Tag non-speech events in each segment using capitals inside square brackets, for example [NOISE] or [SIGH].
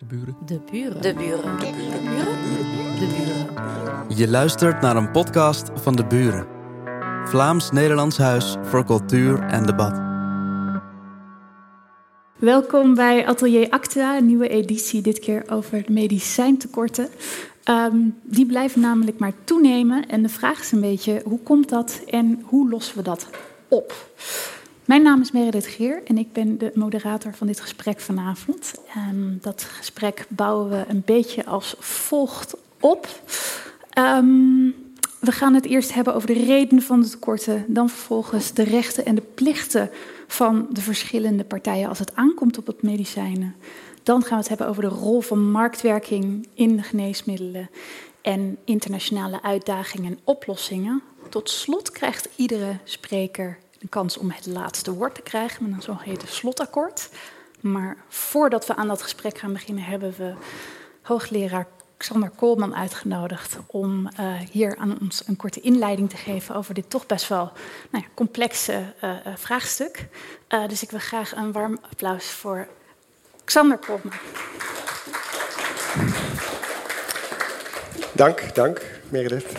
De buren. De buren. De buren. De buren. De buren. Je luistert naar een podcast van De Buren. Vlaams-Nederlands Huis voor Cultuur en Debat. Welkom bij Atelier Actua, een nieuwe editie, dit keer over medicijntekorten. Ehm, die blijven namelijk maar toenemen. En de vraag is een beetje, hoe komt dat en hoe lossen we dat op? Mijn naam is Meredith Geer en ik ben de moderator van dit gesprek vanavond. En dat gesprek bouwen we een beetje als volgt op. Ehm, we gaan het eerst hebben over de redenen van de tekorten, dan vervolgens de rechten en de plichten van de verschillende partijen als het aankomt op het medicijnen. Dan gaan we het hebben over de rol van marktwerking in de geneesmiddelen en internationale uitdagingen en oplossingen. Tot slot krijgt iedere spreker de kans om het laatste woord te krijgen met een zogeheten slotakkoord. Maar voordat we aan dat gesprek gaan beginnen, hebben we hoogleraar Xander Koolman uitgenodigd om uh, hier aan ons een korte inleiding te geven over dit toch best wel nou ja, complexe uh, uh, vraagstuk. dus ik wil graag een warm applaus voor Xander Koolman. Dank, dank Meredith.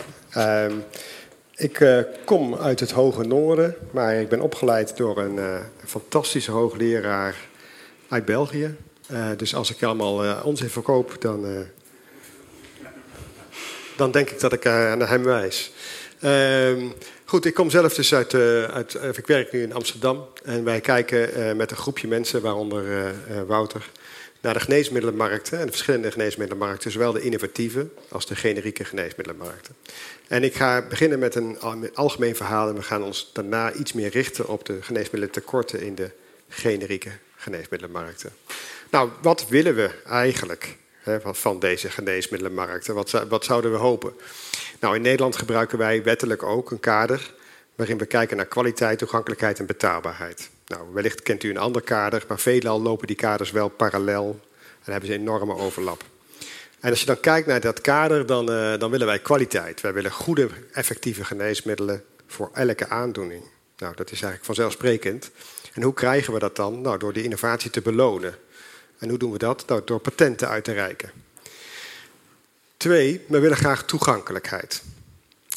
Ik uh, kom uit het hoge noorden, maar ik ben opgeleid door een uh, fantastische hoogleraar uit België. Uh, dus als ik allemaal onzin verkoop, dan, dan denk ik dat ik naar hem wijs. Ehm, goed, ik kom zelf dus uit, uit ik werk nu in Amsterdam. En wij kijken met een groepje mensen, waaronder Wouter, naar de geneesmiddelenmarkten en de verschillende geneesmiddelenmarkten, zowel de innovatieve als de generieke geneesmiddelenmarkten. En ik ga beginnen met een algemeen verhaal en we gaan ons daarna iets meer richten op de geneesmiddelentekorten in de generieke geneesmiddelenmarkten. Nou, wat willen we eigenlijk hè, van deze geneesmiddelenmarkten? Wat, wat zouden we hopen? Nou, in Nederland gebruiken wij wettelijk ook een kader waarin we kijken naar kwaliteit, toegankelijkheid en betaalbaarheid. Nou, wellicht kent u een ander kader, maar veelal lopen die kaders wel parallel en hebben ze enorme overlap. En als je dan kijkt naar dat kader, dan, uh, dan willen wij kwaliteit. Wij willen goede, effectieve geneesmiddelen voor elke aandoening. Nou, dat is eigenlijk vanzelfsprekend. En hoe krijgen we dat dan? Nou, door die innovatie te belonen. En hoe doen we dat? Nou, door patenten uit te reiken. Twee, we willen graag toegankelijkheid.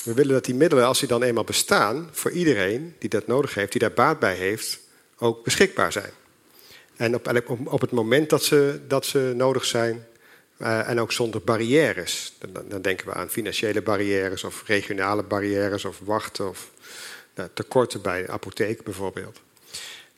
We willen dat die middelen, als die dan eenmaal bestaan, voor iedereen die dat nodig heeft, die daar baat bij heeft, ook beschikbaar zijn. En op, op het moment dat ze, dat ze nodig zijn, uh, en ook zonder barrières. Dan, dan, denken we aan financiële barrières of regionale barrières of wachten of nou, tekorten bij apotheek bijvoorbeeld.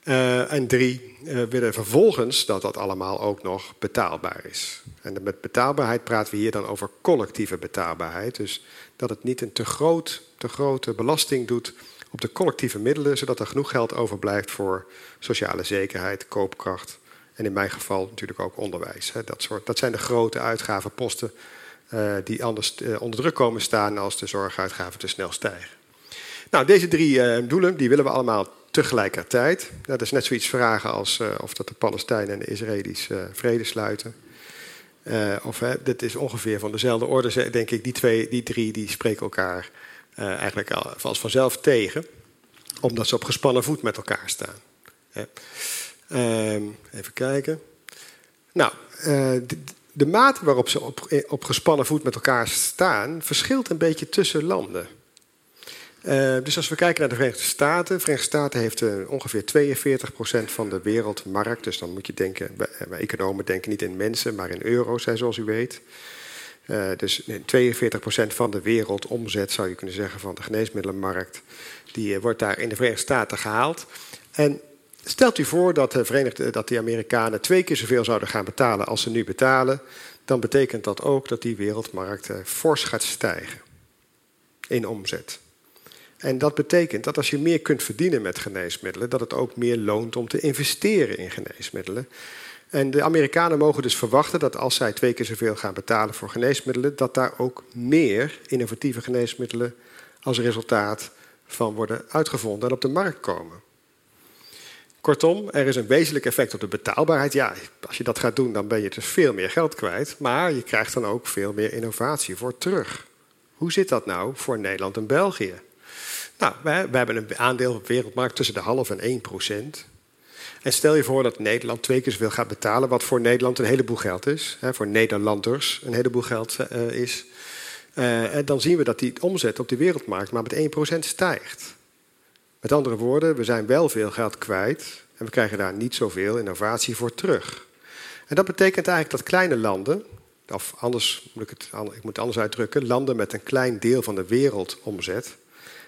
Uh, en drie, uh, willen vervolgens dat dat allemaal ook nog betaalbaar is. En met betaalbaarheid praten we hier dan over collectieve betaalbaarheid. Dus dat het niet een te, groot, te grote belasting doet op de collectieve middelen, zodat er genoeg geld overblijft voor sociale zekerheid, koopkracht en in mijn geval natuurlijk ook onderwijs. Dat, soort, dat zijn de grote uitgavenposten uh, die anders uh, onder druk komen staan als de zorguitgaven te snel stijgen. Nou, deze drie uh, doelen die willen we allemaal tegelijkertijd. Dat is net zoiets vragen als of dat de Palestijnen en de Israëli's vrede sluiten. of dit is ongeveer van dezelfde orde, denk ik. Die, twee, die drie die spreken elkaar eigenlijk als vanzelf tegen, omdat ze op gespannen voet met elkaar staan. Uh, even kijken. Nou, uh, de, mate waarop ze op, eh, op, gespannen voet met elkaar staan, verschilt een beetje tussen landen. Dus als we kijken naar de Verenigde Staten. De Verenigde Staten heeft ongeveer 42% van de wereldmarkt. Dus dan moet je denken, wij economen denken niet in mensen, maar in euro's, hè, zoals u weet. Uh, dus 42% van de wereldomzet, zou je kunnen zeggen, van de geneesmiddelenmarkt, die wordt daar in de Verenigde Staten gehaald. En Stelt u voor dat de, Verenigde, dat de Amerikanen twee keer zoveel zouden gaan betalen als ze nu betalen, dan betekent dat ook dat die wereldmarkt eh, fors gaat stijgen in omzet. En dat betekent dat als je meer kunt verdienen met geneesmiddelen, dat het ook meer loont om te investeren in geneesmiddelen. En de Amerikanen mogen dus verwachten dat als zij twee keer zoveel gaan betalen voor geneesmiddelen, dat daar ook meer innovatieve geneesmiddelen als resultaat van worden uitgevonden en op de markt komen. Kortom, er is een wezenlijk effect op de betaalbaarheid. Ja, als je dat gaat doen, dan ben je dus veel meer geld kwijt. Maar je krijgt dan ook veel meer innovatie voor terug. Hoe zit dat nou voor Nederland en België? Nou, wij, hebben een aandeel op de wereldmarkt tussen de half en 1 procent. En stel je voor dat Nederland twee keer zoveel gaat betalen, wat voor Nederland een heleboel geld is, hè, voor Nederlanders een heleboel geld uh, is. Uh, dan zien we dat die omzet op de wereldmarkt maar met 1% stijgt. Met andere woorden, we zijn wel veel geld kwijt en we krijgen daar niet zoveel innovatie voor terug. En dat betekent eigenlijk dat kleine landen, of anders moet ik het het anders uitdrukken, landen met een klein deel van de wereldomzet,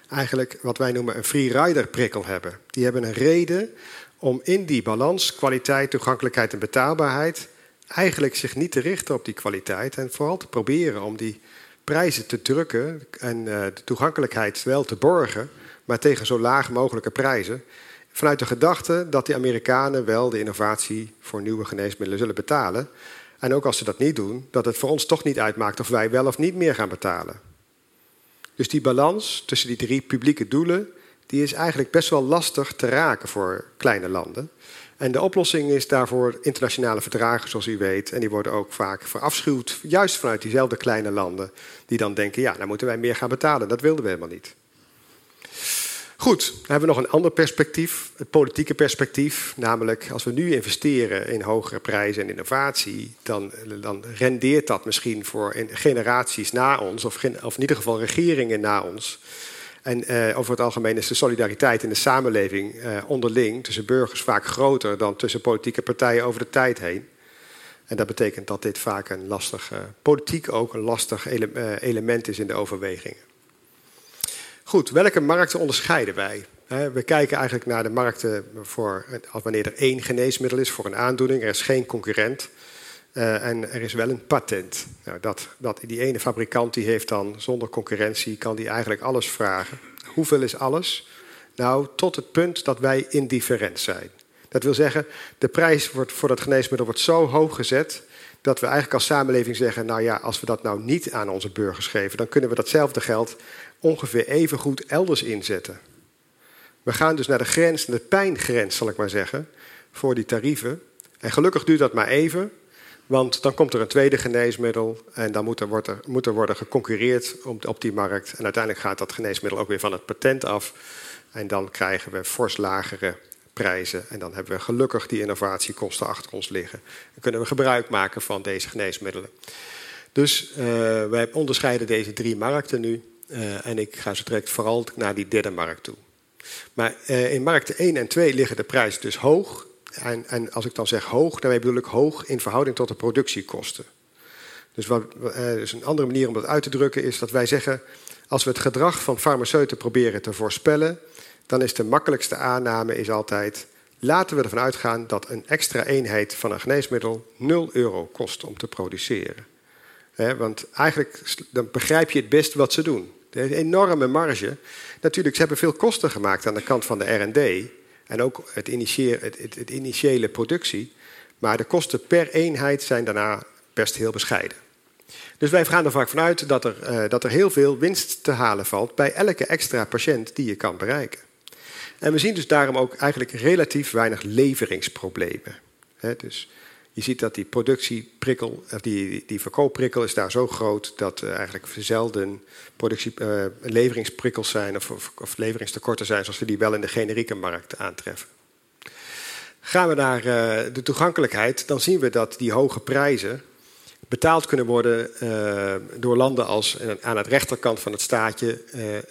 eigenlijk wat wij noemen een free rider prikkel hebben. Die hebben een reden om in die balans, kwaliteit, toegankelijkheid en betaalbaarheid, eigenlijk zich niet te richten op die kwaliteit en vooral te proberen om die prijzen te drukken en uh, de toegankelijkheid wel te borgen, maar tegen zo laag mogelijke prijzen. Vanuit de gedachte dat die Amerikanen wel de innovatie voor nieuwe geneesmiddelen zullen betalen. En ook als ze dat niet doen, dat het voor ons toch niet uitmaakt of wij wel of niet meer gaan betalen. Dus die balans tussen die drie publieke doelen, die is eigenlijk best wel lastig te raken voor kleine landen. En de oplossing is daarvoor internationale verdragen, zoals u weet. En die worden ook vaak verafschuwd, juist vanuit diezelfde kleine landen. Die dan denken, ja, dan moeten wij meer gaan betalen. Dat wilden we helemaal niet. Goed, dan hebben we nog een ander perspectief, het politieke perspectief. Namelijk, als we nu investeren in hogere prijzen en innovatie, dan, dan rendeert dat misschien voor generaties na ons, of in ieder geval regeringen na ons. En eh, over het algemeen is de solidariteit in de samenleving eh, onderling tussen burgers vaak groter dan tussen politieke partijen over de tijd heen. En dat betekent dat dit vaak een lastig, uh, politiek ook een lastig ele eh, element is in de overwegingen. Goed, welke markten onderscheiden wij? We kijken eigenlijk naar de markten voor wanneer er één geneesmiddel is voor een aandoening. Er is geen concurrent uh, en er is wel een patent. Nou, dat, dat, die ene fabrikant die heeft dan zonder concurrentie, kan die eigenlijk alles vragen. Hoeveel is alles? Nou, tot het punt dat wij indifferent zijn. Dat wil zeggen, de prijs wordt, voor dat geneesmiddel wordt zo hoog gezet dat we eigenlijk als samenleving zeggen: nou ja, als we dat nou niet aan onze burgers geven, dan kunnen we datzelfde geld ongeveer even goed elders inzetten. We gaan dus naar de grens, de pijngrens zal ik maar zeggen, voor die tarieven. En gelukkig duurt dat maar even, want dan komt er een tweede geneesmiddel en dan moet er, wordt er, moet er worden op, die markt. En uiteindelijk gaat dat geneesmiddel ook weer van het patent af. En dan krijgen we fors lagere prijzen. En dan hebben we gelukkig die innovatiekosten achter ons liggen. Dan kunnen we gebruik maken van deze geneesmiddelen. Dus uh, wij onderscheiden deze drie markten nu. Uh, en ik ga zo direct vooral naar die derde markt toe. Maar uh, in markten 1 en 2 liggen de prijzen dus hoog. En, en, als ik dan zeg hoog, daarmee bedoel ik hoog in verhouding tot de productiekosten. Dus, wat, dus een andere manier om dat uit te drukken is dat wij zeggen... als we het gedrag van farmaceuten proberen te voorspellen... dan is de makkelijkste aanname is altijd... laten we ervan uitgaan dat een extra eenheid van een geneesmiddel 0 euro kost om te produceren. want eigenlijk dan begrijp je het best wat ze doen. Een enorme marge. Natuurlijk, ze hebben veel kosten gemaakt aan de kant van de R&D... En ook het, het, het, het initiële productie. Maar de kosten per eenheid zijn daarna best heel bescheiden. Dus wij gaan er vaak vanuit dat er, uh, dat er heel veel winst te halen valt bij elke extra patiënt die je kan bereiken. En we zien dus daarom ook eigenlijk relatief weinig leveringsproblemen. Dus je ziet dat die productieprikkel, of die, die verkoopprikkel is daar zo groot dat er eigenlijk zelden productie, uh, leveringsprikkels zijn of, of, leveringstekorten zijn zoals we die wel in de generieke markt aantreffen. Gaan we naar uh, de toegankelijkheid, dan zien we dat die hoge prijzen betaald kunnen worden door landen als aan het rechterkant van het staatje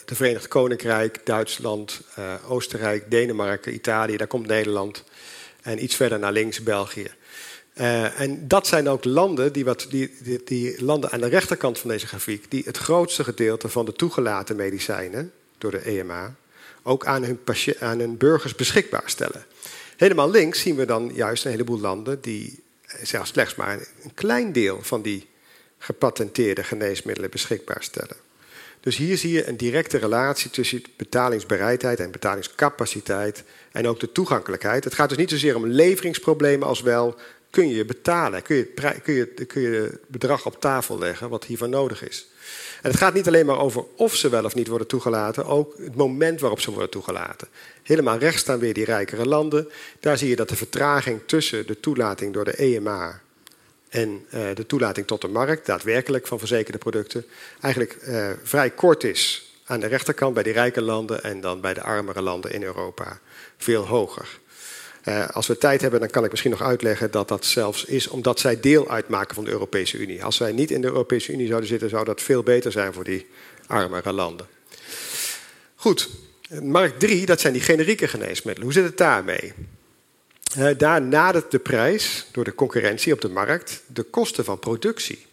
de Verenigd Koninkrijk, Duitsland, Oostenrijk, Denemarken, Italië, daar komt Nederland en iets verder naar links België. Uh, en dat zijn ook landen, die, wat, die, die, die, landen aan de rechterkant van deze grafiek, die het grootste gedeelte van de toegelaten medicijnen door de EMA ook aan hun, aan hun burgers beschikbaar stellen. Helemaal links zien we dan juist een heleboel landen die zelfs slechts maar een klein deel van die gepatenteerde geneesmiddelen beschikbaar stellen. Dus hier zie je een directe relatie tussen betalingsbereidheid en betalingscapaciteit en ook de toegankelijkheid. Het gaat dus niet zozeer om leveringsproblemen als wel kun je betalen. Kun je, kun je, kun je bedrag op tafel leggen wat hiervoor nodig is. En het gaat niet alleen maar over of ze wel of niet worden toegelaten, ook het moment waarop ze worden toegelaten. Helemaal rechts staan weer die rijkere landen. Daar zie je dat de vertraging tussen de toelating door de EMA en uh, de toelating tot de markt, daadwerkelijk van verzekerde producten, eigenlijk uh, vrij kort is. Aan de rechterkant bij die rijke landen en dan bij de armere landen in Europa veel hoger. Uh, als we tijd hebben, dan kan ik misschien nog uitleggen dat dat zelfs is omdat zij deel uitmaken van de Europese Unie. Als wij niet in de Europese Unie zouden zitten, zou dat veel beter zijn voor die armere landen. Goed, markt 3, dat zijn die generieke geneesmiddelen. Hoe zit het daarmee? Uh, daar nadert de prijs door de concurrentie op de markt de kosten van productie.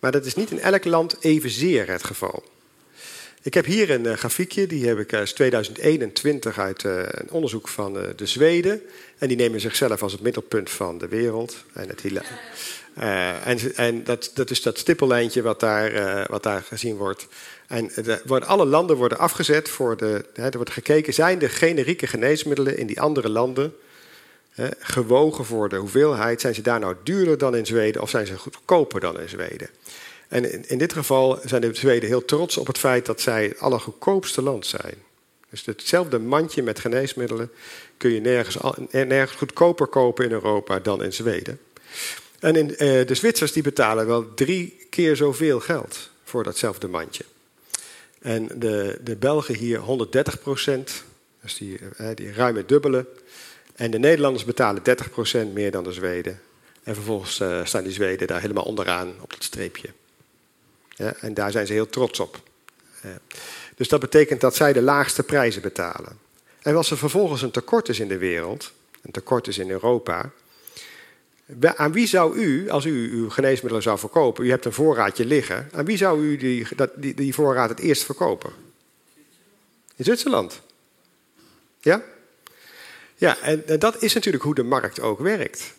Maar dat is niet in elk land evenzeer het geval. Ik heb hier een uh, grafiekje, die heb ik uit 2021 uit uh, een onderzoek van uh, de Zweden. En die nemen zichzelf als het middelpunt van de wereld. En, het en, en dat, dat, is dat stippellijntje wat daar, wat daar gezien wordt. En de, worden, alle landen worden afgezet voor de. Hè, er wordt gekeken, zijn de generieke geneesmiddelen in die andere landen hè, gewogen voor de hoeveelheid? Zijn ze daar nou duurder dan in Zweden of zijn ze goedkoper dan in Zweden? En in, dit geval zijn de Zweden heel trots op het feit dat zij het allergoedkoopste land zijn. Dus hetzelfde mandje met geneesmiddelen kun je nergens, nergens goedkoper kopen in Europa dan in Zweden. En in, eh, de Zwitsers die betalen wel drie keer zoveel geld voor datzelfde mandje. En de, de Belgen hier 130 procent, dus die, eh, die ruime dubbele. En de Nederlanders betalen 30 procent meer dan de Zweden. En vervolgens uh, staan die Zweden daar helemaal onderaan op dat streepje. En daar zijn ze heel trots op. Dus dat betekent dat zij de laagste prijzen betalen. En als er vervolgens een tekort is in de wereld, een tekort is in Europa, aan wie zou u, als u uw geneesmiddelen zou verkopen, u hebt een voorraadje liggen, aan wie zou u die, die, die voorraad het eerst verkopen? In Zwitserland. Ja? Ja, en, en dat is natuurlijk hoe de markt ook werkt.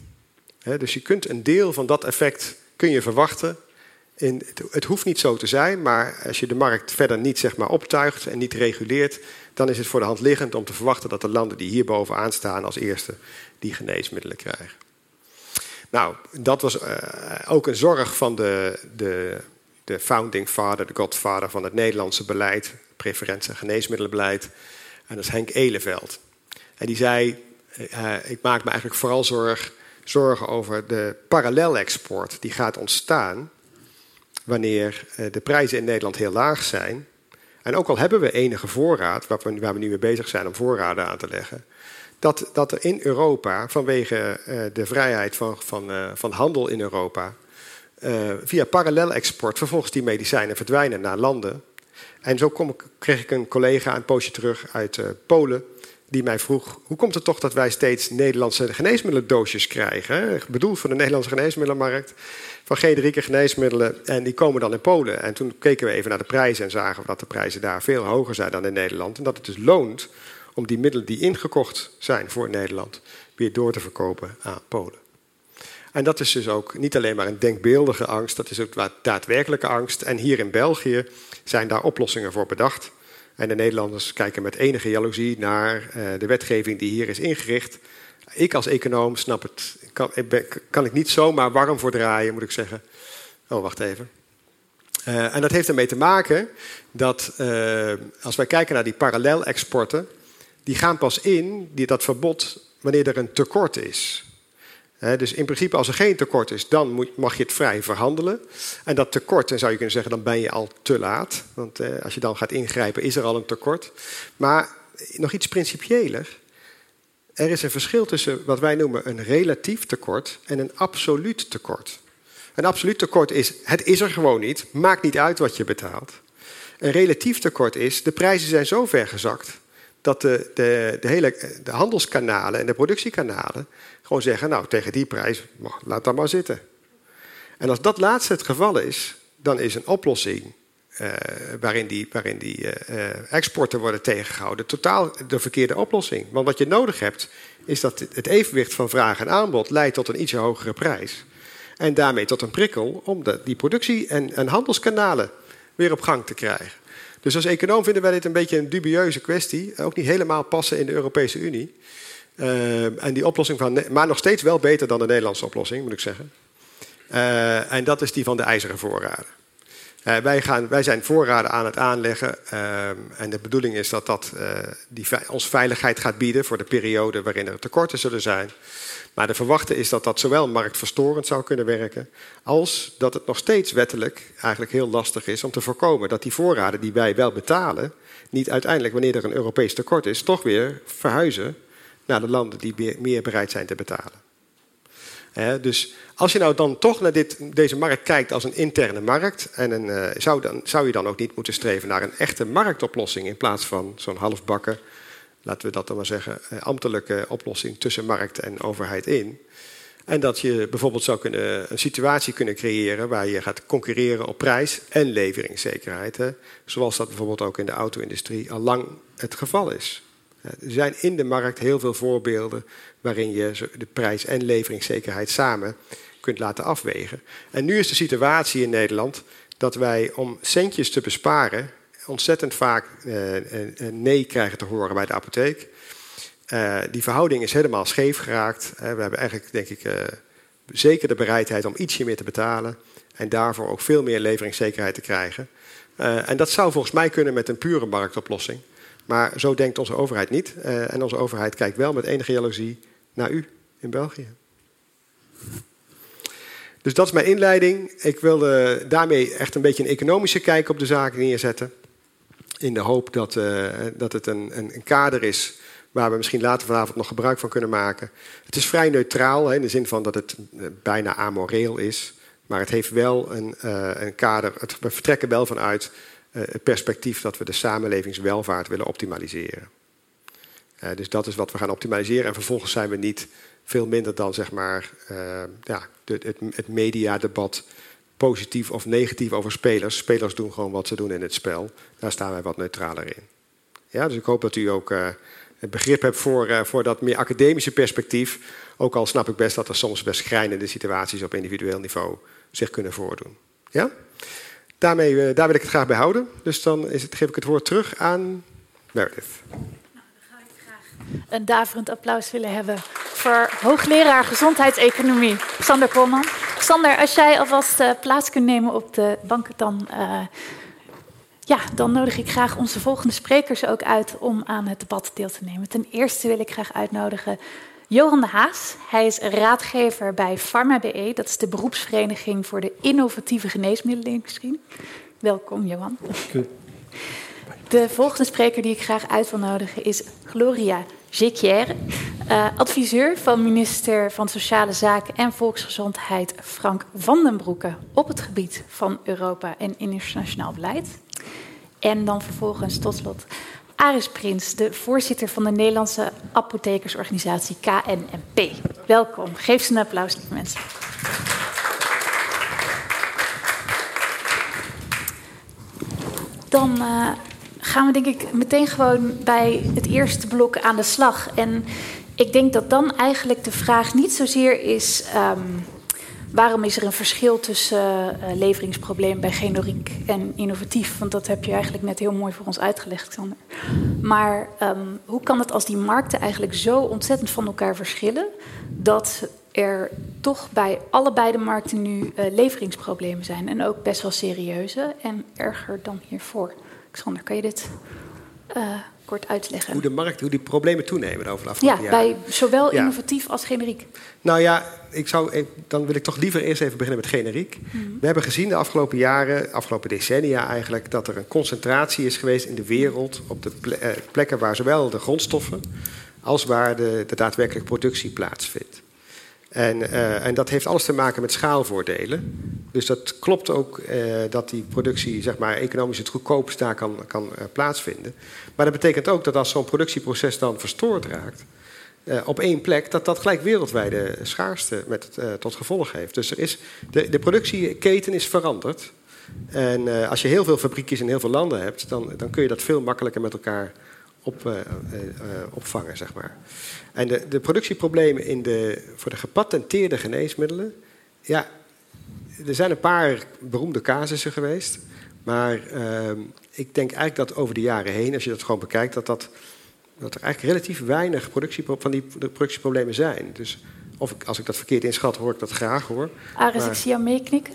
dus je kunt een deel van dat effect kun je verwachten het hoeft niet zo te zijn, maar als je de markt verder niet zeg maar, optuigt en niet reguleert, dan is het voor de hand liggend om te verwachten dat de landen die hier bovenaan staan als eerste die geneesmiddelen krijgen. Nou, dat was uh, ook een zorg van de, de, de founding father, de godfather van het Nederlandse beleid, preferentie- en geneesmiddelenbeleid. En dat is Henk Eleveld. En die zei, uh, ik maak me eigenlijk vooral zorg, zorgen over de parallelexport die gaat ontstaan wanneer eh, de prijzen in Nederland heel laag zijn. En ook al hebben we enige voorraad, waar we, waar we nu mee bezig zijn om voorraden aan te leggen, dat, dat er in Europa, vanwege uh, de vrijheid van, van, uh, van handel in Europa, via parallel export vervolgens die medicijnen verdwijnen naar landen. En zo kom kreeg ik een collega een poosje terug uit Polen, die mij vroeg: hoe komt het toch dat wij steeds Nederlandse geneesmiddelendoosjes krijgen? Bedoeld voor de Nederlandse geneesmiddelenmarkt van generieke geneesmiddelen. En die komen dan in Polen. En toen keken we even naar de prijzen en zagen we dat de prijzen daar veel hoger zijn dan in Nederland. En dat het dus loont om die middelen die ingekocht zijn voor Nederland weer door te verkopen aan Polen. En dat is dus ook niet alleen maar een denkbeeldige angst, dat is ook daadwerkelijke angst. En hier in België zijn daar oplossingen voor bedacht. En de Nederlanders kijken met enige jaloezie naar uh, de wetgeving die hier is ingericht. Ik als econoom snap het, kan, kan ik niet zomaar warm voor draaien, moet ik zeggen. Oh, wacht even. Uh, en dat heeft ermee te maken dat uh, als wij kijken naar die parallel-exporten, die gaan pas in, die, dat verbod, wanneer er een tekort is. dus in principe, als er geen tekort is, dan mag je het vrij verhandelen. En dat tekort, dan zou je kunnen zeggen, dan ben je al te laat. Want uh, als je dan gaat ingrijpen, is er al een tekort. Maar nog iets principiëler. Er is een verschil tussen wat wij noemen een relatief tekort en een absoluut tekort. Een absoluut tekort is, het is er gewoon niet, maakt niet uit wat je betaalt. Een relatief tekort is, de prijzen zijn zo ver gezakt dat de, de, de, hele, de handelskanalen en de productiekanalen gewoon zeggen, nou tegen die prijs, laat dat maar zitten. En als dat laatste het geval is, dan is een oplossing uh, waarin die, waarin die uh, exporten worden tegengehouden, totaal de verkeerde oplossing. Want wat je nodig hebt, is dat het evenwicht van vraag en aanbod leidt tot een ietsje hogere prijs. En daarmee tot een prikkel om de, die productie- en, en handelskanalen weer op gang te krijgen. Dus als econoom vinden wij dit een beetje een dubieuze kwestie. Ook niet helemaal passen in de Europese Unie. En die oplossing van, maar nog steeds wel beter dan de Nederlandse oplossing, moet ik zeggen. En dat is die van de ijzeren voorraden. Uh, wij, gaan, wij zijn voorraden aan het aanleggen. Uh, en de bedoeling is dat dat uh, die, ons veiligheid gaat bieden voor de periode waarin er tekorten zullen zijn. Maar de verwachte is dat dat zowel marktverstorend zou kunnen werken, als dat het nog steeds wettelijk eigenlijk heel lastig is om te voorkomen dat die voorraden die wij wel betalen, niet uiteindelijk, wanneer er een Europees tekort is, toch weer verhuizen naar de landen die meer bereid zijn te betalen. Dus als je nou dan toch naar dit, deze markt kijkt als een interne markt, en een, eh, zou, dan, zou je dan ook niet moeten streven naar een echte marktoplossing in plaats van zo'n halfbakken, laten we dat dan maar zeggen, eh, ambtelijke oplossing tussen markt en overheid in. En dat je bijvoorbeeld zou kunnen, een situatie kunnen creëren waar je gaat concurreren op prijs en leveringszekerheid. Zoals dat bijvoorbeeld ook in de auto-industrie al lang het geval is. Er zijn in de markt heel veel voorbeelden waarin je de prijs en leveringszekerheid samen kunt laten afwegen. En nu is de situatie in Nederland dat wij om centjes te besparen ontzettend vaak eh, nee krijgen te horen bij de apotheek. Die verhouding is helemaal scheef geraakt. We hebben eigenlijk, denk ik, zeker de bereidheid om ietsje meer te betalen. En daarvoor ook veel meer leveringszekerheid te krijgen. en dat zou volgens mij kunnen met een pure marktoplossing. Maar zo denkt onze overheid niet. en onze overheid kijkt wel met enige jaloezie naar u in België. Dus dat is mijn inleiding. Ik wilde daarmee echt een beetje een economische kijk op de zaken neerzetten. In de hoop dat, dat het een, een, kader is waar we misschien later vanavond nog gebruik van kunnen maken. Het is vrij neutraal, in de zin van dat het eh, bijna amoreel is. Maar het heeft wel een, een kader. Het, we vertrekken wel vanuit perspectief dat we de samenlevingswelvaart willen optimaliseren. Uh, dus dat is wat we gaan optimaliseren. En vervolgens zijn we niet veel minder dan zeg maar, ja, de, het, het mediadebat positief of negatief over spelers. Spelers doen gewoon wat ze doen in het spel. Daar staan wij wat neutraler in. Ja, dus ik hoop dat u ook begrip heb voor, uh, voor dat meer academische perspectief. Ook al snap ik best dat er soms best schrijnende situaties op individueel niveau zich kunnen voordoen. Ja? Daarmee, uh, daar wil ik het graag bij houden. Dus dan is het, geef ik het woord terug aan Meredith. Dan ga ik graag een daverend applaus willen hebben voor hoogleraar gezondheidseconomie, Sander Koolman. Sander, als jij alvast uh, plaats kunt nemen op de bank, dan ja, dan nodig ik graag onze volgende sprekers ook uit om aan het debat deel te nemen. Ten eerste wil ik graag uitnodigen Johan de Haas. Hij is raadgever bij PharmaBE, dat is de beroepsvereniging voor de innovatieve geneesmiddelenindustrie. Welkom, Johan. De volgende spreker die ik graag uit wil nodigen is Gloria Jequière, uh, adviseur van minister van Sociale Zaken en Volksgezondheid Frank Vandenbroeke op het gebied van Europa en internationaal beleid. En dan vervolgens tot slot Aris Prins, de voorzitter van de Nederlandse apothekersorganisatie KNMP. Welkom. Geef ze een applaus, lieve mensen. Dan uh, gaan we denk ik meteen gewoon bij het eerste blok aan de slag. En ik denk dat dan eigenlijk de vraag niet zozeer is... Um, Waarom is er een verschil tussen uh, leveringsprobleem bij generiek en innovatief? Want dat heb je eigenlijk net heel mooi voor ons uitgelegd, Sander. Maar um, hoe kan het als die markten eigenlijk zo ontzettend van elkaar verschillen, dat er toch bij allebei de markten nu uh, leveringsproblemen zijn? En ook best wel serieuze en erger dan hiervoor. Xander, kan je dit uh, kort uitleggen. Hoe de markt, hoe die problemen toenemen over de afgelopen ja, bij zowel innovatief als generiek. Nou ja, ik zou, dan wil ik toch liever eerst even beginnen met generiek. Mhm. We hebben gezien de afgelopen jaren, afgelopen decennia eigenlijk, dat er een concentratie is geweest in de wereld op de eh, plekken waar zowel de grondstoffen als waar de, de daadwerkelijke productie plaatsvindt. En, uh, en, dat heeft alles te maken met schaalvoordelen. Dus dat klopt ook uh, dat die productie zeg maar, economisch het goedkoopst daar kan, kan uh, plaatsvinden. Maar dat betekent ook dat als zo'n productieproces dan verstoord raakt op één plek, dat dat gelijk wereldwijde schaarste met, tot gevolg heeft. Dus er is, de, de productieketen is veranderd. En als je heel veel fabriekjes in heel veel landen hebt, dan, dan kun je dat veel makkelijker met elkaar op, opvangen, zeg maar. En de, de productieproblemen in de, voor de gepatenteerde geneesmiddelen. Ja, er zijn een paar beroemde casussen geweest. Maar uh, ik denk eigenlijk dat over de jaren heen, als je dat gewoon bekijkt, dat, dat, dat er eigenlijk relatief weinig productie, van die productieproblemen zijn. Dus of ik, als ik dat verkeerd inschat, hoor ik dat graag hoor. Aris, maar... ik zie jou meeknikken.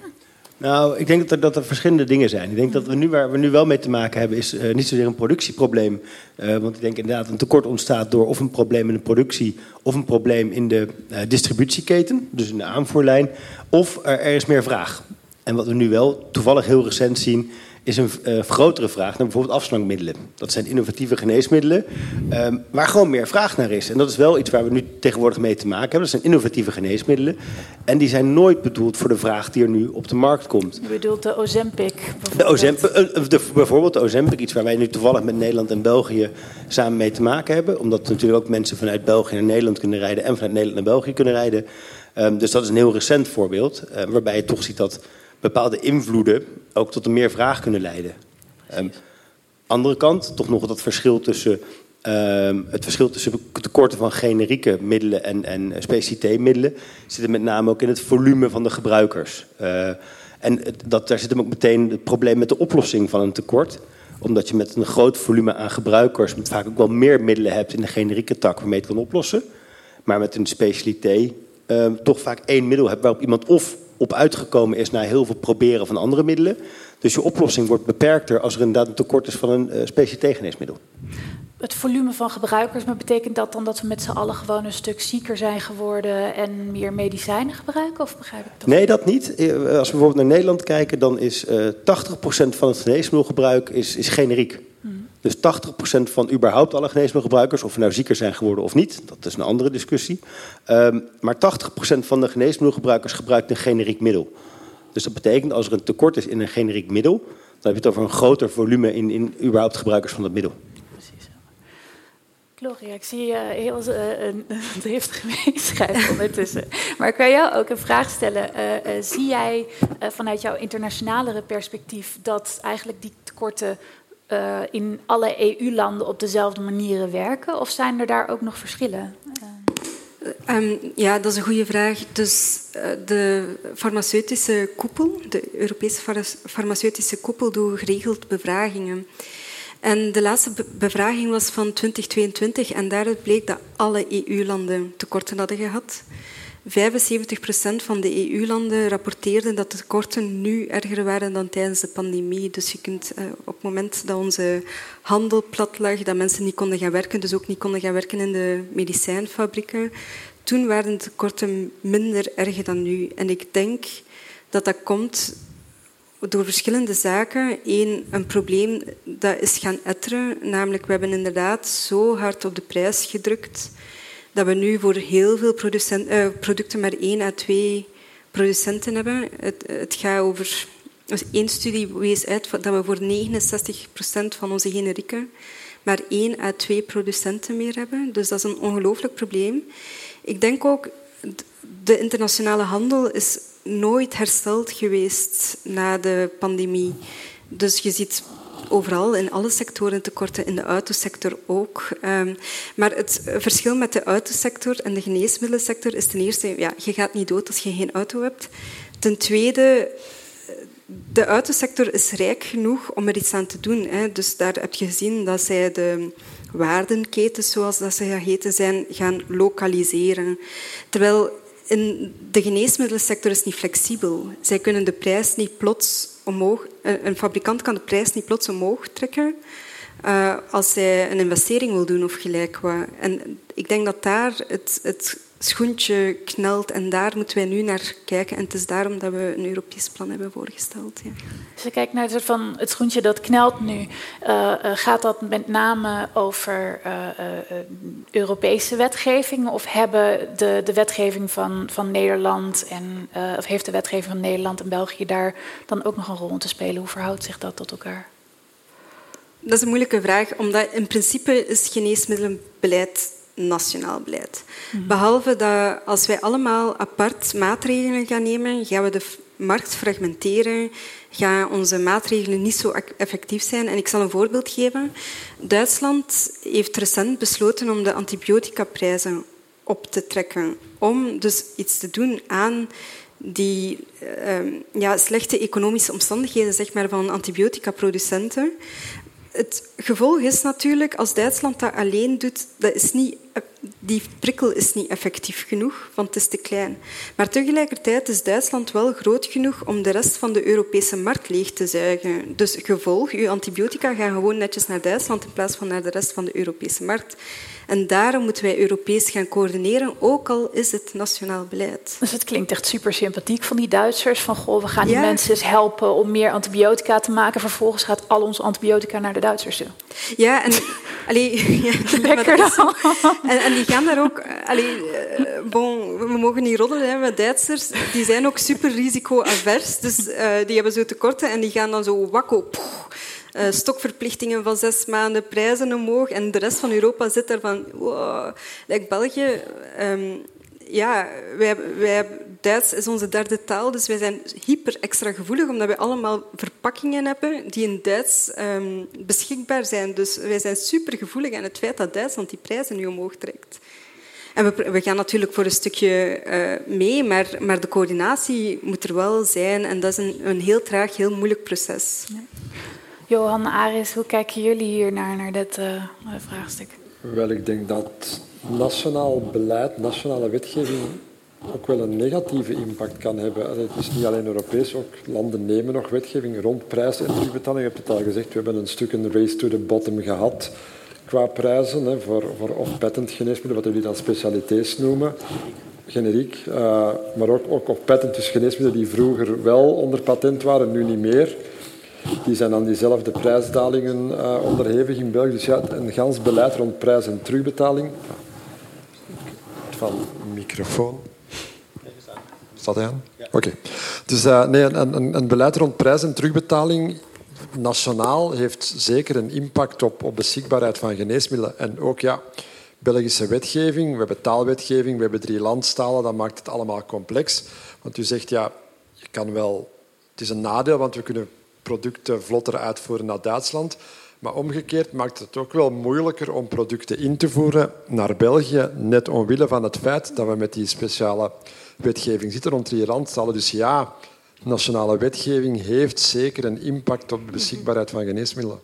Nou, ik denk dat er, dat er verschillende dingen zijn. Ik denk dat we nu, waar we nu wel mee te maken hebben, is uh, niet zozeer een productieprobleem. Uh, want ik denk inderdaad een tekort ontstaat door of een probleem in de productie of een probleem in de uh, distributieketen, dus in de aanvoerlijn, of er, er is meer vraag. En wat we nu wel toevallig heel recent zien, is een uh, grotere vraag naar bijvoorbeeld afslankmiddelen. Dat zijn innovatieve geneesmiddelen um, waar gewoon meer vraag naar is. En dat is wel iets waar we nu tegenwoordig mee te maken hebben. Dat zijn innovatieve geneesmiddelen. En die zijn nooit bedoeld voor de vraag die er nu op de markt komt. Je bedoelt de Ozempic de Ozempic, uh, de, bijvoorbeeld de Ozempic, iets waar wij nu toevallig met Nederland en België samen mee te maken hebben. Omdat natuurlijk ook mensen vanuit België naar Nederland kunnen rijden en vanuit Nederland naar België kunnen rijden. Um, dus dat is een heel recent voorbeeld, uh, waarbij je toch ziet dat bepaalde invloeden ook tot een meer vraag kunnen leiden. Um, andere kant, toch nog dat verschil tussen um, het verschil tussen tekorten van generieke middelen en, en specialité-middelen zit met name ook in het volume van de gebruikers. Uh, en dat, daar zit hem ook meteen het probleem met de oplossing van een tekort omdat je met een groot volume aan gebruikers vaak ook wel meer middelen hebt in de generieke tak waarmee je het kan oplossen. Maar met een specialiteit uh, toch vaak één middel hebt waarop iemand of op uitgekomen is na heel veel proberen van andere middelen. Dus je oplossing wordt beperkter als er inderdaad een tekort is van een uh, specialiteit-geneesmiddel. Het volume van gebruikers, maar betekent dat dan dat we met z'n allen gewoon een stuk zieker zijn geworden en meer medicijnen gebruiken? Of begrijp ik dat? Nee, dat niet. Eh, als we bijvoorbeeld naar Nederland kijken, dan is uh, 80% van het geneesmiddelgebruik is, is generiek. Dus 80% van überhaupt alle geneesmiddelgebruikers, of we nou zieker zijn geworden of niet, dat is een andere discussie. Um, maar 80% van de geneesmiddelgebruikers gebruikt een generiek middel. Dus dat betekent als er een tekort is in een generiek middel, dan heb je het over een groter volume in, in überhaupt gebruikers van dat middel. Precies. Gloria, ik zie je heel uh, een [LAUGHS] meeschrijven ondertussen. Maar ik kan jou ook een vraag stellen. Uh, zie jij vanuit jouw internationalere perspectief dat eigenlijk die tekorten uh, in alle EU-landen op dezelfde manieren werken? Of zijn er daar ook nog verschillen? Um, ja, dat is een goede vraag. Dus uh, de farmaceutische koepel, de Europese farmaceutische koepel, doet geregeld bevragingen. En de laatste be bevraging was van 2022 en daaruit bleek dat alle EU-landen tekorten hadden gehad. 75% van de EU-landen rapporteerden dat de tekorten nu erger waren dan tijdens de pandemie. Dus je kunt uh, op het moment dat onze handel plat lag, dat mensen niet konden gaan werken, dus ook niet konden gaan werken in de medicijnfabrieken, toen waren de tekorten minder erg dan nu. En ik denk dat dat komt door verschillende zaken. Eén, een probleem dat is gaan etteren, namelijk we hebben inderdaad zo hard op de prijs gedrukt dat we nu voor heel veel uh, producten maar één à twee producenten hebben. Het, het gaat over... Dus één studie wees uit dat we voor 69% van onze generieken maar één à twee producenten meer hebben. Dus dat is een ongelooflijk probleem. Ik denk ook, de internationale handel is nooit hersteld geweest na de pandemie. Dus je ziet overal in alle sectoren tekorten, in de autosector ook. Um, maar het verschil met de autosector en de geneesmiddelsector is ten eerste, ja, je gaat niet dood als je geen auto hebt. Ten tweede, de autosector is rijk genoeg om er iets aan te doen. Hè. Dus daar heb je gezien dat zij de waardenketens, zoals dat ze heten zijn, gaan lokaliseren. Terwijl in de geneesmiddelsector is niet flexibel. Zij kunnen de prijs niet plots omhoog... Een fabrikant kan de prijs niet plots omhoog trekken uh, als zij een investering wil doen of gelijk wat. En ik denk dat daar het, het schoentje knelt en daar moeten wij nu naar kijken. En het is daarom dat we een Europees plan hebben voorgesteld. Ja. Als je kijkt naar het, van het schoentje dat knelt nu, uh, uh, gaat dat met name over uh, Europese wetgeving? Of hebben de, de wetgeving van, van Nederland en of heeft de wetgeving van Nederland en België daar dan ook nog een rol in te spelen? Hoe verhoudt zich dat tot elkaar? Dat is een moeilijke vraag, omdat in principe is geneesmiddelenbeleid nationaal beleid. Behalve dat als wij allemaal apart maatregelen gaan nemen, gaan we de markt fragmenteren, gaan onze maatregelen niet zo effectief zijn. En ik zal een voorbeeld geven. Duitsland heeft recent besloten om de antibioticaprijzen op te trekken, om dus iets te doen aan die uh, ja, slechte economische omstandigheden zeg maar, van antibiotica-producenten. Het gevolg is natuurlijk, als Duitsland dat alleen doet, dat is niet die prikkel is niet effectief genoeg, want het is te klein. Maar tegelijkertijd is Duitsland wel groot genoeg om de rest van de Europese markt leeg te zuigen. Dus gevolg, uw antibiotica gaan gewoon netjes naar Duitsland in plaats van naar de rest van de Europese markt. En daarom moeten wij Europees gaan coördineren, ook al is het nationaal beleid. Dus het klinkt echt super sympathiek van die Duitsers. Van goh, we gaan die mensen eens helpen om meer antibiotica te maken. Vervolgens gaat al ons antibiotica naar de Duitsers toe. Ja, en, [LAUGHS] allee, ja, [LAUGHS] Lekker dan. En, en, die gaan daar ook... Allee, eh, bon, we mogen niet roddelen hè, met Duitsers. Die zijn ook super risico-avers. Dus uh, die hebben zo tekorten en die gaan dan zo wakko... stokverplichtingen van zes maanden, prijzen omhoog. En de rest van Europa zit daar van... Wow. België... Um, ja, wij, wij, Duits is onze derde taal, dus wij zijn hyper extra gevoelig, omdat we allemaal verpakkingen hebben die in Duits um, beschikbaar zijn. Dus wij zijn super gevoelig aan het feit dat Duitsland die prijzen nu omhoog trekt. En we, we gaan natuurlijk voor een stukje uh, mee, maar, maar de coördinatie moet er wel zijn. En dat is een, een heel traag, heel moeilijk proces. Johan, Aris, hoe kijken jullie hier naar, naar dit uh, vraagstuk? Wel, ik denk dat nationaal beleid, nationale wetgeving ook wel een negatieve impact kan hebben. Het is niet alleen Europees, ook landen nemen nog wetgeving rond prijzen en terugbetaling. Je hebt het al gezegd, we hebben een stuk een race to the bottom gehad qua prijzen hè, voor, voor off-patent geneesmiddelen, wat jullie dan specialiteits noemen. Generiek, uh, maar ook, ook off-patent, dus geneesmiddelen die vroeger wel onder patent waren, nu niet meer. Die zijn aan diezelfde prijsdalingen uh, onderhevig in België. Dus ja, een gans beleid rond prijs- en terugbetaling. Van microfoon. Staat hij aan? Ja. Oké. Okay. Dus uh, nee, een, een, een, beleid rond prijs- en terugbetaling nationaal heeft zeker een impact op, op beschikbaarheid van geneesmiddelen. En ook ja, Belgische wetgeving, we hebben taalwetgeving, we hebben drie landstalen, dat maakt het allemaal complex. Want u zegt ja, je kan wel, het is een nadeel, want we kunnen producten vlotter uitvoeren naar Duitsland. Maar omgekeerd maakt het ook wel moeilijker om producten in te voeren naar België, net omwille van het feit dat we met die speciale wetgeving zitten rond drie randstalen. Dus ja, nationale wetgeving heeft zeker een impact op de beschikbaarheid van geneesmiddelen.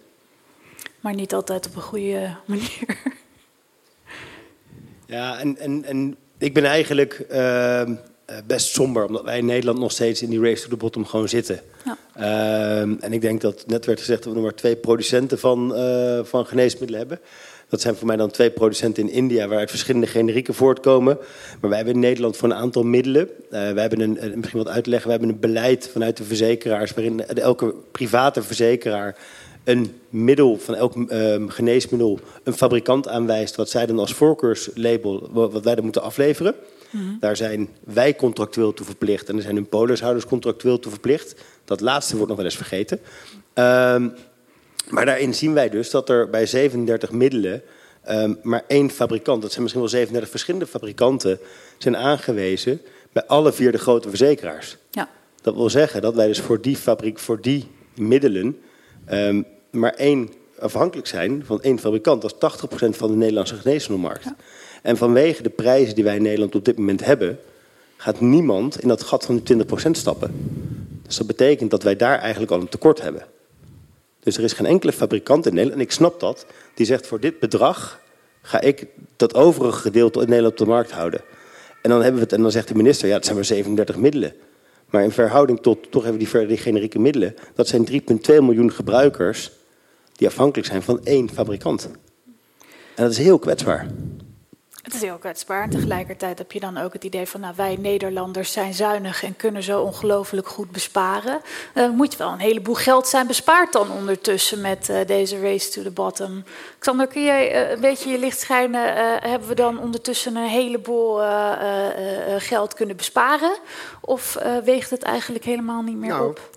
Maar niet altijd op een goede manier. Ja, en, en, en ik ben eigenlijk uh, best somber, omdat wij in Nederland nog steeds in die race to the bottom gewoon zitten. Ja. Uh, en ik denk dat net werd gezegd dat we nog maar twee producenten van, uh, van geneesmiddelen hebben. Dat zijn voor mij dan twee producenten in India waaruit verschillende generieken voortkomen. Maar wij hebben in Nederland voor een aantal middelen. Uh, wij hebben een, misschien wat uitleggen, we hebben een beleid vanuit de verzekeraars waarin elke private verzekeraar een middel van elk um, geneesmiddel een fabrikant aanwijst wat zij dan als voorkeurslabel wat wij dan moeten afleveren. Mm -hmm. Daar zijn wij contractueel toe verplicht en er zijn hun polishouders contractueel toe verplicht. Dat laatste wordt nog wel eens vergeten. Um, maar daarin zien wij dus dat er bij 37 middelen um, maar één fabrikant, dat zijn misschien wel 37 verschillende fabrikanten, zijn aangewezen bij alle vier de grote verzekeraars. Ja. Dat wil zeggen dat wij dus voor die fabriek, voor die middelen, um, maar één afhankelijk zijn van één fabrikant. Dat is 80% van de Nederlandse geneesmiddelmarkt. Ja. En vanwege de prijzen die wij in Nederland op dit moment hebben, gaat niemand in dat gat van die 20% stappen. Dus dat betekent dat wij daar eigenlijk al een tekort hebben. Dus er is geen enkele fabrikant in Nederland, en ik snap dat, die zegt voor dit bedrag ga ik dat overige gedeelte in Nederland op de markt houden. En dan, hebben we het, en dan zegt de minister, ja, het zijn maar 37 middelen. Maar in verhouding tot toch die, die generieke middelen, dat zijn 3,2 miljoen gebruikers die afhankelijk zijn van één fabrikant. En dat is heel kwetsbaar. Het is heel kwetsbaar. Tegelijkertijd heb je dan ook het idee van, nou, wij Nederlanders zijn zuinig en kunnen zo ongelooflijk goed besparen. Uh, moet wel een heleboel geld zijn bespaard dan ondertussen met uh, deze race to the bottom. Xander, kun jij uh, een beetje je licht schijnen? hebben we dan ondertussen een heleboel geld kunnen besparen? Of weegt het eigenlijk helemaal niet meer nou, op?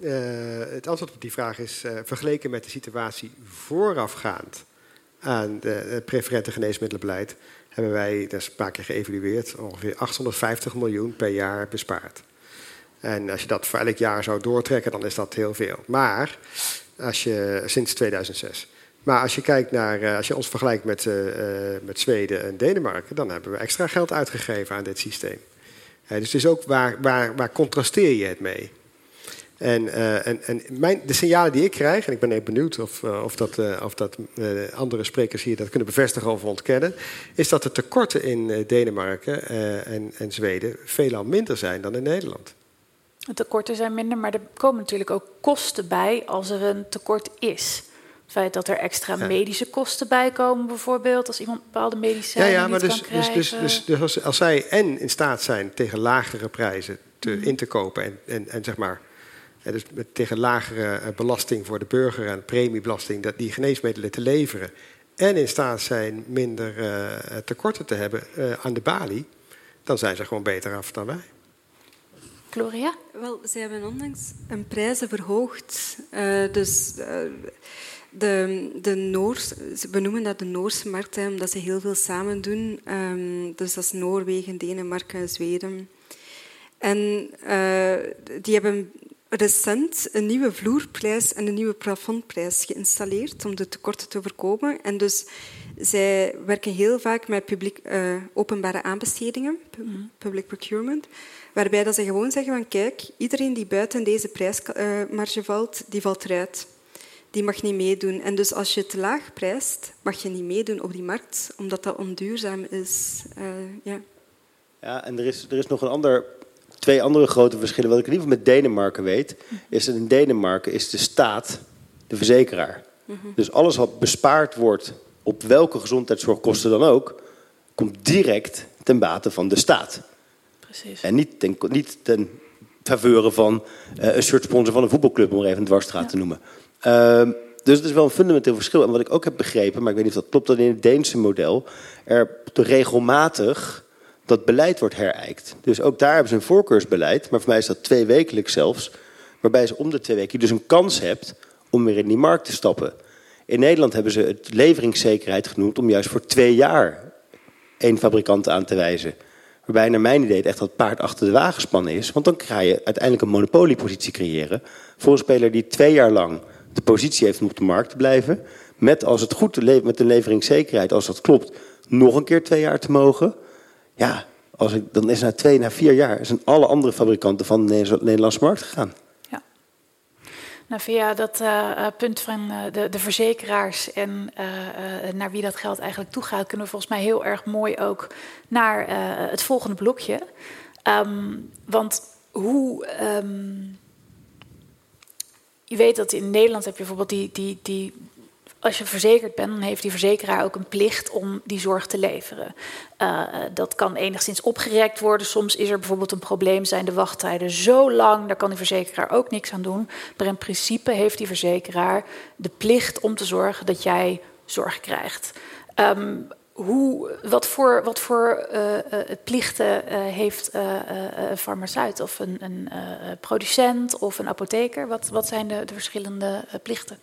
het antwoord op die vraag is vergeleken met de situatie voorafgaand aan het preferente geneesmiddelenbeleid hebben wij, dat is een paar keer geëvalueerd, ongeveer 850 miljoen per jaar bespaard. En als je dat voor elk jaar zou doortrekken, dan is dat heel veel. Maar als je, sinds 2006. Maar als je kijkt naar, eh, als je ons vergelijkt met, uh, met Zweden en Denemarken, dan hebben we extra geld uitgegeven aan dit systeem. Dus het is ook waar, waar, waar contrasteer je het mee? En, uh, en, en mijn, de signalen die ik krijg, en ik ben even benieuwd of, uh, of dat, uh, of dat andere sprekers hier dat kunnen bevestigen of ontkennen, is dat de tekorten in Denemarken en, en Zweden veelal minder zijn dan in Nederland. De tekorten zijn minder, maar er komen natuurlijk ook kosten bij als er een tekort is. Het feit dat er extra ja. medische kosten bij komen, bijvoorbeeld, als iemand bepaalde medicijnen ja, ja, maar niet dus, kan dus, krijgen. dus, dus, dus als, als zij en in staat zijn tegen lagere prijzen te, Mhm. in te kopen en, en, en zeg maar dus met, tegen lagere eh, belasting voor de burger en premiebelasting dat die geneesmiddelen te leveren en in staat zijn minder uh, tekorten te hebben uh, aan de balie, dan zijn ze gewoon beter af dan wij. Gloria? Wel, ze hebben onlangs hun prijzen verhoogd. Uh, dus uh, de, de Noors, we noemen dat de Noorse markt, hè, omdat ze heel veel samen doen. Um, dus dat is Noorwegen, Denemarken, Zweden. En uh, die hebben recent een nieuwe vloerprijs en een nieuwe plafondprijs geïnstalleerd om de tekorten te voorkomen. En dus zij werken heel vaak met publiek, uh, openbare aanbestedingen, public procurement, waarbij dat ze gewoon zeggen van kijk, iedereen die buiten deze prijsmarge uh, valt, die valt eruit. Die mag niet meedoen. En dus als je te laag prijst, mag je niet meedoen op die markt, omdat dat onduurzaam is. Uh, ja. ja, en er is, er is nog een ander twee andere grote verschillen. Wat ik in ieder geval met Denemarken weet, is dat in Denemarken is de staat de verzekeraar. Mm -hmm. Dus alles wat bespaard wordt op welke gezondheidszorgkosten dan ook, komt direct ten bate van de staat. Precies. En niet ten, niet ten faveur van uh, een soort sponsor van een voetbalclub, om er even een dwarsstraat ja. te noemen. Uh, dus het is wel een fundamenteel verschil. En wat ik ook heb begrepen, maar ik weet niet of dat klopt, dat in het Deense model er regelmatig dat beleid wordt herijkt. Dus ook daar hebben ze een voorkeursbeleid, maar voor mij is dat twee wekelijks zelfs, waarbij ze om de twee weken dus een kans hebt om weer in die markt te stappen. In Nederland hebben ze het leveringszekerheid genoemd om juist voor twee jaar één fabrikant aan te wijzen. Waarbij naar mijn idee echt dat paard achter de wagen spannen is. Want dan ga je uiteindelijk een monopoliepositie creëren voor een speler die twee jaar lang de positie heeft om op de markt te blijven. Met als het goed met de leveringszekerheid, als dat klopt, nog een keer twee jaar te mogen. Ja, als ik, dan is na twee, na vier jaar zijn alle andere fabrikanten van de Nederlandse markt gegaan. Ja. Nou, via dat uh, punt van uh, de, de, verzekeraars en naar wie dat geld eigenlijk toegaat, kunnen we volgens mij heel erg mooi ook naar het volgende blokje. Um, want hoe. Um, je weet dat in Nederland heb je bijvoorbeeld die, die, die als je verzekerd bent, dan heeft die verzekeraar ook een plicht om die zorg te leveren. Uh, dat kan enigszins opgerekt worden. Soms is er bijvoorbeeld een probleem, zijn de wachttijden zo lang, daar kan die verzekeraar ook niks aan doen. Maar in principe heeft die verzekeraar de plicht om te zorgen dat jij zorg krijgt. Um, hoe, wat voor, wat voor uh, uh, plichten heeft een farmaceut of een, een producent of een apotheker? Wat, wat zijn de, de verschillende plichten?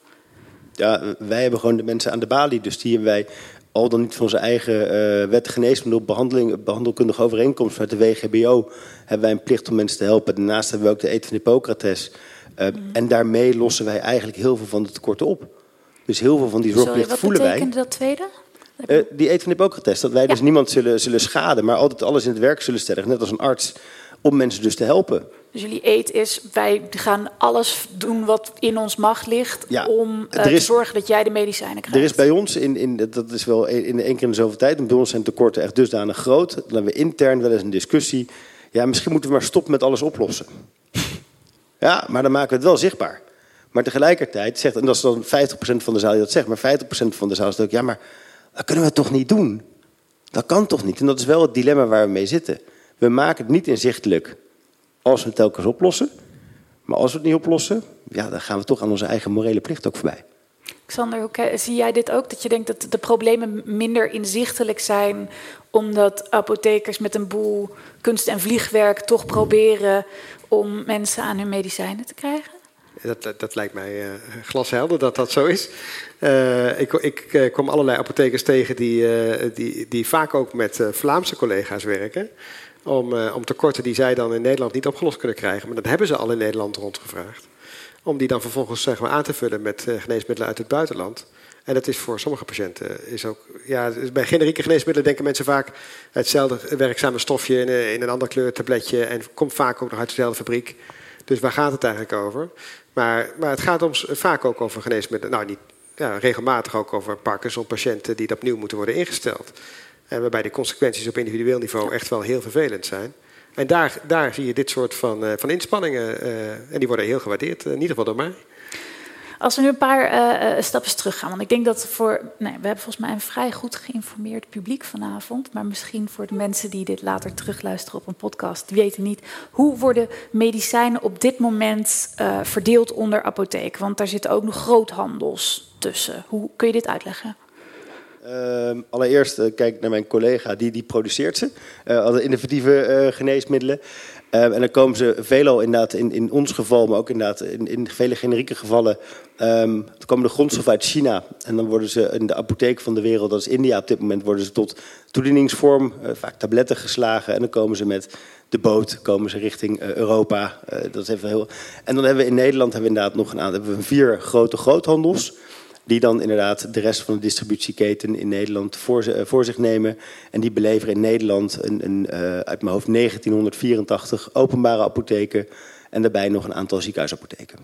Ja, wij hebben gewoon de mensen aan de balie. Dus die hebben wij al dan niet van onze eigen uh, wet geneesmiddel behandeling, behandelkundige overeenkomst uit de WGBO hebben wij een plicht om mensen te helpen. Daarnaast hebben we ook de eet van Hippocrates. Uh, mm. En daarmee lossen wij eigenlijk heel veel van de tekorten op. Dus heel veel van die zorgplicht Sorry, voelen wij. Wat betekent dat tweede? Uh, die eet van Hippocrates, dat wij ja. dus niemand zullen, zullen schaden, maar altijd alles in het werk zullen stellen, net als een arts, om mensen dus te helpen. Dus jullie eet is, wij gaan alles doen wat in ons macht ligt Ja, om uh, is- te zorgen dat jij de medicijnen krijgt. Er is bij ons, in, in, dat is wel in één keer in de zoveel tijd, en bij ons zijn tekorten echt dusdanig groot. Dan hebben we intern wel eens een discussie. Ja, misschien moeten we maar stoppen met alles oplossen. Ja, maar dan maken we het wel zichtbaar. Maar tegelijkertijd zegt, en dat is dan 50% van de zaal die dat zegt, maar 50% van de zaal zegt ook, ja, maar dat kunnen we toch niet doen? Dat kan toch niet? En dat is wel het dilemma waar we mee zitten. We maken het niet inzichtelijk als we het telkens oplossen. Maar als we het niet oplossen, ja, dan gaan we toch aan onze eigen morele plicht ook voorbij. Xander, hoe zie jij dit ook? Dat je denkt dat de problemen minder inzichtelijk zijn omdat apothekers met een boel kunst- en vliegwerk toch proberen om mensen aan hun medicijnen te krijgen? Dat, dat, dat lijkt mij eh, glashelder dat dat zo is. Eh, ik, ik eh, kom allerlei apothekers tegen die, eh, die, die vaak ook met eh, Vlaamse collega's werken. Om, eh, om tekorten die zij dan in Nederland niet opgelost kunnen krijgen. Maar dat hebben ze al in Nederland rondgevraagd. Om die dan vervolgens zeg maar, aan te vullen met eh, geneesmiddelen uit het buitenland. En dat is voor sommige patiënten is ook. Ja, bij generieke geneesmiddelen denken mensen vaak hetzelfde werkzame stofje in, een- in een andere kleur tabletje. En komt vaak ook nog uit dezelfde fabriek. Dus waar gaat het eigenlijk over? Maar, maar het gaat ons vaak ook over geneesmiddelen. Nou, niet, ja, regelmatig ook over Parkinson-patiënten die opnieuw moeten worden ingesteld. Waarbij de consequenties op individueel niveau echt wel heel vervelend zijn. En daar, daar zie je dit soort van, uh, van inspanningen. Uh, en die worden heel gewaardeerd, in ieder geval door mij. Als we nu een paar uh, stappen terug gaan, want ik denk dat voor. We hebben volgens mij een vrij goed geïnformeerd publiek vanavond. Maar misschien voor de mensen die dit later terugluisteren op een podcast, weten niet. Hoe worden medicijnen op dit moment verdeeld onder apotheek? Want daar zitten ook nog groothandels tussen. Hoe kun je dit uitleggen? Uh, allereerst uh, kijk naar mijn collega, die, die produceert ze. Uh, alle innovatieve geneesmiddelen. Uh, en dan komen ze veelal inderdaad, in, in ons geval, maar ook inderdaad in, in vele generieke gevallen, um, komen de grondstoffen uit China. En dan worden ze in de apotheek van de wereld, dat is India op dit moment, worden ze tot toedieningsvorm, vaak tabletten geslagen. En dan komen ze met de boot, komen ze richting Europa. dat is even heel... En dan hebben we in Nederland hebben we inderdaad nog een aantal, hebben we vier grote groothandels die dan inderdaad de rest van de distributieketen in Nederland voor, voor zich nemen. En die beleveren in Nederland een, een uh, uit mijn hoofd 1984 openbare apotheken en daarbij nog een aantal ziekenhuisapotheken.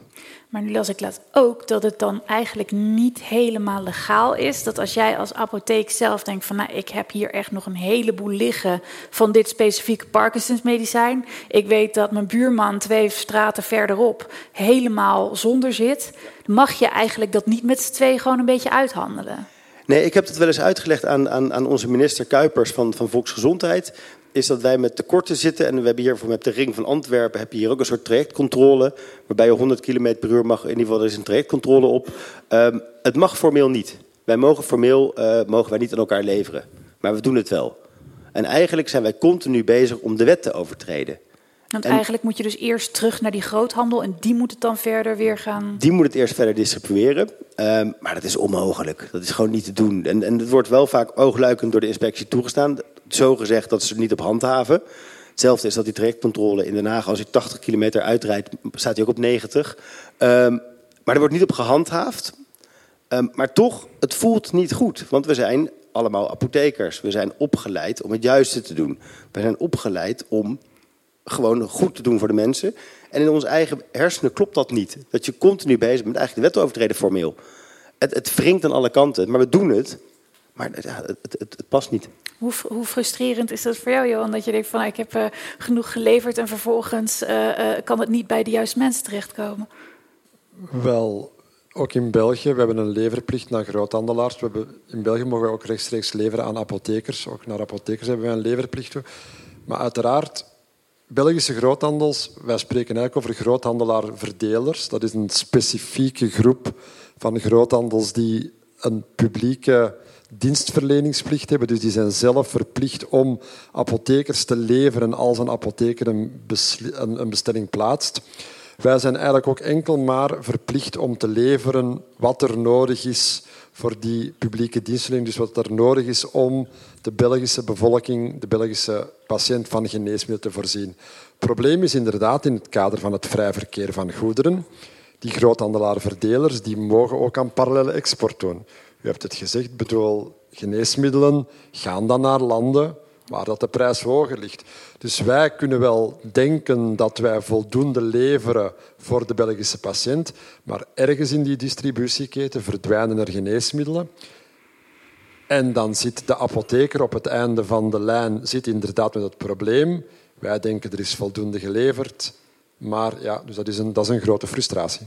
Maar nu las ik laat ook dat het dan eigenlijk niet helemaal legaal is. Dat als jij als apotheek zelf denkt van nou ik heb hier echt nog een heleboel liggen van dit specifieke Parkinson's medicijn. Ik weet dat mijn buurman twee straten verderop helemaal zonder zit. Mag je eigenlijk dat niet met z'n twee gewoon een beetje uithandelen? Nee, ik heb het wel eens uitgelegd aan, aan, aan onze minister Kuipers van, van Volksgezondheid is dat wij met tekorten zitten. En we hebben hier met de Ring van Antwerpen heb je hier ook een soort trajectcontrole. Waarbij je 100 km per uur mag. In ieder geval, er is een trajectcontrole op. Um, het mag formeel niet. Wij mogen formeel uh, mogen wij niet aan elkaar leveren. Maar we doen het wel. En eigenlijk zijn wij continu bezig om de wet te overtreden. Want en eigenlijk moet je dus eerst terug naar die groothandel en die moet het dan verder weer gaan. Die moet het eerst verder distribueren. Um, maar dat is onmogelijk. Dat is gewoon niet te doen. En, en het wordt wel vaak oogluikend door de inspectie toegestaan zo gezegd dat ze er niet op handhaven. Hetzelfde is dat die trajectcontrole in Den Haag, als je 80 kilometer uitrijdt, staat hij ook op 90. Um, maar er wordt niet op gehandhaafd. Um, maar toch, het voelt niet goed. Want we zijn allemaal apothekers. We zijn opgeleid om het juiste te doen. We zijn opgeleid om gewoon goed te doen voor de mensen. En in onze eigen hersenen klopt dat niet. Dat je continu bezig bent eigenlijk de wet te overtreden formeel. Het, het wringt aan alle kanten, maar we doen het. Maar het, het, het, het past niet. Hoe, hoe, frustrerend is dat voor jou, Johan? Dat je denkt van nou, ik heb uh, genoeg geleverd en vervolgens uh, uh, kan het niet bij de juiste mensen terechtkomen? Wel, ook in België, we hebben een leverplicht naar groothandelaars. We hebben, in België mogen we ook rechtstreeks leveren aan apothekers. Ook naar apothekers hebben we een leverplicht toe. Maar uiteraard, Belgische groothandels, wij spreken eigenlijk over groothandelaar-verdelers. Dat is een specifieke groep van groothandels die een publieke dienstverleningsplicht hebben. Dus die zijn zelf verplicht om apothekers te leveren als een apotheker een, een bestelling plaatst. Wij zijn eigenlijk ook enkel maar verplicht om te leveren wat er nodig is voor die publieke dienstverlening. Dus wat er nodig is om de Belgische bevolking, de Belgische patiënt van geneesmiddelen te voorzien. Het probleem is inderdaad in het kader van het vrij verkeer van goederen. Die groothandelaren-verdelers die mogen ook aan parallele export doen. U hebt het gezegd, bedoel, geneesmiddelen gaan dan naar landen waar dat de prijs hoger ligt. Dus wij kunnen wel denken dat wij voldoende leveren voor de Belgische patiënt, maar ergens in die distributieketen verdwijnen er geneesmiddelen. En dan zit de apotheker op het einde van de lijn zit inderdaad met het probleem. Wij denken er is voldoende geleverd, maar ja, dus dat is een, dat is een grote frustratie.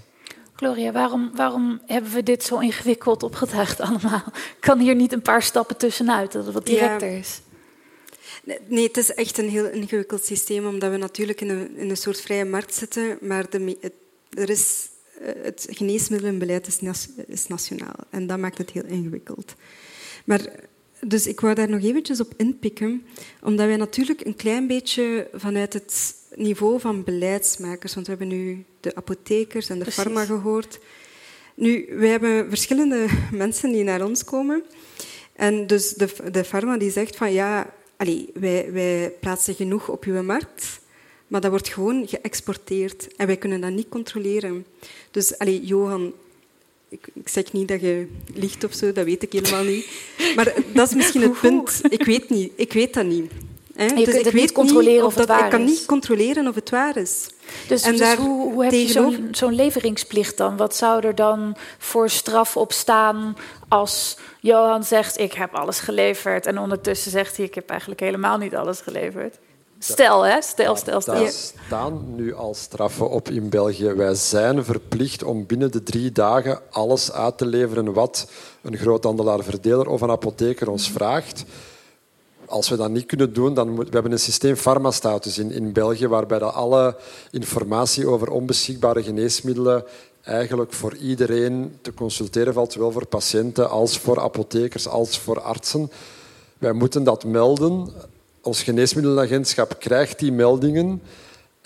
Gloria, waarom, waarom hebben we dit zo ingewikkeld opgetuigd allemaal? Kan hier niet een paar stappen tussenuit, dat het wat directer ja. is? Nee, het is echt een heel ingewikkeld systeem, omdat we natuurlijk in een, in een soort vrije markt zitten, maar de, het, er is, eh, het geneesmiddelenbeleid is, is nationaal en dat maakt het heel ingewikkeld. Maar dus ik wou daar nog eventjes op inpikken, omdat wij natuurlijk een klein beetje vanuit het niveau van beleidsmakers, want we hebben nu de apothekers en de Precies. farma gehoord. Nu, we hebben verschillende [LAUGHS] mensen die naar ons komen. En dus de, de farma die zegt van ja, allee, wij, wij plaatsen genoeg op uw markt, maar dat wordt gewoon geëxporteerd en wij kunnen dat niet controleren. Dus allee, Johan, ik, ik, zeg niet dat je liegt of zo, dat weet ik helemaal niet. Maar dat is misschien het [LAUGHS] punt. Ik weet, niet, ik weet dat niet. Hè? Je dus kunt ik weet niet controleren of, of dat, waar Ik kan niet controleren of het waar is. Dus, En dus daar hoe, hoe heb je zo'n leveringsplicht dan? Wat zou er dan voor straf op staan als Johan zegt... ik heb alles geleverd en ondertussen zegt hij... ik heb eigenlijk helemaal niet alles geleverd? Stel, hè? Stel, stel, stel. Daar staan nu al straffen op in België. Wij zijn verplicht om binnen de drie dagen alles uit te leveren wat een groothandelaar, verdeler of een apotheker ons vraagt. Als we dat niet kunnen doen, dan we hebben een systeem farmastatus in, in België, waarbij dat alle informatie over onbeschikbare geneesmiddelen eigenlijk voor iedereen te consulteren valt, zowel voor patiënten als voor apothekers als voor artsen. Wij moeten dat melden. Ons geneesmiddelenagentschap krijgt die meldingen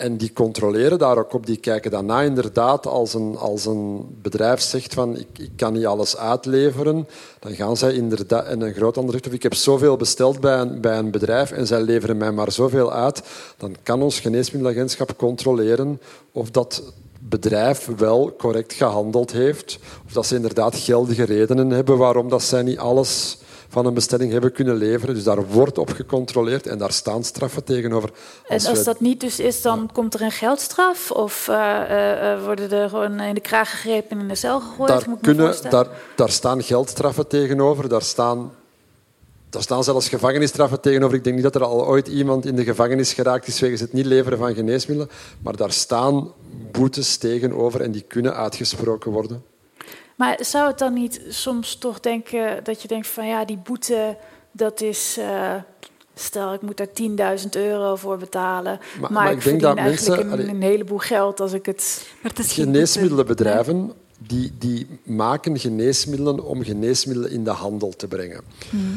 en die controleren daar ook op. Die kijken daarna inderdaad als een, als een bedrijf zegt van ik, ik kan niet alles uitleveren. Dan gaan zij inderdaad, en een groot ander zegt of ik heb zoveel besteld bij een, bij een bedrijf en zij leveren mij maar zoveel uit. Dan kan ons geneesmiddelenagentschap controleren of dat bedrijf wel correct gehandeld heeft. Of dat ze inderdaad geldige redenen hebben waarom dat zij niet alles van een bestelling hebben kunnen leveren. Dus daar wordt op gecontroleerd en daar staan straffen tegenover. En als we- dat niet dus is, dan komt er een geldstraf? Of eh, eh, eh, worden er gewoon in de kraag gegrepen en in de cel gegooid? daar, kunnen, daar, daar staan geldstraffen tegenover. Daar staan, daar staan zelfs gevangenisstraffen tegenover. Ik denk niet dat er al ooit iemand in de gevangenis geraakt is wegens het niet leveren van geneesmiddelen. Maar daar staan boetes tegenover en die kunnen uitgesproken worden. Maar zou het dan niet soms toch denken dat je denkt van ja, die boete, dat is. eh, stel, ik moet daar 10.000 euro voor betalen. Maar, maar ik, ik denk verdien dat eigenlijk mensen- een, een heleboel geld als ik het. Maar het. Geneesmiddelenbedrijven die, die maken geneesmiddelen om geneesmiddelen in de handel te brengen.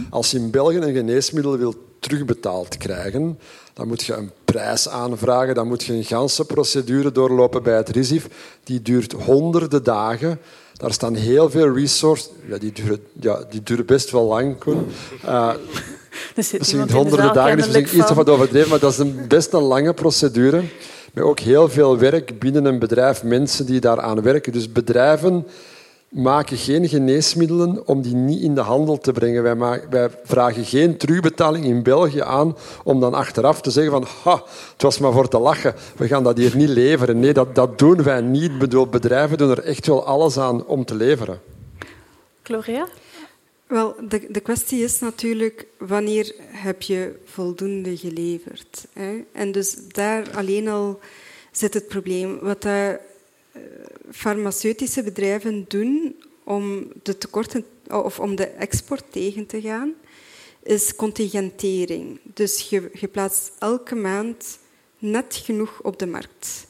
Als je in België een geneesmiddel wil terugbetaald krijgen, dan moet je een prijs aanvragen, dan moet je een ganse procedure doorlopen bij het RISIF. Die duurt honderden dagen. Daar staan heel veel resources. Ja, die, duren, ja, die duren best wel lang, Koen. Eh, [LAUGHS] Misschien de honderden dagen is misschien iets wat overdreven, maar dat is een, best een lange procedure. Met ook heel veel werk binnen een bedrijf, mensen die daaraan werken. Dus bedrijven maken geen geneesmiddelen om die niet in de handel te brengen. Wij, wij vragen geen terugbetaling in België aan om dan achteraf te zeggen van ha, het was maar voor te lachen, we gaan dat hier niet leveren. Nee, dat, dat doen wij niet. Bedoel, bedrijven doen er echt wel alles aan om te leveren. Gloria? Wel, de, de kwestie is natuurlijk wanneer heb je voldoende geleverd. Hè? En dus daar alleen al zit het probleem. Wat daar, eh, farmaceutische bedrijven doen om de tekorten of om de export tegen te gaan, is contingentering. Dus je, plaatst elke maand net genoeg op de markt.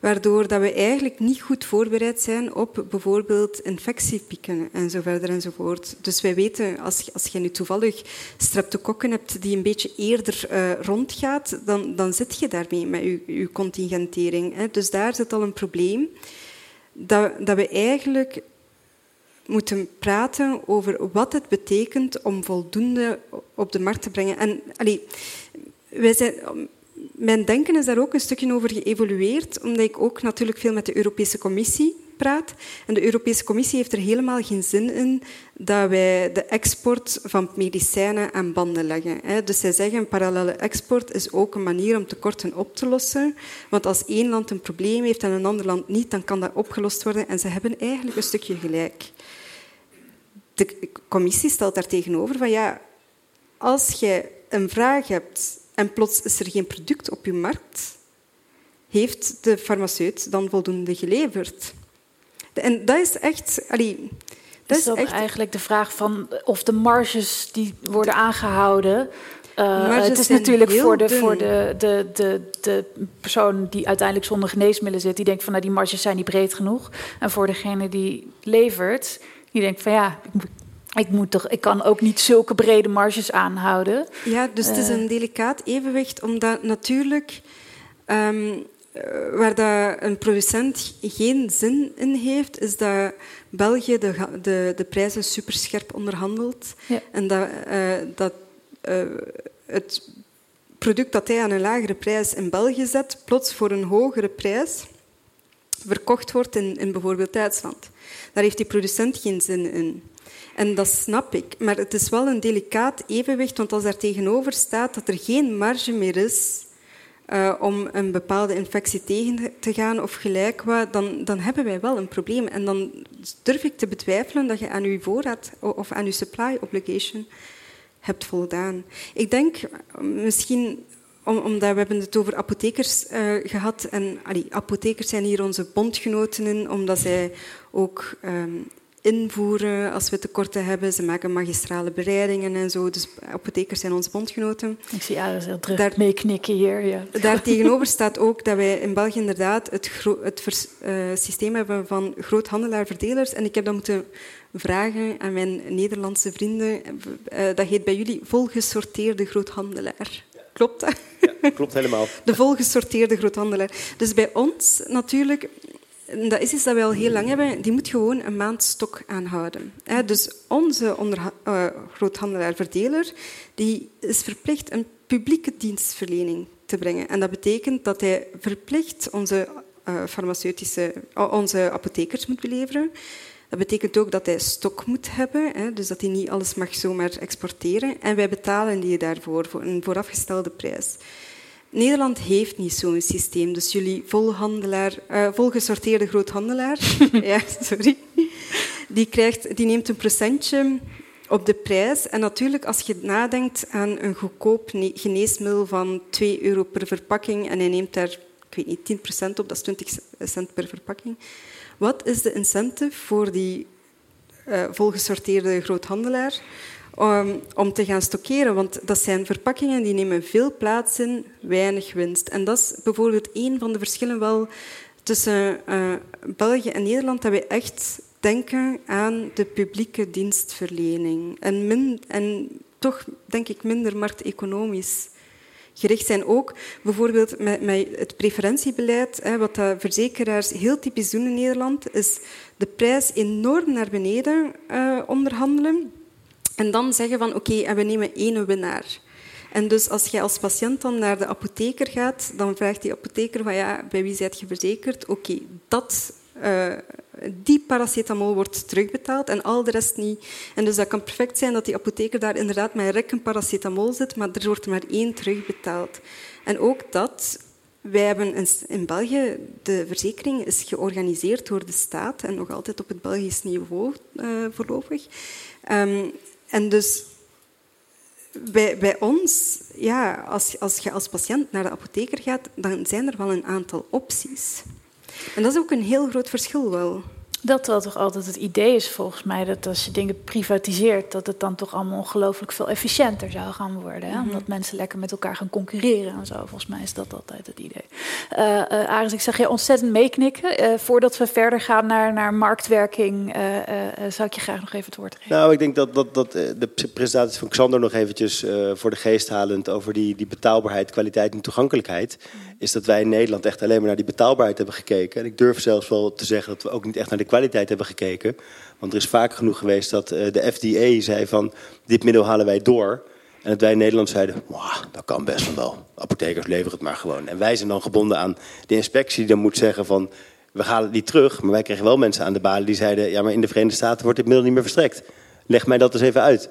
Waardoor dat we eigenlijk niet goed voorbereid zijn op bijvoorbeeld infectiepieken en zo verder enzovoort. Dus wij weten, als, als je nu toevallig streptokokken hebt die een beetje eerder eh, rondgaat, dan, dan zit je daarmee met je, je contingentering. Hè. Dus daar zit al een probleem. Dat, dat we eigenlijk moeten praten over wat het betekent om voldoende op de markt te brengen. En allee, wij zijn, mijn denken is daar ook een stukje over geëvolueerd, omdat ik ook natuurlijk veel met de Europese Commissie En de Europese Commissie heeft er helemaal geen zin in dat wij de export van medicijnen aan banden leggen. Dus zij zeggen, parallele export is ook een manier om tekorten op te lossen. Want als één land een probleem heeft en een ander land niet, dan kan dat opgelost worden. En ze hebben eigenlijk een stukje gelijk. De commissie stelt daar tegenover van ja, als je een vraag hebt en plots is er geen product op je markt, heeft de farmaceut dan voldoende geleverd? En dat is echt... Allee, dat is echt eigenlijk de vraag van of de marges die worden aangehouden. eh, het is natuurlijk voor, de, dun. voor de, de, de, de persoon die uiteindelijk zonder geneesmiddelen zit, die denkt van nou, die marges zijn niet breed genoeg. En voor degene die levert, die denkt van ja, ik moet, ik, moet toch, ik kan ook niet zulke brede marges aanhouden. Ja, dus het is Eh. een delicaat evenwicht, omdat natuurlijk ehm, eh, waar dat een producent geen zin in heeft, is dat België de, de, de prijzen superscherp onderhandelt. Ja. En dat, eh, dat eh, het product dat hij aan een lagere prijs in België zet, plots voor een hogere prijs verkocht wordt in, in bijvoorbeeld Duitsland. Daar heeft die producent geen zin in. En dat snap ik. Maar het is wel een delicaat evenwicht, want als daar tegenover staat dat er geen marge meer is uh, om een bepaalde infectie tegen te gaan of gelijk wat, dan, dan hebben wij wel een probleem. En dan durf ik te betwijfelen dat je aan uw voorraad of aan uw supply obligation hebt voldaan. Ik denk misschien omdat we hebben het over apothekers uh, gehad. En allee, apothekers zijn hier onze bondgenoten in, omdat zij ook um, invoeren als we tekorten hebben. Ze maken magistrale bereidingen en zo. Dus apothekers zijn onze bondgenoten. Ik zie Aris heel terug Daar, meeknikken hier. Ja. Daartegenover staat ook dat wij in België inderdaad het, het uh, systeem hebben van groothandelaar-verdelers. En ik heb dan moeten vragen aan mijn Nederlandse vrienden. Uh, dat heet bij jullie volgesorteerde groothandelaar. Klopt dat? Ja, klopt helemaal. De volgesorteerde groothandelaar. Dus bij ons natuurlijk dat is iets dat we al heel lang hebben, die moet gewoon een maand stok aanhouden. Dus onze uh, groothandelaar-verdeler die is verplicht een publieke dienstverlening te brengen. En dat betekent dat hij verplicht onze, uh, farmaceutische, onze apothekers moet beleveren. Dat betekent ook dat hij stok moet hebben, hè, dus dat hij niet alles mag zomaar exporteren. En wij betalen die daarvoor voor een voorafgestelde prijs. Nederland heeft niet zo'n systeem. Dus jullie volhandelaar, uh, volgesorteerde groothandelaar, [LAUGHS] ja, sorry, die, krijgt, die neemt een procentje op de prijs. En natuurlijk, als je nadenkt aan een goedkoop geneesmiddel van 2 euro per verpakking en hij neemt daar, ik weet niet, 10% op, dat is 20 cent per verpakking. Wat is de incentive voor die uh, volgesorteerde groothandelaar? Om, te gaan stockeren. Want dat zijn verpakkingen die nemen veel plaats in, weinig winst. En dat is bijvoorbeeld een van de verschillen wel tussen uh, België en Nederland, dat we echt denken aan de publieke dienstverlening. En, en toch denk ik minder markteconomisch gericht zijn. Ook bijvoorbeeld met, met het preferentiebeleid, hè, wat de verzekeraars heel typisch doen in Nederland, is de prijs enorm naar beneden uh, onderhandelen. En dan zeggen van oké, en we nemen één winnaar. En dus als je als patiënt dan naar de apotheker gaat, dan vraagt die apotheker van ja, bij wie zijt je verzekerd? Oké, dat, uh, die paracetamol wordt terugbetaald en al de rest niet. En dus dat kan perfect zijn dat die apotheker daar inderdaad met rekken paracetamol zit, maar er wordt maar één terugbetaald. En ook dat wij hebben in België, de verzekering is georganiseerd door de staat en nog altijd op het Belgisch niveau uh, voorlopig. Um, en dus bij, bij ons, ja, als, als je als patiënt naar de apotheker gaat, dan zijn er wel een aantal opties. En dat is ook een heel groot verschil wel. Dat dat toch altijd het idee is volgens mij, dat als je dingen privatiseert, dat het dan toch allemaal ongelooflijk veel efficiënter zou gaan worden. Hè? Mhm. Omdat mensen lekker met elkaar gaan concurreren en zo. Volgens mij is dat altijd het idee. Uh, uh, Aris, ik zag je ontzettend meeknikken. Uh, voordat we verder gaan naar, naar marktwerking, zou ik je graag nog even het woord geven. Nou, ik denk dat, dat, dat de presentatie van Xander nog eventjes voor de geest halend over die, die betaalbaarheid, kwaliteit en toegankelijkheid. Mhm. Is dat wij in Nederland echt alleen maar naar die betaalbaarheid hebben gekeken. En ik durf zelfs wel te zeggen dat we ook niet echt naar de kwaliteit hebben gekeken. Want er is vaak genoeg geweest dat eh, de FDA zei van dit middel halen wij door. En dat wij in Nederland zeiden, dat kan best wel. Apothekers leveren het maar gewoon. En wij zijn dan gebonden aan de inspectie die dan moet zeggen van... we halen het niet terug, maar wij kregen wel mensen aan de balie die zeiden... ja, maar in de Verenigde Staten wordt dit middel niet meer verstrekt. Leg mij dat eens even uit.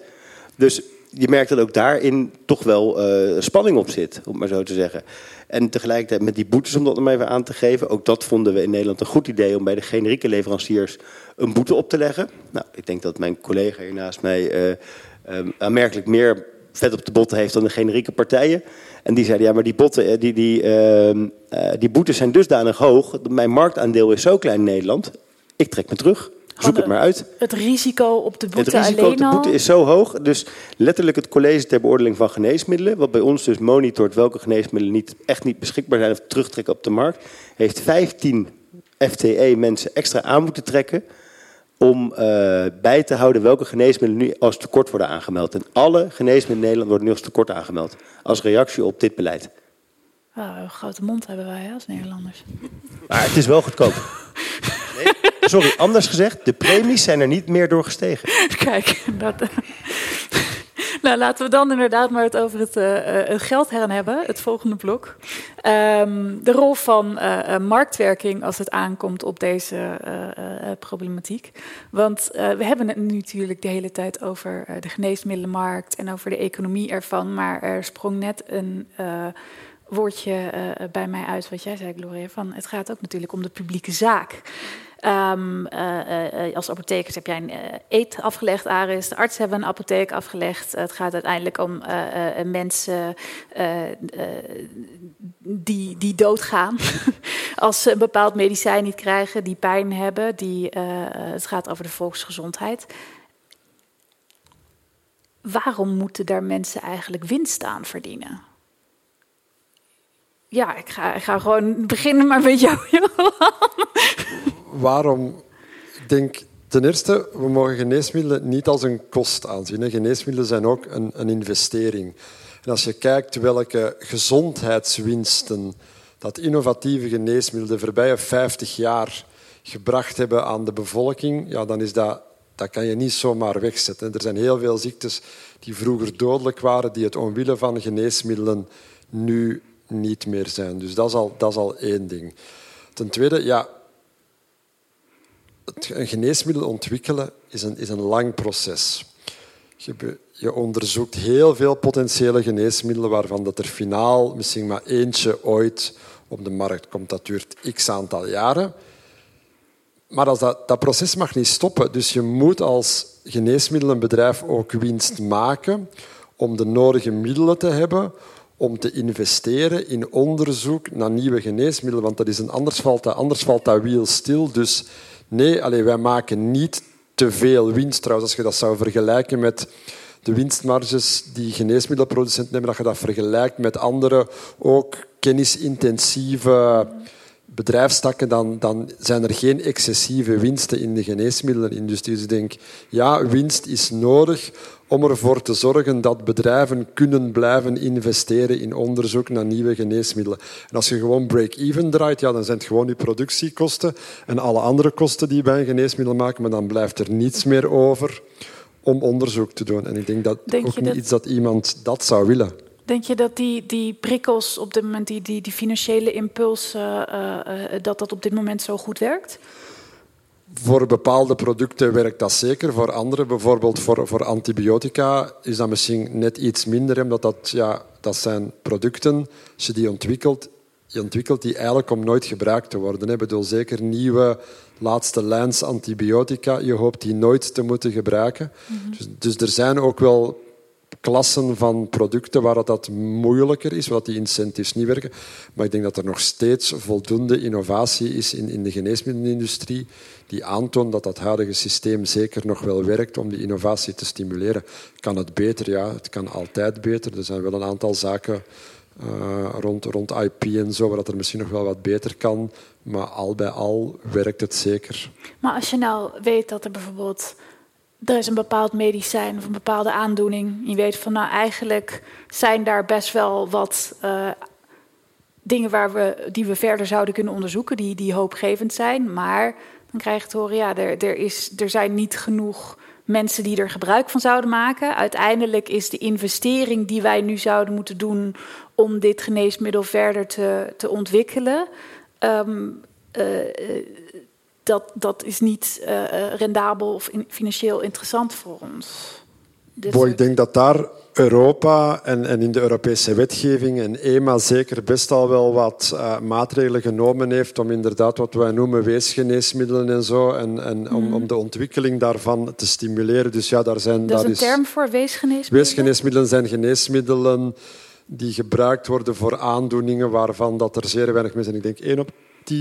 Dus je merkt dat ook daarin toch wel uh, spanning op zit, om maar zo te zeggen. En tegelijkertijd met die boetes, om dat nog even aan te geven, ook dat vonden we in Nederland een goed idee om bij de generieke leveranciers een boete op te leggen. Nou, ik denk dat mijn collega hier naast mij uh, aanmerkelijk meer vet op de botten heeft dan de generieke partijen. En die zeiden, ja, maar die, botten, die, die, uh, die boetes zijn dusdanig hoog. Mijn marktaandeel is zo klein in Nederland. Ik trek me terug. Zoek het maar uit. Het risico op de boete Het risico op de boete is zo hoog. Dus letterlijk het college ter beoordeling van geneesmiddelen, wat bij ons dus monitort welke geneesmiddelen niet, echt niet beschikbaar zijn of terugtrekken op de markt, heeft 15 FTE mensen extra aan moeten trekken om uh, bij te houden welke geneesmiddelen nu als tekort worden aangemeld. En alle geneesmiddelen in Nederland worden nu als tekort aangemeld. Als reactie op dit beleid. Een grote mond hebben wij als Nederlanders. Maar het is wel goedkoop. Nee? Sorry, anders gezegd, de premies zijn er niet meer door gestegen. [LAUGHS] Kijk, dat, [LAUGHS] nou, laten we dan inderdaad maar het over het, uh, het geld hebben, het volgende blok. Um, de rol van uh, marktwerking als het aankomt op deze problematiek. Want we hebben het nu natuurlijk de hele tijd over de geneesmiddelenmarkt en over de economie ervan. Maar er sprong net een woordje eh, bij mij uit wat jij zei, Gloria. Van het gaat ook natuurlijk om de publieke zaak. Um, uh, als apothekers heb jij een eet afgelegd, Aris. De artsen hebben een apotheek afgelegd. het gaat uiteindelijk om mensen die, die doodgaan [LAUGHS] als ze een bepaald medicijn niet krijgen, die pijn hebben. Die, het gaat over de volksgezondheid. Waarom moeten daar mensen eigenlijk winst aan verdienen? Ja, ik ga, ik ga gewoon beginnen maar met jou, [LAUGHS] Waarom? Ik denk ten eerste, we mogen geneesmiddelen niet als een kost aanzien. Geneesmiddelen zijn ook een, een investering. En als je kijkt welke gezondheidswinsten dat innovatieve geneesmiddelen de voorbije 50 jaar gebracht hebben aan de bevolking, ja, dan is dat, dat kan je niet zomaar wegzetten. Er zijn heel veel ziektes die vroeger dodelijk waren, die het omwille van geneesmiddelen nu niet meer zijn. Dus dat is al, dat is al één ding. Ten tweede, ja, een geneesmiddel ontwikkelen is een, is een lang proces. Je, je, onderzoekt heel veel potentiële geneesmiddelen waarvan dat er finaal misschien maar eentje ooit op de markt komt. Dat duurt x aantal jaren. Maar als dat, dat proces mag niet stoppen. Dus je moet als geneesmiddelenbedrijf ook winst maken om de nodige middelen te hebben om te investeren in onderzoek naar nieuwe geneesmiddelen, want dat is een, anders, valt dat, anders valt dat wiel stil. Dus nee, allez, wij maken niet te veel winst. Trouwens, als je dat zou vergelijken met de winstmarges die geneesmiddelproducenten hebben, dat je dat vergelijkt met andere, ook kennisintensieve bedrijfstakken, dan, dan zijn er geen excessieve winsten in de geneesmiddelenindustrie. Dus ik denk, ja, winst is nodig om ervoor te zorgen dat bedrijven kunnen blijven investeren in onderzoek naar nieuwe geneesmiddelen. En als je gewoon break-even draait, ja, dan zijn het gewoon je productiekosten en alle andere kosten die je bij een geneesmiddel maken, maar dan blijft er niets meer over om onderzoek te doen. En ik denk dat denk ook niet dat... iets dat iemand dat zou willen. Denk je dat die, die prikkels op dit moment, die, die, die financiële impulsen, uh, uh, dat dat op dit moment zo goed werkt? Voor bepaalde producten werkt dat zeker. Voor andere, bijvoorbeeld voor, voor antibiotica, is dat misschien net iets minder. Omdat dat, ja, dat zijn producten, als je die ontwikkelt, je ontwikkelt die eigenlijk om nooit gebruikt te worden. Ik bedoel, zeker nieuwe laatste lijns antibiotica, je hoopt die nooit te moeten gebruiken. Mhm. dus, dus er zijn ook wel klassen van producten waar dat moeilijker is, waar die incentives niet werken. Maar ik denk dat er nog steeds voldoende innovatie is in, in de geneesmiddelenindustrie die aantoont dat dat huidige systeem zeker nog wel werkt om die innovatie te stimuleren. Kan het beter? Ja, het kan altijd beter. Er zijn wel een aantal zaken uh, rond, rond IP en zo, waar dat er misschien nog wel wat beter kan. Maar al bij al werkt het zeker. Maar als je nou weet dat er bijvoorbeeld er is een bepaald medicijn of een bepaalde aandoening. Je weet van nou eigenlijk zijn daar best wel wat uh, dingen waar we, die we verder zouden kunnen onderzoeken, die, die hoopgevend zijn. Maar dan krijg je te horen, ja, er, er, is, er zijn niet genoeg mensen die er gebruik van zouden maken. Uiteindelijk is de investering die wij nu zouden moeten doen om dit geneesmiddel verder te, te ontwikkelen. Um, dat, dat is niet uh, rendabel of in, financieel interessant voor ons. Dus ik denk dat daar Europa en, en, in de Europese wetgeving en EMA zeker best al wel wat uh, maatregelen genomen heeft om inderdaad wat wij noemen weesgeneesmiddelen en zo, en, en om, mm. om, de ontwikkeling daarvan te stimuleren. Dus ja, daar zijn... Dat is een term voor weesgeneesmiddelen? Weesgeneesmiddelen zijn geneesmiddelen die gebruikt worden voor aandoeningen waarvan dat er zeer weinig mensen, ik denk één op 10.000,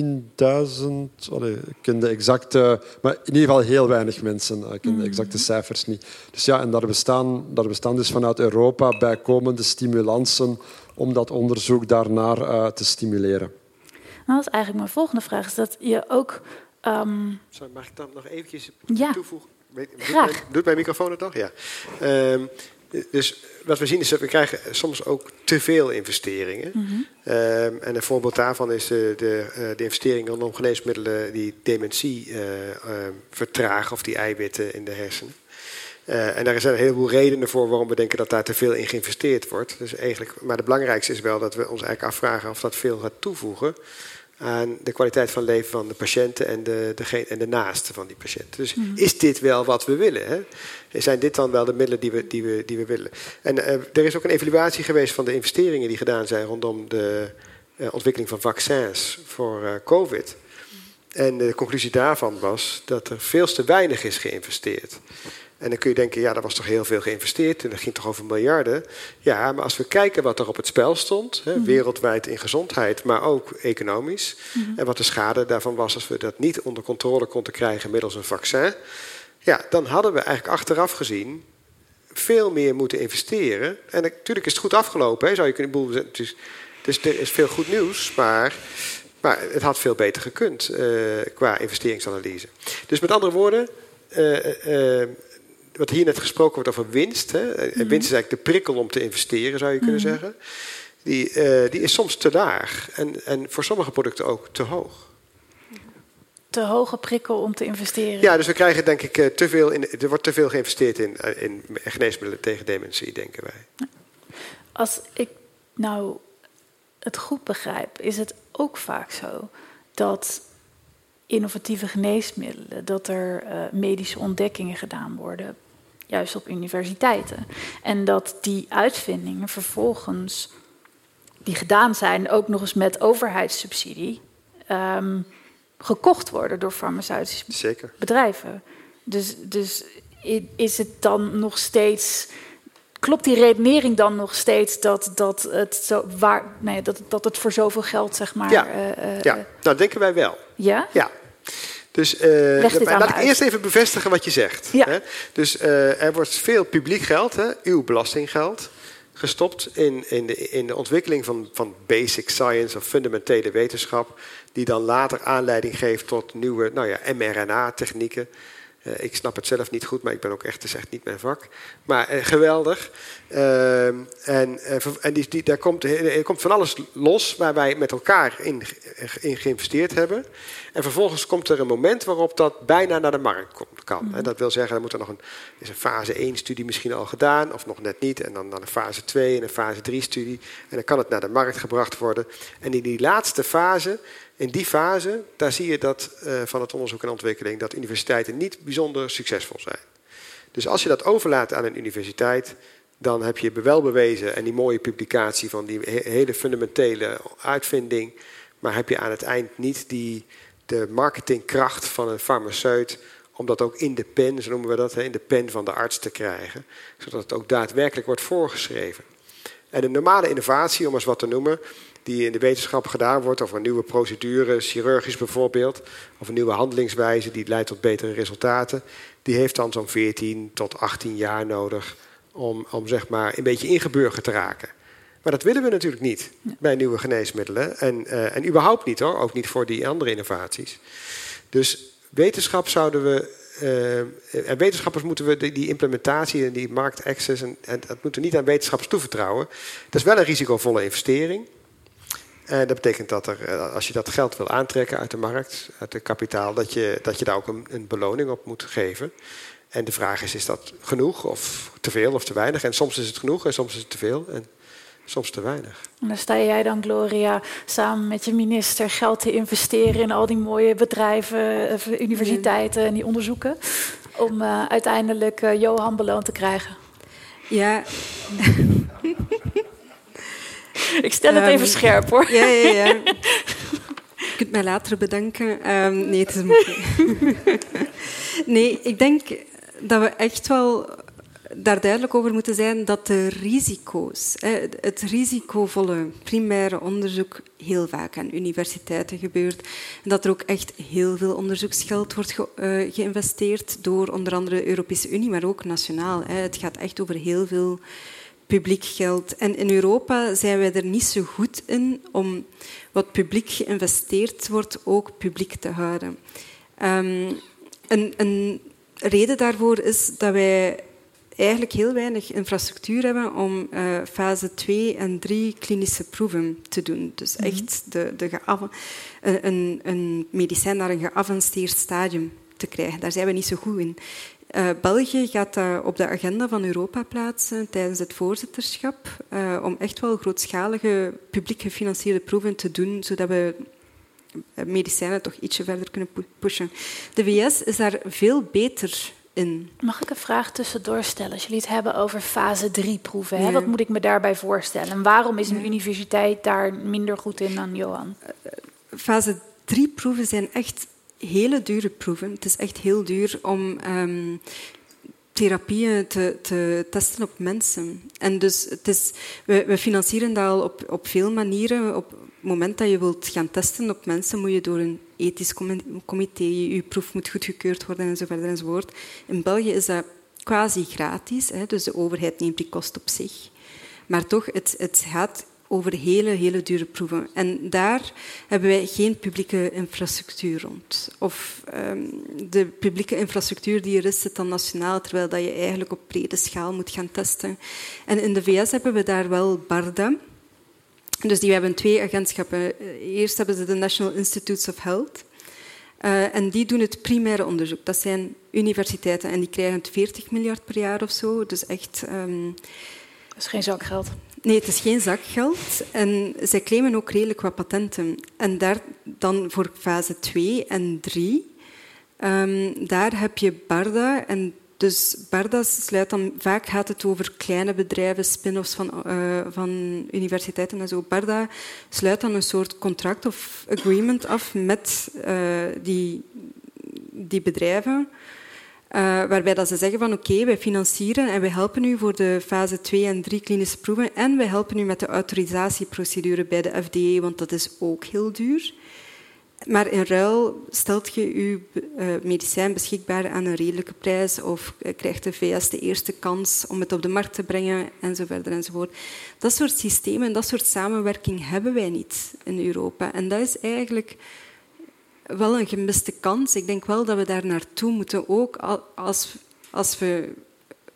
ik ken de exacte, maar in ieder geval heel weinig mensen. Ik ken de mm. exacte cijfers niet. Dus ja, en daar bestaan, daar bestaan dus vanuit Europa bijkomende stimulansen om dat onderzoek daarnaar uh, te stimuleren. Nou, dat is eigenlijk mijn volgende vraag. Is dat je ook... Um... Sorry, mag ik dan nog eventjes ja. toevoegen? Graag. Doet mijn microfoon het toch? Ja. Um, dus wat we zien is dat we krijgen soms ook te veel investeringen. Mm en een voorbeeld daarvan is de, de, eh, de investeringen rondom geneesmiddelen die dementie uh, vertragen of die eiwitten in de hersenen. Uh, en daar zijn een heleboel redenen voor waarom we denken dat daar te veel in geïnvesteerd wordt. Dus eigenlijk, maar het belangrijkste is wel dat we ons eigenlijk afvragen of dat veel gaat toevoegen aan de kwaliteit van leven van de patiënten en de, de, en de naasten van die patiënten. Dus is dit wel wat we willen? Hè? Zijn dit dan wel de middelen die we, die we, die we willen? En uh, er is ook een evaluatie geweest van de investeringen die gedaan zijn rondom de uh, ontwikkeling van vaccins voor uh, COVID. En de conclusie daarvan was dat er veel te weinig is geïnvesteerd. En dan kun je denken, ja, dat was toch heel veel geïnvesteerd en dat ging toch over miljarden. Ja, maar als we kijken wat er op het spel stond, hè, wereldwijd in gezondheid, maar ook economisch, en wat de schade daarvan was als we dat niet onder controle konden krijgen middels een vaccin, ja, dan hadden we eigenlijk achteraf gezien veel meer moeten investeren. En natuurlijk is het goed afgelopen, hè, zou je kunnen boel. Dus, dus er is veel goed nieuws, maar maar het had veel beter gekund uh, qua investeringsanalyse. Dus met andere woorden, uh, uh, wat hier net gesproken wordt over winst. Hè, mm -hmm. Winst is eigenlijk de prikkel om te investeren, zou je kunnen mm -hmm. zeggen. Die, die is soms te laag en, en voor sommige producten ook te hoog. Te hoge prikkel om te investeren? Ja, dus we krijgen denk ik te veel in, er wordt te veel geïnvesteerd in, in geneesmiddelen tegen dementie, denken wij. Als ik nou het goed begrijp, is het ook vaak zo dat innovatieve geneesmiddelen, dat er uh, medische ontdekkingen gedaan worden, juist op universiteiten. En dat die uitvindingen vervolgens, die gedaan zijn, ook nog eens met overheidssubsidie, um, gekocht worden door farmaceutische Zeker. bedrijven. Dus, dus is het dan nog steeds klopt die redenering dan nog steeds dat, dat, het, zo waar, nee, dat, dat het voor zoveel geld, zeg maar. Ja, uh, ja. nou denken wij wel. Ja? Ja. Dus uh, laat ik eerst even bevestigen wat je zegt. Ja. Hè? Dus uh, er wordt veel publiek geld, hè, uw belastinggeld, gestopt in, in, de, in de ontwikkeling van, van basic science of fundamentele wetenschap, die dan later aanleiding geeft tot nieuwe nou ja, mRNA-technieken. Uh, ik snap het zelf niet goed, maar ik ben ook echt, echt niet mijn vak. Maar uh, geweldig. Uh, en en die, die, daar komt, er komt van alles los waar wij met elkaar in, in geïnvesteerd hebben. En vervolgens komt er een moment waarop dat bijna naar de markt komt, kan. Mm. Dat wil zeggen, er moet er nog een, is een fase 1-studie misschien al gedaan, of nog net niet. En dan, dan een fase 2 en een fase 3-studie. En dan kan het naar de markt gebracht worden. En in die laatste fase in die fase, daar zie je dat uh, van het onderzoek en ontwikkeling dat universiteiten niet bijzonder succesvol zijn. Dus als je dat overlaat aan een universiteit, dan heb je wel bewezen en die mooie publicatie van die hele fundamentele uitvinding, maar heb je aan het eind niet die, de marketingkracht van een farmaceut om dat ook in de pen, zo noemen we dat, in de pen van de arts te krijgen, zodat het ook daadwerkelijk wordt voorgeschreven. En een normale innovatie, om eens wat te noemen, die in de wetenschap gedaan wordt, of een nieuwe procedure, chirurgisch bijvoorbeeld, of een nieuwe handelingswijze die leidt tot betere resultaten, die heeft dan zo'n 14 tot 18 jaar nodig om, om zeg maar een beetje ingeburgerd te raken. Maar dat willen we natuurlijk niet bij nieuwe geneesmiddelen. En, uh, en überhaupt niet hoor, ook niet voor die andere innovaties. Dus wetenschap zouden we. Uh, en wetenschappers moeten we die, die implementatie en die marktaccess. En, en dat moeten we niet aan wetenschappers toevertrouwen. Dat is wel een risicovolle investering. En dat betekent dat er, eh, als je dat geld wil aantrekken uit de markt, uit het kapitaal, dat je, dat je daar ook een, een beloning op moet geven. En de vraag is, is dat genoeg of te veel of te weinig? En soms is het genoeg en soms is het te veel en soms te weinig. En dan sta jij dan, Gloria, samen met je minister geld te investeren in al die mooie bedrijven, eh, universiteiten en die onderzoeken. Om uh, uiteindelijk uh, Johan beloond te krijgen. Ja. [LAUGHS] Ik stel het um, even scherp hoor. Ja, ja, ja. [LAUGHS] Je kunt mij later bedanken. Um, nee, het is moeilijk. [LAUGHS] nee, ik denk dat we echt wel daar duidelijk over moeten zijn dat de risico's, het risicovolle primaire onderzoek heel vaak aan universiteiten gebeurt. En dat er ook echt heel veel onderzoeksgeld wordt ge uh, geïnvesteerd door onder andere de Europese Unie, maar ook nationaal. Het gaat echt over heel veel publiek geld. En in Europa zijn wij er niet zo goed in om wat publiek geïnvesteerd wordt ook publiek te houden. Um, een, een, reden daarvoor is dat wij eigenlijk heel weinig infrastructuur hebben om uh, fase 2 en 3 klinische proeven te doen. Dus mhm. echt de, de een, een medicijn naar een geavanceerd stadium te krijgen. Daar zijn we niet zo goed in. Uh, België gaat dat op de agenda van Europa plaatsen tijdens het voorzitterschap, uh, om echt wel grootschalige publiek gefinancierde proeven te doen, zodat we medicijnen toch ietsje verder kunnen pushen. De VS is daar veel beter in. Mag ik een vraag tussendoor stellen? Als jullie het hebben over fase 3 proeven, hè? wat moet ik me daarbij voorstellen? En waarom is een universiteit daar minder goed in dan Johan? Fase 3 proeven zijn echt hele dure proeven. Het is echt heel duur om ehm, therapieën te, te, testen op mensen. En dus het is, we, we financieren dat al op, op veel manieren. Op het moment dat je wilt gaan testen op mensen, moet je door een ethisch comité, je proef moet goedgekeurd worden en zo verder enzovoort. In België is dat quasi gratis, hè, dus de overheid neemt die kost op zich. Maar toch, het, het gaat over hele, hele dure proeven. En daar hebben wij geen publieke infrastructuur rond. Of um, de publieke infrastructuur die er is, zit dan nationaal, terwijl dat je eigenlijk op brede schaal moet gaan testen. En in de VS hebben we daar wel BARDA. Dus die hebben twee agentschappen. Eerst hebben ze de National Institutes of Health. Uh, en die doen het primaire onderzoek. Dat zijn universiteiten en die krijgen 40 miljard per jaar of zo. Dus echt... Um... Dat is geen zakgeld. Nee, het is geen zakgeld. En zij claimen ook redelijk wat patenten. En daar dan voor fase 2 en 3, um, ehm, daar heb je Barda. En dus Barda sluit dan, vaak gaat het over kleine bedrijven, spin-offs van, uh, van universiteiten en zo. Barda sluit dan een soort contract of agreement af met uh, die, die bedrijven. Uh, waarbij dat ze zeggen van oké, wij financieren en wij helpen u voor de fase 2 en 3 klinische proeven en wij helpen u met de autorisatieprocedure bij de FDA, want dat is ook heel duur. Maar in ruil stelt je uw uh, medicijn beschikbaar aan een redelijke prijs of krijgt de VS de eerste kans om het op de markt te brengen enzovoort enzovoort. Dat soort systemen en dat soort samenwerking hebben wij niet in Europa. En dat is eigenlijk wel een gemiste kans. Ik denk wel dat we daar naartoe moeten, ook als, als we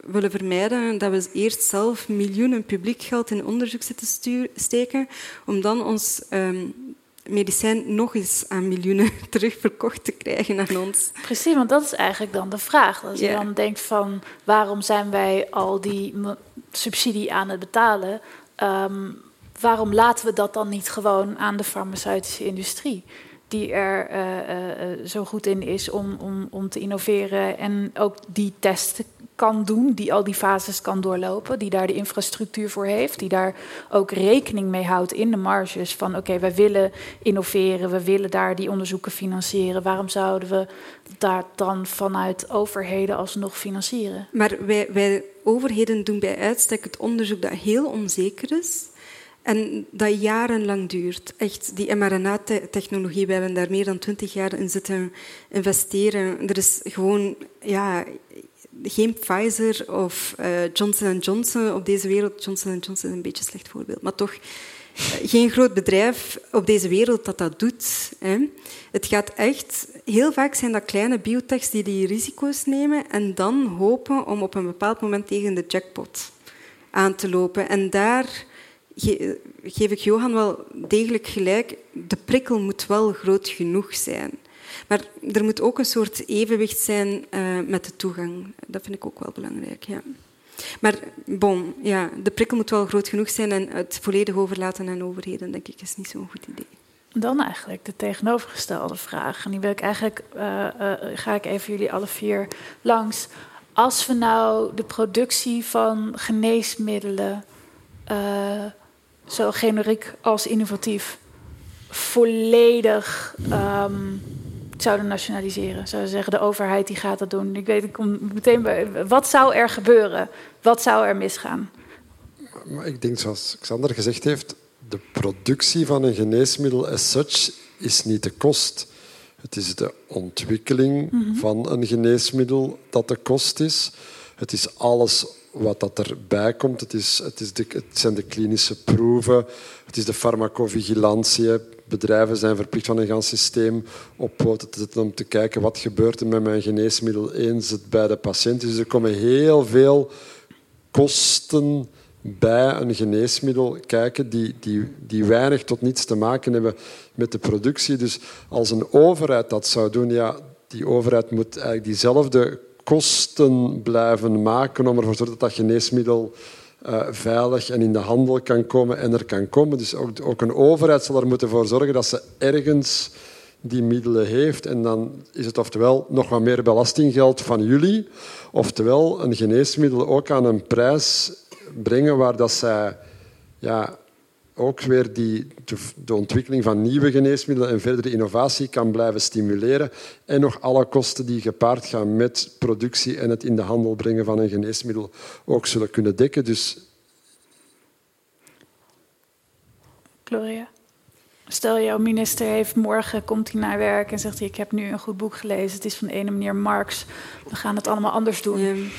willen vermijden dat we eerst zelf miljoenen publiek geld in onderzoek zitten steken, om dan ons um, medicijn nog eens aan miljoenen [LAUGHS] terugverkocht te krijgen aan ons. Precies, want dat is eigenlijk dan de vraag. Als je dan denkt van waarom zijn wij al die subsidie aan het betalen, um, waarom laten we dat dan niet gewoon aan de farmaceutische industrie? Die er uh, uh, zo goed in is om, om, om te innoveren en ook die testen kan doen, die al die fases kan doorlopen, die daar de infrastructuur voor heeft, die daar ook rekening mee houdt in de marges van oké, wij willen innoveren, we willen daar die onderzoeken financieren. Waarom zouden we daar dan vanuit overheden alsnog financieren? Maar wij, wij overheden doen bij uitstek het onderzoek dat heel onzeker is en dat jarenlang duurt. Echt, die mRNA-technologie, we hebben daar meer dan twintig jaar in zitten investeren. Er is gewoon ja, geen Pfizer of uh, Johnson Johnson op deze wereld. Johnson Johnson is een beetje een slecht voorbeeld, maar toch eh, geen groot bedrijf op deze wereld dat dat doet. Hè. Het gaat echt... Heel vaak zijn dat kleine biotechs die die risico's nemen en dan hopen om op een bepaald moment tegen de jackpot aan te lopen. En daar geef ik Johan wel degelijk gelijk. De prikkel moet wel groot genoeg zijn. Maar er moet ook een soort evenwicht zijn uh, met de toegang. Dat vind ik ook wel belangrijk. Ja. Maar bon, ja, de prikkel moet wel groot genoeg zijn en het volledig overlaten aan overheden, denk ik, is niet zo'n goed idee. Dan eigenlijk de tegenovergestelde vraag. En die wil ik eigenlijk, uh, uh, ga ik even jullie alle vier langs. Als we nou de productie van geneesmiddelen zo generiek als innovatief, volledig um, zouden nationaliseren. Zouden zeggen, de overheid die gaat dat doen. Ik weet, ik kom meteen bij. Wat zou er gebeuren? Wat zou er misgaan? Maar ik denk, zoals Xander gezegd heeft, de productie van een geneesmiddel as such is niet de kost. Het is de ontwikkeling mhm. van een geneesmiddel dat de kost is. Het is alles wat dat erbij komt. Het, is, het, is de, het zijn de klinische proeven, het is de farmacovigilantie. Bedrijven zijn verplicht van een gans systeem op poten te zetten om te kijken wat gebeurt er met mijn geneesmiddel eens het bij de patiënt. Dus er komen heel veel kosten bij een geneesmiddel kijken die, die, die weinig tot niets te maken hebben met de productie. Dus als een overheid dat zou doen, ja, die overheid moet eigenlijk diezelfde kosten blijven maken om ervoor te zorgen dat dat geneesmiddel uh, veilig en in de handel kan komen en er kan komen. Dus ook, ook een overheid zal er moeten voor zorgen dat ze ergens die middelen heeft. En dan is het oftewel nog wat meer belastinggeld van jullie, oftewel een geneesmiddel ook aan een prijs brengen waar dat zij ja, ook weer die, de, ontwikkeling van nieuwe geneesmiddelen en verdere innovatie kan blijven stimuleren. En nog alle kosten die gepaard gaan met productie en het in de handel brengen van een geneesmiddel ook zullen kunnen dekken. Dus... Gloria? Stel, jouw minister heeft morgen, komt hij naar werk en zegt hij... ik heb nu een goed boek gelezen, het is van de ene meneer Marx. We gaan het allemaal anders doen.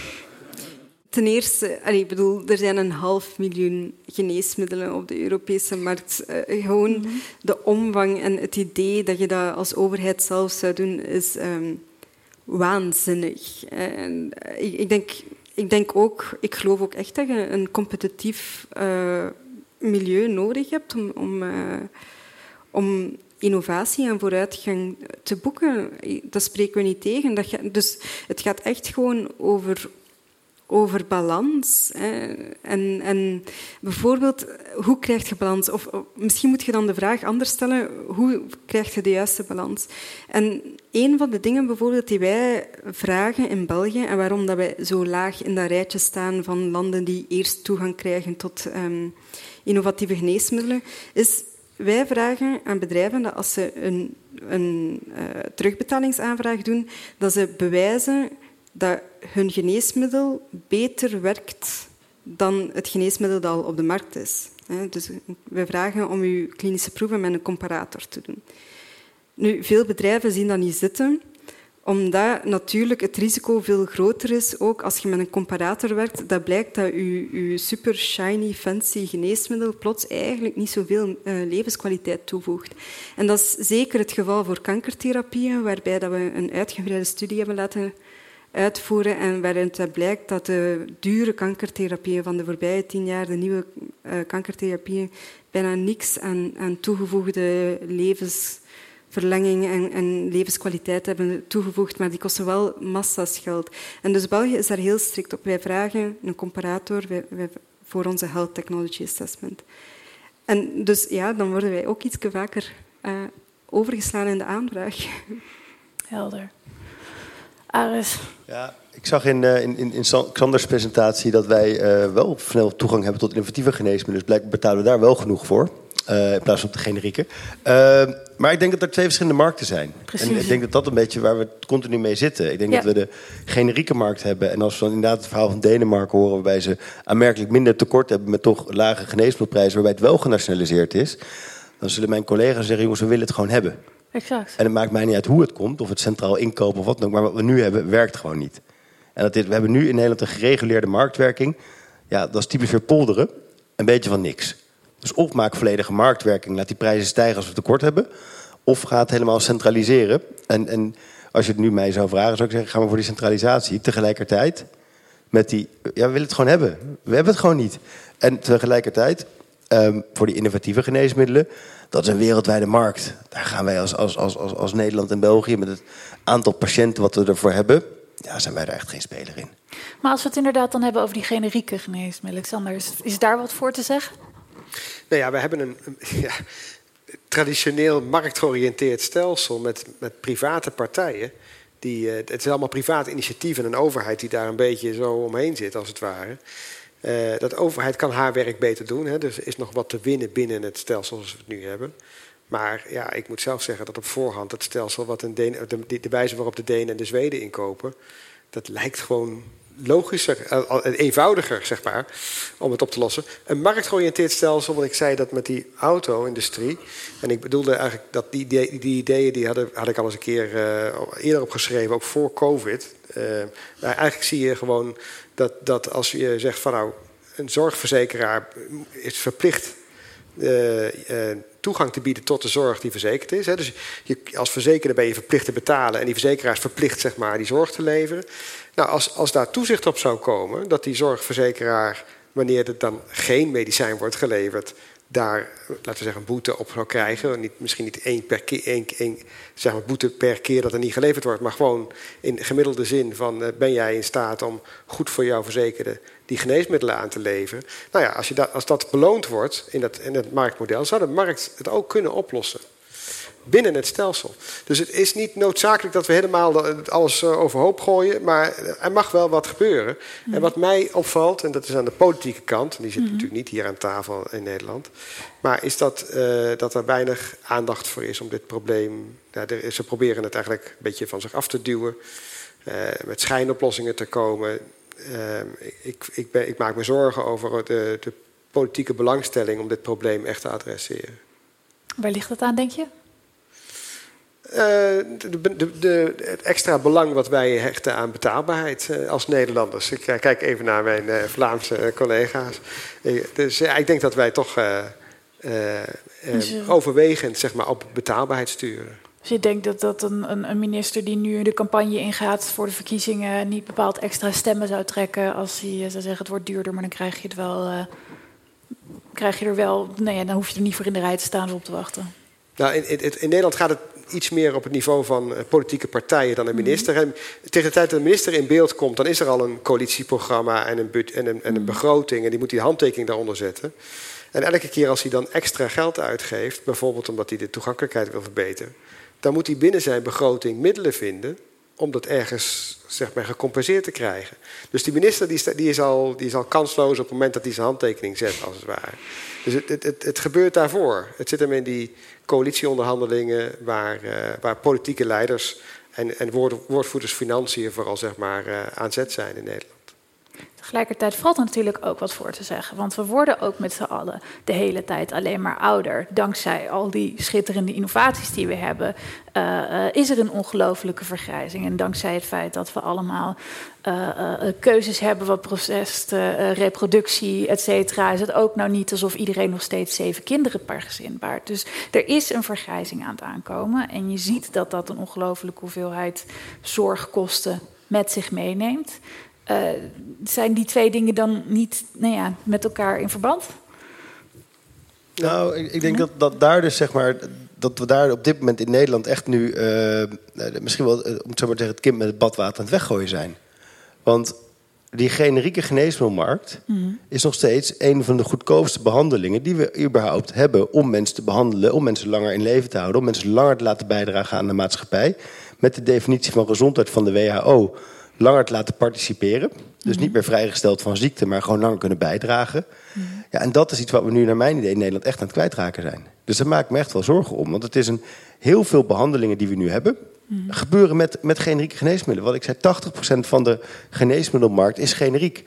Ten eerste, ik bedoel, er zijn een half miljoen geneesmiddelen op de Europese markt. Uh, gewoon mhm. de omvang en het idee dat je dat als overheid zelf zou doen, is um, waanzinnig. En, uh, ik, ik, denk, ik denk ook, ik geloof ook echt dat je een competitief uh, milieu nodig hebt om, om, om innovatie en vooruitgang te boeken. Dat spreken we niet tegen. Dat je, dus het gaat echt gewoon over over balans. Hè. En, en bijvoorbeeld, hoe krijg je balans? Of, misschien moet je dan de vraag anders stellen, hoe krijg je de juiste balans? En een van de dingen bijvoorbeeld die wij vragen in België, en waarom dat wij zo laag in dat rijtje staan van landen die eerst toegang krijgen tot um, innovatieve geneesmiddelen, is wij vragen aan bedrijven dat als ze een, een uh, terugbetalingsaanvraag doen, dat ze bewijzen dat hun geneesmiddel beter werkt dan het geneesmiddel dat al op de markt is. Dus we vragen om uw klinische proeven met een comparator te doen. Nu, veel bedrijven zien dat niet zitten, omdat natuurlijk het risico veel groter is, ook als je met een comparator werkt, dat blijkt dat je, super shiny, fancy geneesmiddel plots eigenlijk niet zoveel uh, levenskwaliteit toevoegt. En dat is zeker het geval voor kankertherapieën, waarbij dat we een uitgebreide studie hebben laten uitvoeren en waarin het blijkt dat de dure kankertherapieën van de voorbije tien jaar, de nieuwe uh, kankertherapieën, bijna niks aan, aan toegevoegde levensverlenging en, en, levenskwaliteit hebben toegevoegd, maar die kosten wel massa's geld. En dus België is daar heel strikt op. Wij vragen een comparator voor onze Health Technology Assessment. En dus ja, dan worden wij ook iets vaker uh, overgeslaan in de aanvraag. Helder. Aris? Ja, ik zag in, uh, in, in, in Xanders presentatie dat wij uh, wel snel toegang hebben tot innovatieve geneesmiddelen. Dus blijkbaar betalen we daar wel genoeg voor. Uh, in plaats van de generieke. maar ik denk dat er twee verschillende markten zijn. Precies. En ik denk dat dat een beetje waar we continu mee zitten. Ik denk dat we de generieke markt hebben. En als we dan inderdaad het verhaal van Denemarken horen... waarbij ze aanmerkelijk minder tekort hebben... met toch lage geneesmiddelprijzen... waarbij het wel genationaliseerd is... dan zullen mijn collega's zeggen... jongens, we willen het gewoon hebben. En het maakt mij niet uit hoe het komt, of het centraal inkopen of wat dan ook. Maar wat we nu hebben, werkt gewoon niet. En dat dit, we hebben nu in Nederland een gereguleerde marktwerking. Ja, dat is typisch weer polderen. Een beetje van niks. Dus of maak volledige marktwerking, laat die prijzen stijgen als we tekort hebben. Of ga het helemaal centraliseren. En, en als je het nu mij zou vragen, zou ik zeggen: gaan we voor die centralisatie. Tegelijkertijd met die. Ja, we willen het gewoon hebben. We hebben het gewoon niet. En tegelijkertijd, um, voor die innovatieve geneesmiddelen dat is een wereldwijde markt. Daar gaan wij als, als, als, als, als Nederland en België met het aantal patiënten wat we ervoor hebben, ja, zijn wij daar echt geen speler in. Maar als we het inderdaad dan hebben over die generieke geneesmiddelen, Alexander, is, is daar wat voor te zeggen? Nou ja, we hebben een, ja, traditioneel marktgeoriënteerd stelsel met, met private partijen. Die, uh, het is allemaal privaat initiatief en een overheid die daar een beetje zo omheen zit, als het ware. Uh, dat overheid kan haar werk beter doen. Hè. Dus er is nog wat te winnen binnen het stelsel zoals we het nu hebben. Maar ja, ik moet zelf zeggen dat op voorhand het stelsel, wat een de, de, wijze waarop de Denen en de Zweden inkopen, dat lijkt gewoon logischer, eh, eenvoudiger, zeg maar, om het op te lossen. Een marktgeoriënteerd stelsel, want ik zei dat met die auto-industrie. En ik bedoelde eigenlijk dat die, die, ideeën die had ik al eens een keer eerder opgeschreven, ook voor COVID. Eigenlijk zie je gewoon dat, dat als je zegt van nou, een zorgverzekeraar is verplicht uh, uh, toegang te bieden tot de zorg die verzekerd is. Hè. Dus je, als verzekerde ben je verplicht te betalen en die verzekeraar is verplicht zeg maar, die zorg te leveren. Nou, als, als daar toezicht op zou komen, dat die zorgverzekeraar, wanneer er dan geen medicijn wordt geleverd, daar, laten we zeggen, een boete op zou krijgen. Niet, misschien niet één, per keer, één, één zeg maar, boete per keer dat er niet geleverd wordt, maar gewoon in gemiddelde zin van ben jij in staat om goed voor jouw verzekerde die geneesmiddelen aan te leveren. Nou ja, als, je dat, als dat beloond wordt in, dat, in het marktmodel, zou de markt het ook kunnen oplossen binnen het stelsel. Dus het is niet noodzakelijk dat we helemaal alles eh, overhoop gooien, maar er mag wel wat gebeuren. En wat mij opvalt, en dat is aan de politieke kant, en die zit mhm. natuurlijk niet hier aan tafel in Nederland, maar is dat, uh, dat er weinig aandacht voor is om dit probleem. Er, ze proberen het eigenlijk een beetje van zich af te duwen, uh, met schijnoplossingen te komen. ik, ik, ben, ik, maak me zorgen over de, de politieke belangstelling om dit probleem echt te adresseren. Waar ligt dat aan, denk je? Uh, de, de, de, het extra belang wat wij hechten aan betaalbaarheid uh, als Nederlanders. Ik uh, kijk even naar mijn Vlaamse collega's. dus ik denk dat wij toch dus, overwegend zeg maar, op betaalbaarheid sturen. Dus je denkt dat, dat een, een, minister die nu de campagne ingaat voor de verkiezingen niet bepaald extra stemmen zou trekken als hij zou zeggen het wordt duurder, maar dan krijg je het wel. krijg je er wel. Nee, dan hoef je er niet voor in de rij te staan op te wachten. Nou, in, in, in Nederland gaat het iets meer op het niveau van eh, politieke partijen dan een mhm. minister. En tegen de tijd dat de minister in beeld komt, dan is er al een coalitieprogramma en een, en een, en een mhm. begroting. En die moet die handtekening daaronder zetten. En elke keer als hij dan extra geld uitgeeft, bijvoorbeeld omdat hij de toegankelijkheid wil verbeteren, dan moet hij binnen zijn begroting middelen vinden om dat ergens zeg maar, gecompenseerd te krijgen. Dus die minister die, is, al, die is al kansloos op het moment dat hij zijn handtekening zet, als het ware. Dus het, het, het, gebeurt daarvoor. Het zit hem in die coalitieonderhandelingen waar, uh, waar politieke leiders en, en woord, woordvoerders financiën vooral zeg maar, uh, aan zet zijn in Nederland. Tegelijkertijd valt er natuurlijk ook wat voor te zeggen. Want we worden ook met z'n allen de hele tijd alleen maar ouder. Dankzij al die schitterende innovaties die we hebben, uh, is er een ongelofelijke vergrijzing. En dankzij het feit dat we allemaal uh, keuzes hebben wat proces, reproductie, et cetera, is het ook nou niet alsof iedereen nog steeds zeven kinderen per gezin baart. Dus er is een vergrijzing aan het aankomen. En je ziet dat dat een ongelofelijke hoeveelheid zorgkosten met zich meeneemt. Uh, zijn die twee dingen dan niet nou ja, met elkaar in verband? Nou, ik, ik denk dat, dat daar dus zeg maar. Dat we daar op dit moment in Nederland echt nu. Uh, misschien wel, om het zo maar te zeggen, het kind met het badwater aan het weggooien zijn. Want die generieke geneesmiddelmarkt mm. is nog steeds een van de goedkoopste behandelingen die we überhaupt hebben om mensen te behandelen, om mensen langer in leven te houden, om mensen langer te laten bijdragen aan de maatschappij. Met de definitie van gezondheid van de WHO langer te laten participeren. Dus niet meer vrijgesteld van ziekte, maar gewoon langer kunnen bijdragen. Ja, en dat is iets wat we nu naar mijn idee in Nederland echt aan het kwijtraken zijn. Dus daar maak ik me echt wel zorgen om. Want het is een heel veel behandelingen die we nu hebben. Gebeuren met, met generieke geneesmiddelen. Wat ik zei, 80% van de geneesmiddelmarkt is generiek.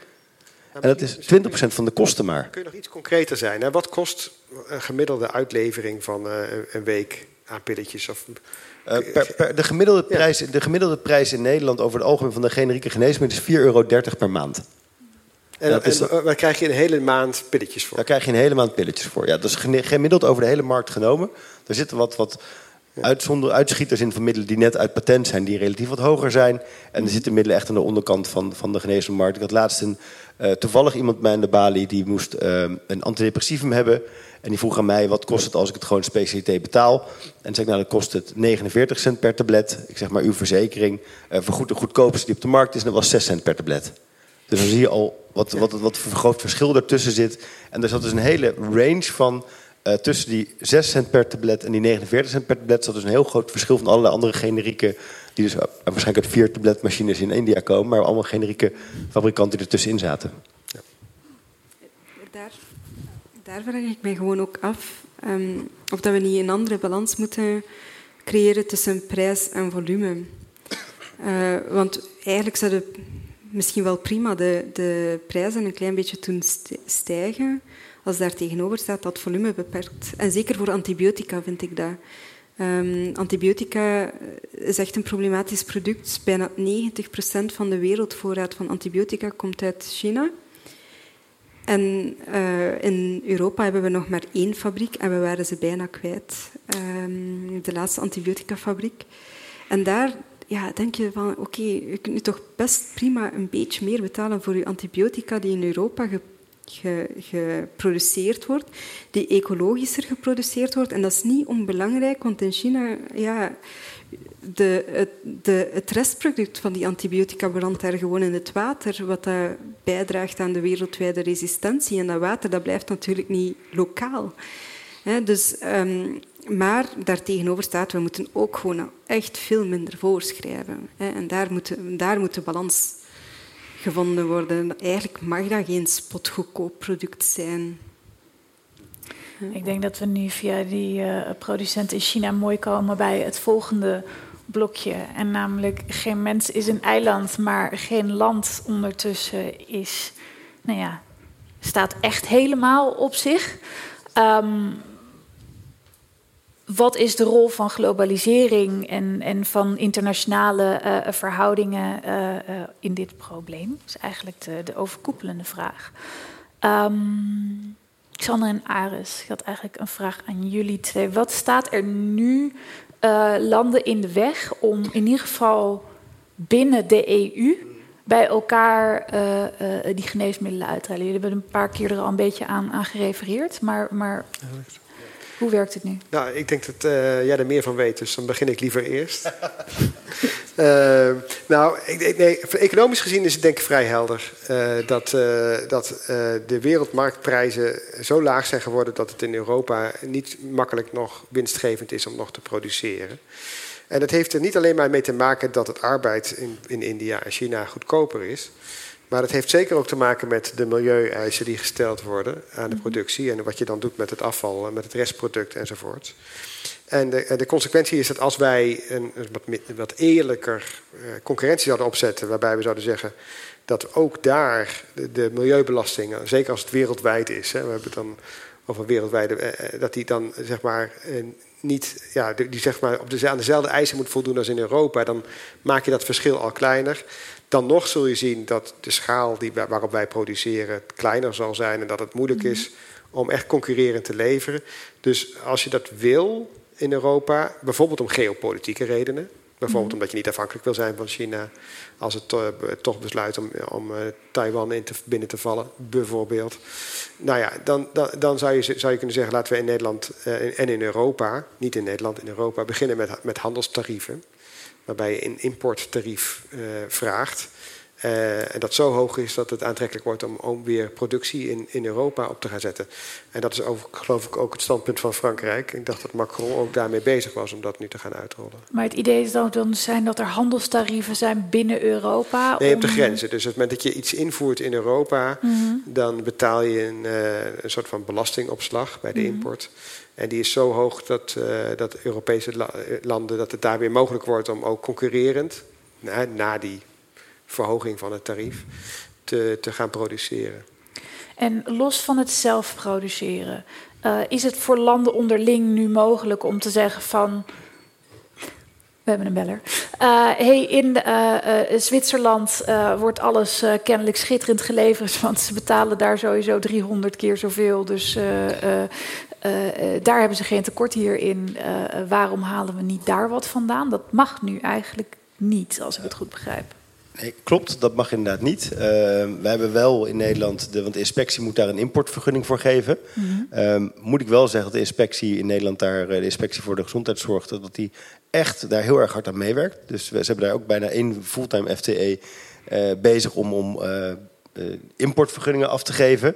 En dat is 20% van de kosten maar. Kun je nog iets concreter zijn? Hè? Wat kost een gemiddelde uitlevering van uh, een week aan pilletjes? Of uh, per, de, gemiddelde prijs, de gemiddelde prijs in Nederland over het algemeen van de generieke geneesmiddelen is 4,30 euro per maand. En, en waar krijg je een hele maand pilletjes voor? Daar krijg je een hele maand pilletjes voor. Ja, dat is gemiddeld over de hele markt genomen. Er zitten wat, wat uitzonder, uitschieters in van middelen die net uit patent zijn, die relatief wat hoger zijn. En er zitten middelen echt aan de onderkant van, van de geneesmiddelmarkt. Ik had laatst een, uh, toevallig iemand bij de balie die moest uh, een antidepressivum hebben. En die vroeg aan mij, wat kost het als ik het gewoon specialiteit betaal? En zei ik, nou, dat kost het 49 cent per tablet. Ik zeg maar, uw verzekering uh, vergoedt de goedkoopste die op de markt is. En dat was 6 cent per tablet. Dus dan zie je al wat, wat, wat voor groot verschil ertussen zit. En er zat dus een hele range van... Uh, tussen die 6 cent per tablet en die 49 cent per tablet... zat dus een heel groot verschil van allerlei andere generieke... die dus uh, waarschijnlijk uit vier tabletmachines in India komen... maar allemaal generieke fabrikanten die ertussenin zaten. Ja. Daar vraag ik mij gewoon ook af um, of dat we niet een andere balans moeten creëren tussen prijs en volume. Uh, want eigenlijk zouden misschien wel prima de, de prijzen een klein beetje doen stijgen als daar tegenover staat dat volume beperkt. En zeker voor antibiotica vind ik dat. Um, antibiotica is echt een problematisch product. Bijna 90% van de wereldvoorraad van antibiotica komt uit China. En uh, in Europa hebben we nog maar één fabriek en we waren ze bijna kwijt. Um, de laatste antibiotica-fabriek. En daar ja, denk je van, oké, je kunt nu toch best prima een beetje meer betalen voor je antibiotica die in Europa geproduceerd wordt, die ecologischer geproduceerd wordt. En dat is niet onbelangrijk, want in China, ja, de, het, de, het restproduct van die antibiotica belandt daar gewoon in het water, wat bijdraagt aan de wereldwijde resistentie. En dat water dat blijft natuurlijk niet lokaal. dus, um, maar daartegenover staat, we moeten ook gewoon echt veel minder voorschrijven. en daar moet, daar moet de balans gevonden worden. Eigenlijk mag dat geen spotgoedkoop product zijn. Ik denk dat we nu via die uh, producent in China mooi komen bij het volgende blokje. En namelijk, geen mens is een eiland, maar geen land ondertussen is, nou ja, staat echt helemaal op zich. Um, wat is de rol van globalisering en, en van internationale uh, verhoudingen uh, uh, in dit probleem? Dat is eigenlijk de, de overkoepelende vraag. Um, Xander en Aris, ik had eigenlijk een vraag aan jullie twee. Wat staat er nu landen in de weg om in ieder geval binnen de EU bij elkaar die geneesmiddelen uit te halen? Jullie hebben een paar keer er al een beetje aan, aan gerefereerd, maar... maar... Hoe werkt het nu? Nou, ik denk dat uh, jij er meer van weet, dus dan begin ik liever eerst. uh, [LAUGHS] nou, ik, nee, economisch gezien is het denk ik vrij helder uh, dat, dat de wereldmarktprijzen zo laag zijn geworden dat het in Europa niet makkelijk nog winstgevend is om nog te produceren. En dat heeft er niet alleen maar mee te maken dat het arbeid in, in India en China goedkoper is. Maar het heeft zeker ook te maken met de milieueisen die gesteld worden aan de mhm. productie. En wat je dan doet met het afval, met het restproduct enzovoort. En de, de consequentie is dat als wij een, wat, wat eerlijker uh, concurrentie zouden opzetten, waarbij we zouden zeggen dat ook daar de, de milieubelastingen, zeker als het wereldwijd is, hè, we hebben het dan over wereldwijde, eh, eh dat die dan zeg maar eh, niet, ja, die zeg maar op de, aan dezelfde eisen moet voldoen als in Europa, dan maak je dat verschil al kleiner. Dan nog zul je zien dat de schaal die, waarop wij produceren kleiner zal zijn en dat het moeilijk mhm. is om echt concurrerend te leveren. Dus als je dat wil in Europa, bijvoorbeeld om geopolitieke redenen, bijvoorbeeld mhm. omdat je niet afhankelijk wil zijn van China als het toch besluit om, om uh, Taiwan in te, binnen te vallen, bijvoorbeeld. Nou ja, dan, dan, dan zou, je, zou je kunnen zeggen, laten we in Nederland uh, en in Europa, niet in Nederland, in Europa, beginnen met, met handelstarieven waarbij je een importtarief uh, vraagt. Uh, en dat zo hoog is dat het aantrekkelijk wordt om, om weer productie in, in Europa op te gaan zetten. En dat is over, geloof ik ook het standpunt van Frankrijk. Ik dacht dat Macron ook daarmee bezig was om dat nu te gaan uitrollen. Maar het idee zou dan zijn dat er handelstarieven zijn binnen Europa? Nee, om... op de grenzen. Dus op het moment dat je iets invoert in Europa, mm -hmm. dan betaal je een, uh, een soort van belastingopslag bij de mm -hmm. import. En die is zo hoog dat, uh, dat Europese la landen, dat het daar weer mogelijk wordt om ook concurrerend, na, die verhoging van het tarief, te, te gaan produceren. En los van het zelf produceren, uh, is het voor landen onderling nu mogelijk om te zeggen van. We hebben een beller. Uh, hey, in Zwitserland wordt alles kennelijk schitterend geleverd, want ze betalen daar sowieso 300 keer zoveel. Dus daar hebben ze geen tekort hierin. Uh, waarom halen we niet daar wat vandaan? Dat mag nu eigenlijk niet, als ik het goed begrijp. Nee, klopt, dat mag inderdaad niet. Uh, we hebben wel in Nederland, de, want de inspectie moet daar een importvergunning voor geven. Mm -hmm. moet ik wel zeggen dat de inspectie in Nederland, daar, de inspectie voor de gezondheidszorg, dat die echt daar heel erg hard aan meewerkt. Dus we, ze hebben daar ook bijna één fulltime FTE bezig om, om importvergunningen af te geven.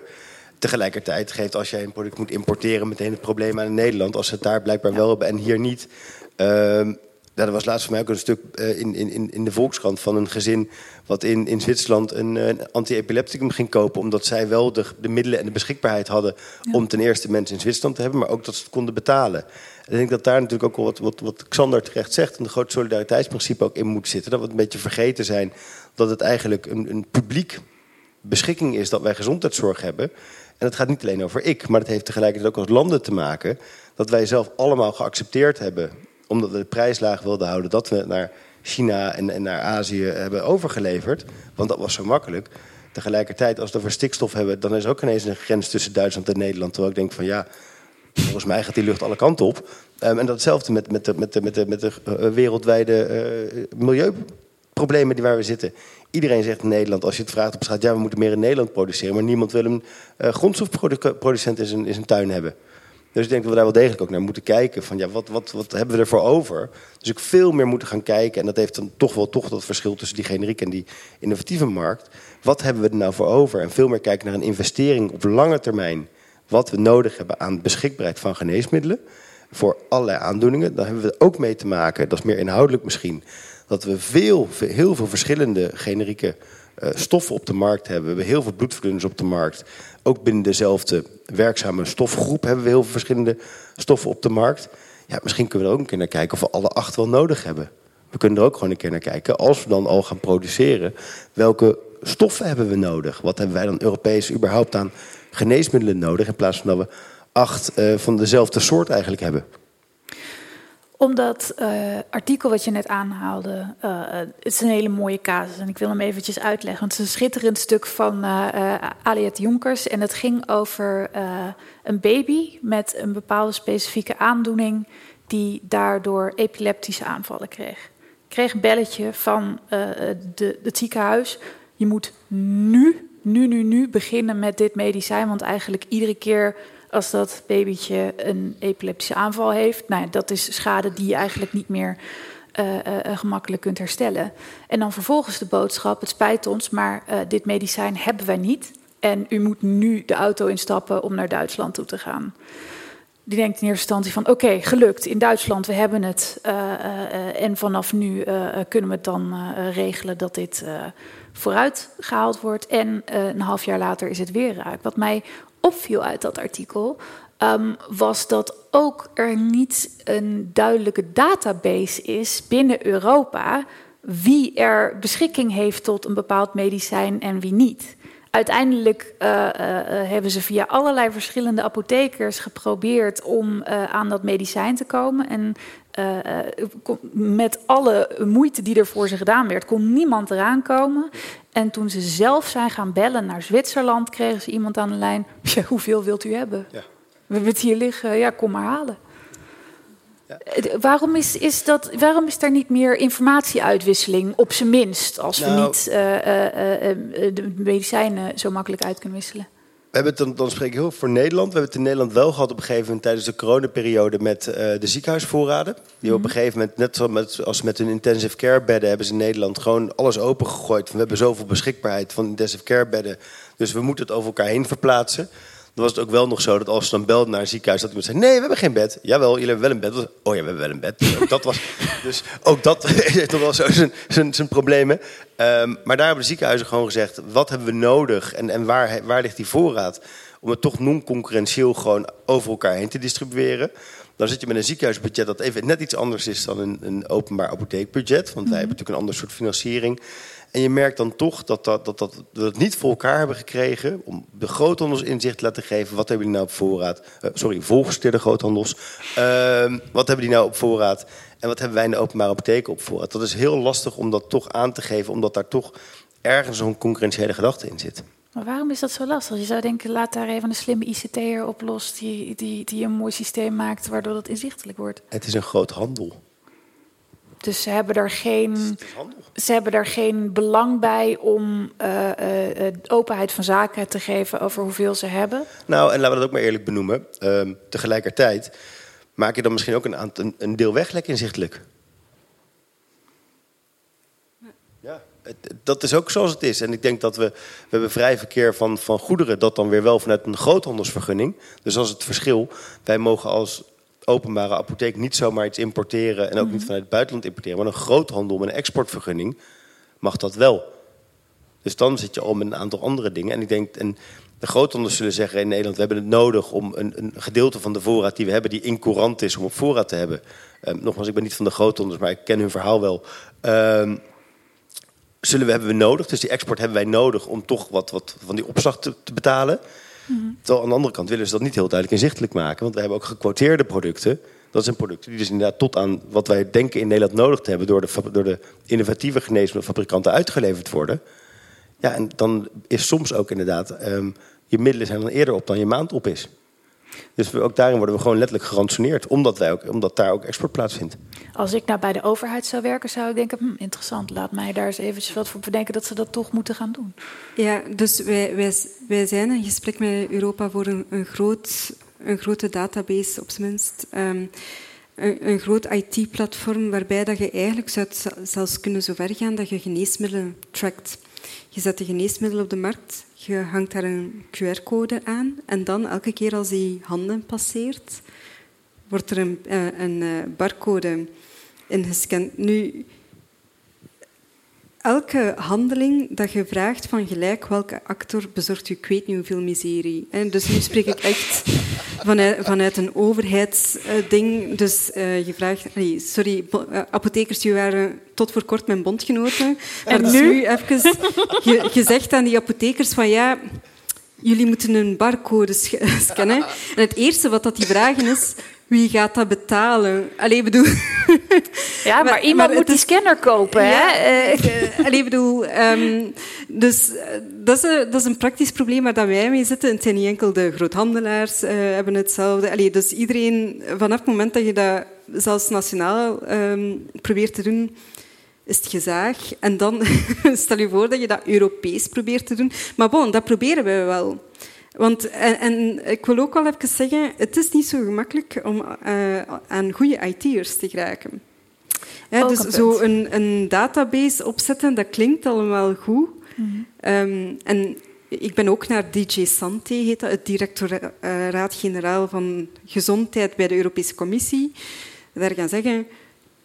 Tegelijkertijd geeft als jij een product moet importeren meteen het probleem aan Nederland. Als ze het daar blijkbaar wel hebben en hier niet. Nou, er was laatst voor mij ook een stuk uh, in, in, in de Volkskrant van een gezin wat in, in Zwitserland een, een anti-epilepticum ging kopen. Omdat zij wel de, de middelen en de beschikbaarheid hadden ja. om ten eerste mensen in Zwitserland te hebben, maar ook dat ze het konden betalen. En ik denk dat daar natuurlijk ook wel wat, wat, wat Xander terecht zegt, een groot solidariteitsprincipe ook in moet zitten. Dat we een beetje vergeten zijn dat het eigenlijk een, een publiek beschikking is dat wij gezondheidszorg hebben. En het gaat niet alleen over ik, maar het heeft tegelijkertijd ook als landen te maken dat wij zelf allemaal geaccepteerd hebben, omdat we de prijs laag wilden houden, dat we het naar China en, naar Azië hebben overgeleverd. Want dat was zo makkelijk. Tegelijkertijd, als we over stikstof hebben, dan is er ook ineens een grens tussen Duitsland en Nederland. Terwijl ik denk van ja, volgens mij gaat die lucht alle kanten op. Um, en datzelfde met, met, de, met, de, met, de, met de uh, wereldwijde uh, milieu problemen die waar we zitten. Iedereen zegt in Nederland, als je het vraagt op straat, ja, we moeten meer in Nederland produceren. Maar niemand wil een uh, grondstofproducent in zijn, in zijn tuin hebben. Dus ik denk dat we daar wel degelijk ook naar moeten kijken. Van ja, wat, wat, wat hebben we ervoor over? Dus ik veel meer moeten gaan kijken. En dat heeft dan toch wel toch dat verschil tussen die generieke en die innovatieve markt. Wat hebben we er nou voor over? En veel meer kijken naar een investering op lange termijn. Wat we nodig hebben aan beschikbaarheid van geneesmiddelen. Voor allerlei aandoeningen. Dan hebben we ook mee te maken, dat is meer inhoudelijk misschien. Dat we veel, heel veel verschillende generieke uh, stoffen op de markt hebben. We hebben heel veel bloedverdunners op de markt. Ook binnen dezelfde werkzame stofgroep hebben we heel veel verschillende stoffen op de markt. Ja, misschien kunnen we er ook een keer naar kijken of we alle acht wel nodig hebben. We kunnen er ook gewoon een keer naar kijken, als we dan al gaan produceren, welke stoffen hebben we nodig? Wat hebben wij dan Europees überhaupt aan geneesmiddelen nodig, in plaats van dat we acht uh, van dezelfde soort eigenlijk hebben? Omdat uh, artikel wat je net aanhaalde, uh, het is een hele mooie casus en ik wil hem eventjes uitleggen. Want het is een schitterend stuk van uh, Aliet Jonkers en het ging over een baby met een bepaalde specifieke aandoening die daardoor epileptische aanvallen kreeg. Kreeg een belletje van de, het ziekenhuis. Je moet nu, nu, nu, nu beginnen met dit medicijn, want eigenlijk iedere keer als dat babytje een epileptische aanval heeft. Nou, dat is schade die je eigenlijk niet meer uh, uh, gemakkelijk kunt herstellen. En dan vervolgens de boodschap: het spijt ons, maar dit medicijn hebben wij niet. En u moet nu de auto instappen om naar Duitsland toe te gaan. Die denkt in eerste instantie van oké, gelukt. In Duitsland, we hebben het. en vanaf nu kunnen we het dan regelen dat dit vooruit gehaald wordt. En een half jaar later is het weer raak. Wat mij opviel uit dat artikel, um, was dat ook er niet een duidelijke database is binnen Europa wie er beschikking heeft tot een bepaald medicijn en wie niet. Uiteindelijk uh, uh, hebben ze via allerlei verschillende apothekers geprobeerd om aan dat medicijn te komen. En met alle moeite die er voor ze gedaan werd, kon niemand eraan komen. En toen ze zelf zijn gaan bellen naar Zwitserland, kregen ze iemand aan de lijn. [LAUGHS] Ja, hoeveel wilt u hebben? Ja. We hebben het hier liggen, ja, kom maar halen. Ja. Eh, waarom, is, is dat, waarom is daar niet meer informatieuitwisseling, op zijn minst, als nou, we niet uh, uh, de medicijnen zo makkelijk uit kunnen wisselen? We hebben het dan, dan spreek ik heel voor Nederland. We hebben het in Nederland wel gehad op een gegeven moment tijdens de coronaperiode met uh, de ziekenhuisvoorraden. Die op een mhm. gegeven moment, net zoals als met hun intensive care bedden, hebben ze in Nederland gewoon alles opengegooid. We hebben zoveel beschikbaarheid van intensive care bedden. Dus we moeten het over elkaar heen verplaatsen. Dan was het ook wel nog zo dat als ze dan belden naar een ziekenhuis, dat iemand zei: Nee, we hebben geen bed. Jawel, jullie hebben wel een bed. Oh ja, we hebben wel een bed. Dus [LAUGHS] ook dat was. Dus ook dat [LAUGHS] heeft toch wel zo zijn, zijn, problemen. Um, maar daar hebben de ziekenhuizen gewoon gezegd: wat hebben we nodig en, en waar, waar ligt die voorraad? Om het toch non-concurrentieel gewoon over elkaar heen te distribueren. Dan zit je met een ziekenhuisbudget dat even net iets anders is dan een, een openbaar apotheekbudget. Want wij mhm. hebben natuurlijk een ander soort financiering. En je merkt dan toch dat, dat, dat, dat we het niet voor elkaar hebben gekregen om de groothandels inzicht te laten geven. Wat hebben die nou op voorraad? Uh, sorry, volgestuurde groothandels. Uh, wat hebben die nou op voorraad? En wat hebben wij in de openbare apotheken op voorraad? Dat is heel lastig om dat toch aan te geven, omdat daar toch ergens zo'n concurrentiële gedachte in zit. Maar waarom is dat zo lastig? Je zou denken, laat daar even een slimme ICT'er op los die, die, die een mooi systeem maakt waardoor dat inzichtelijk wordt. Het is een groot handel. Dus ze hebben er geen, ze hebben er geen belang bij om uh, uh, openheid van zaken te geven over hoeveel ze hebben. Nou, en laten we dat ook maar eerlijk benoemen. Uh, tegelijkertijd maak je dan misschien ook een, een, een deel weglek inzichtelijk. Ja, het, dat is ook zoals het is. En ik denk dat we, we hebben vrij verkeer van, van goederen, dat dan weer wel vanuit een groothandelsvergunning. Dus als het verschil, wij mogen als openbare apotheek niet zomaar iets importeren en ook niet mhm. vanuit het buitenland importeren. Maar een groothandel met een exportvergunning mag dat wel. Dus dan zit je al met een aantal andere dingen. En ik denk, en de groothandels zullen zeggen in Nederland: we hebben het nodig om een, een gedeelte van de voorraad die we hebben, die incourant is, om op voorraad te hebben. Um, nogmaals, ik ben niet van de groothandels, maar ik ken hun verhaal wel. Um, zullen we hebben we nodig? Dus die export hebben wij nodig om toch wat, wat van die opslag te, te betalen. Mm Terwijl aan de andere kant willen ze dat niet heel duidelijk inzichtelijk maken. Want we hebben ook gequoteerde producten. Dat zijn producten die dus inderdaad tot aan wat wij denken in Nederland nodig te hebben... door de, door de innovatieve geneesmiddelfabrikanten uitgeleverd worden. Ja, en dan is soms ook inderdaad... Um, je middelen zijn dan eerder op dan je maand op is. Dus we, ook daarin worden we gewoon letterlijk gerantsoeneerd, omdat, wij ook, omdat daar ook export plaatsvindt. Als ik nou bij de overheid zou werken, zou ik denken: hm, interessant, laat mij daar eens eventjes wat voor bedenken dat ze dat toch moeten gaan doen. Ja, dus wij, wij, wij zijn in gesprek met Europa voor een, een, groot, een grote database, op zijn minst. Um, een, een groot IT-platform waarbij dat je eigenlijk zou zelfs kunnen zover gaan dat je geneesmiddelen trackt. Je zet de geneesmiddelen op de markt, je hangt daar een QR-code aan en dan elke keer als die handen passeert, wordt er een, eh, een, eh, barcode ingescand. Nu, elke handeling dat je vraagt van gelijk welke actor bezorgt u ik weet niet hoeveel miserie. Dus nu spreek ik echt vanuit, vanuit een overheidsding. Dus uh, je vraagt... sorry, uh, apothekers die waren tot voor kort mijn bondgenoten. En nu? nu even gezegd aan die apothekers van ja... Jullie moeten een barcode [LAUGHS] scannen. En het eerste wat dat die vragen is... Wie gaat dat betalen? Allee, bedoel... [LAUGHS] Ja, maar, iemand moet die scanner kopen, hè? Uh, allee, bedoel... Um, dus eh, dat is, een, dat is een praktisch probleem waar dat wij mee zitten. Het zijn niet enkel de groothandelaars uh, hebben hetzelfde. Allee, dus iedereen, vanaf het moment dat je dat zelfs nationaal um, probeert te doen, is het gezaag. En dan [LAUGHS] stel je voor dat je dat Europees probeert te doen. Maar bon, dat proberen we wel. Want, en, en, ik wil ook wel even zeggen, het is niet zo gemakkelijk om uh, aan goede IT'ers te geraken. Ja, dus zo een, een, database opzetten, dat klinkt allemaal goed. Mm um, en ik ben ook naar DJ Sante, heet dat, het directoraat-generaal van Gezondheid bij de Europese Commissie. Daar gaan zeggen,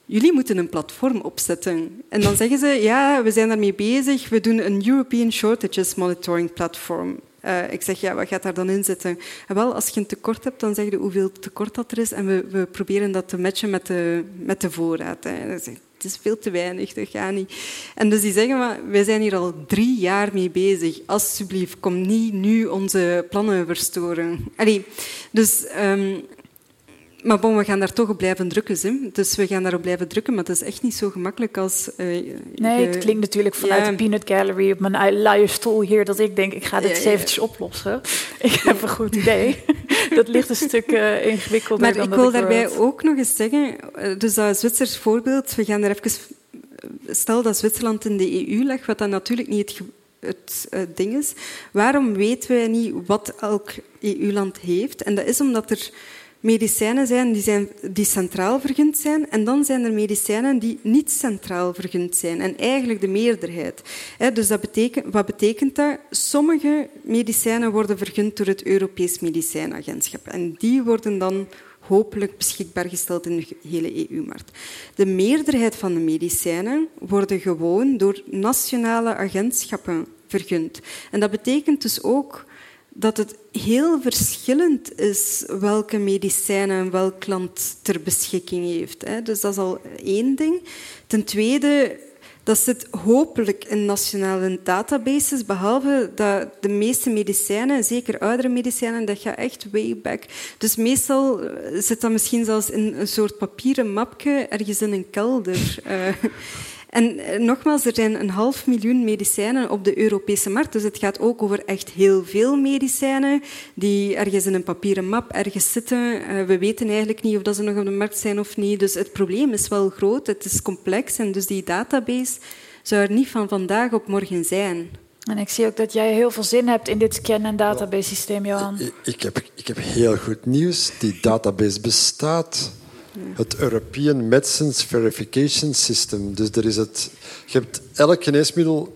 jullie moeten een platform opzetten. En dan zeggen ze, ja, we zijn daarmee bezig, we doen een European Shortages Monitoring Platform. Uh, ik zeg, ja, wat gaat daar dan in zitten? En wel, als je een tekort hebt, dan zeg je hoeveel tekort dat er is en we, we proberen dat te matchen met de, met de voorraad. Hè. het is veel te weinig, dat gaat niet. En dus die zeggen, maar, wij zijn hier al drie jaar mee bezig. Alsjeblieft, kom niet nu onze plannen verstoren. Allee, dus... Um, maar bon, we gaan daar toch op blijven drukken. Hè? Dus we gaan daarop blijven drukken, maar het is echt niet zo gemakkelijk als... Uh, nee, het klinkt natuurlijk vanuit de Peanut Gallery op mijn luie stoel hier... dat ik denk, ik ga dit eens eventjes oplossen. [LAUGHS] Ik heb een goed idee. [LAUGHS] dat ligt een stuk uh, ingewikkelder maar dan ik wil daarbij ook nog eens zeggen... Eh, dus dat Zwitsers voorbeeld, we gaan er even... Stel dat Zwitserland in de EU lag, wat dan natuurlijk niet het, het ding is. Waarom weten wij niet wat elk EU-land heeft? En dat is omdat er medicijnen zijn die, zijn die centraal vergund zijn en dan zijn er medicijnen die niet centraal vergund zijn. En eigenlijk de meerderheid. Dus dat betekent, wat betekent dat? Sommige medicijnen worden vergund door het Europees Medicijnagentschap. En die worden dan hopelijk beschikbaar gesteld in de hele EU-markt. De meerderheid van de medicijnen worden gewoon door nationale agentschappen vergund. En dat betekent dus ook dat het heel verschillend is welke medicijnen welk land ter beschikking heeft. Dus dat is al één ding. Ten tweede, dat zit hopelijk in nationale databases, behalve dat de meeste medicijnen, zeker oudere medicijnen, dat gaat echt way back. Dus meestal zit dat misschien zelfs in een soort papieren mapje ergens in een kelder. Eh, en eh, nogmaals, er zijn een half miljoen medicijnen op de Europese markt. Dus het gaat ook over echt heel veel medicijnen die ergens in een papieren map ergens zitten. Uh, we weten eigenlijk niet of dat ze nog op de markt zijn of niet. Dus het probleem is wel groot, het is complex. En dus die database zou er niet van vandaag op morgen zijn. En ik zie ook dat jij heel veel zin hebt in dit scan- en database systeem, Johan. Ik, ik, heb, ik heb heel goed nieuws. Die database bestaat het European Medicines Verification System. Dus er is het, je hebt elk geneesmiddel.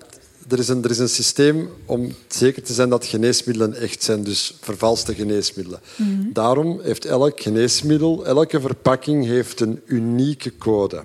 Er is, een, er is een systeem om zeker te zijn dat geneesmiddelen echt zijn, dus vervalste geneesmiddelen. Mhm. Daarom heeft elk geneesmiddel, elke verpakking heeft een unieke code.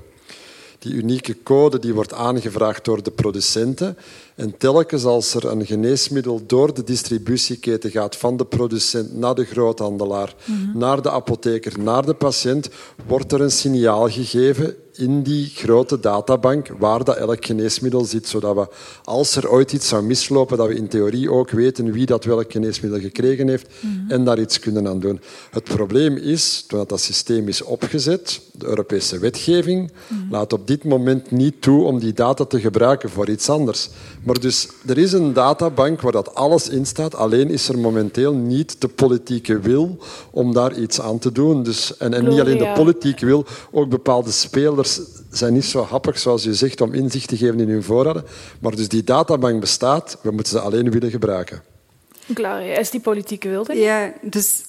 Die unieke code die wordt aangevraagd door de producenten. En telkens als er een geneesmiddel door de distributieketen gaat, van de producent naar de groothandelaar, mhm. naar de apotheker, naar de patiënt, wordt er een signaal gegeven in die grote databank waar dat elk geneesmiddel zit, zodat we, als er ooit iets zou mislopen, dat we in theorie ook weten wie dat welk geneesmiddel gekregen heeft en daar iets kunnen aan doen. Het probleem is, toen dat systeem is opgezet, de Europese wetgeving laat op dit moment niet toe om die data te gebruiken voor iets anders. Maar dus, er is een databank waar dat alles in staat. Alleen is er momenteel niet de politieke wil om daar iets aan te doen. Dus, en, en niet alleen de politieke wil, ook bepaalde spelers zijn niet zo happig, zoals u zegt, om inzicht te geven in hun voorraden. Maar dus die databank bestaat, we moeten ze alleen willen gebruiken. Gloria, is die politieke wilde? Ja, dus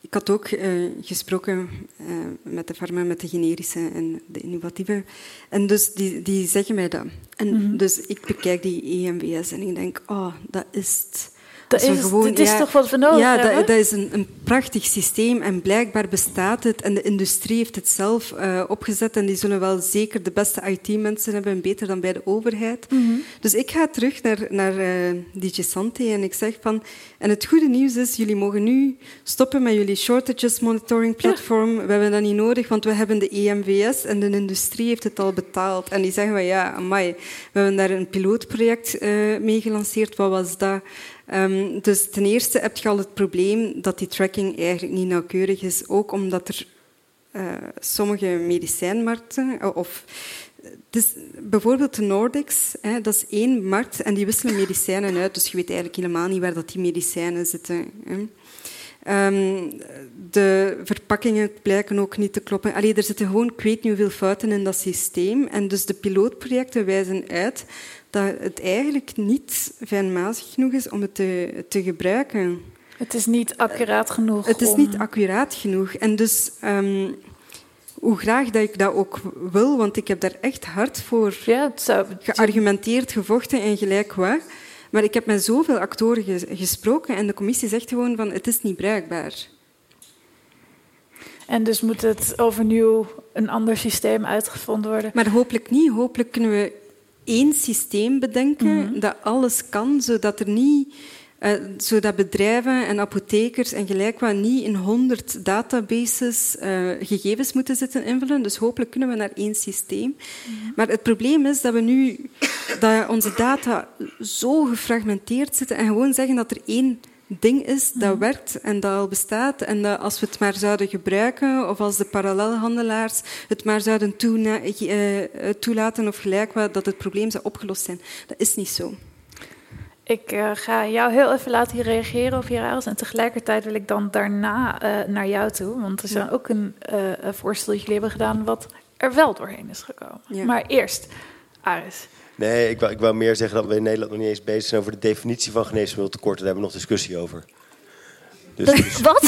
ik had ook eh, gesproken eh, met de farma, met de generische en de innovatieve. En dus die, die zeggen mij dat. En dus ik bekijk die EMWS en ik denk, oh, dat is het. Dat is, dit is toch wat we nodig ja, hebben? dat, dat is een, een prachtig systeem en blijkbaar bestaat het. En de industrie heeft het zelf eh, opgezet en die zullen wel zeker de beste IT-mensen hebben, beter dan bij de overheid. Mhm. Dus ik ga terug naar, naar eh DJ en ik zeg van... En het goede nieuws is, jullie mogen nu stoppen met jullie shortages monitoring platform. We hebben dat niet nodig, want we hebben de EMWS en de industrie heeft het al betaald. En die zeggen van ja, amai, we hebben daar een pilootproject eh, mee gelanceerd. Wat was dat? Ehm, dus ten eerste heb je al het probleem dat die tracking eigenlijk niet nauwkeurig is. Ook omdat er eh, sommige medicijnmarkten eh, of dus bijvoorbeeld de Nordics, dat is één markt en die wisselen medicijnen uit, dus je weet eigenlijk helemaal niet waar dat die medicijnen zitten. Ehm, de verpakkingen blijken ook niet te kloppen. Allee, er zitten gewoon, ik weet niet hoeveel fouten in dat systeem. En dus de pilootprojecten wijzen uit dat het eigenlijk niet fijnmazig genoeg is om het te, te gebruiken. Het is niet accuraat genoeg. Het is om- niet accuraat genoeg. En dus, ehm, hoe graag dat ik dat ook wil, want ik heb daar echt hard voor Ja, zou... geargumenteerd, gevochten en gelijk wat. Maar ik heb met zoveel actoren ges- gesproken en de commissie zegt gewoon van het is niet bruikbaar. En dus moet het overnieuw een ander systeem uitgevonden worden. Maar hopelijk niet. Hopelijk kunnen we één systeem bedenken dat alles kan, zodat er niet... eh, zodat bedrijven en apothekers en gelijk wat niet in honderd databases eh, gegevens moeten zitten invullen. Dus hopelijk kunnen we naar één systeem. Maar het probleem is dat we nu dat onze data zo gefragmenteerd zitten en gewoon zeggen dat er één ding is dat werkt en dat al bestaat. En dat als we het maar zouden gebruiken, of als de parallelhandelaars het maar zouden eh, eh, toelaten of gelijk wat, dat het probleem zou opgelost zijn. Dat is niet zo. Ik eh, ga jou heel even laten reageren op Heraals. En tegelijkertijd wil ik dan daarna naar jou toe. Want er is ook een voorstel dat jullie hebben gedaan... wat er wel doorheen is gekomen. Ja. Maar eerst, Aris. Nee, ik wou, ik meer zeggen dat we in Nederland nog niet eens bezig zijn over de definitie van geneesmiddeltekort. Daar hebben we nog discussie over. Dus, dus, Wat?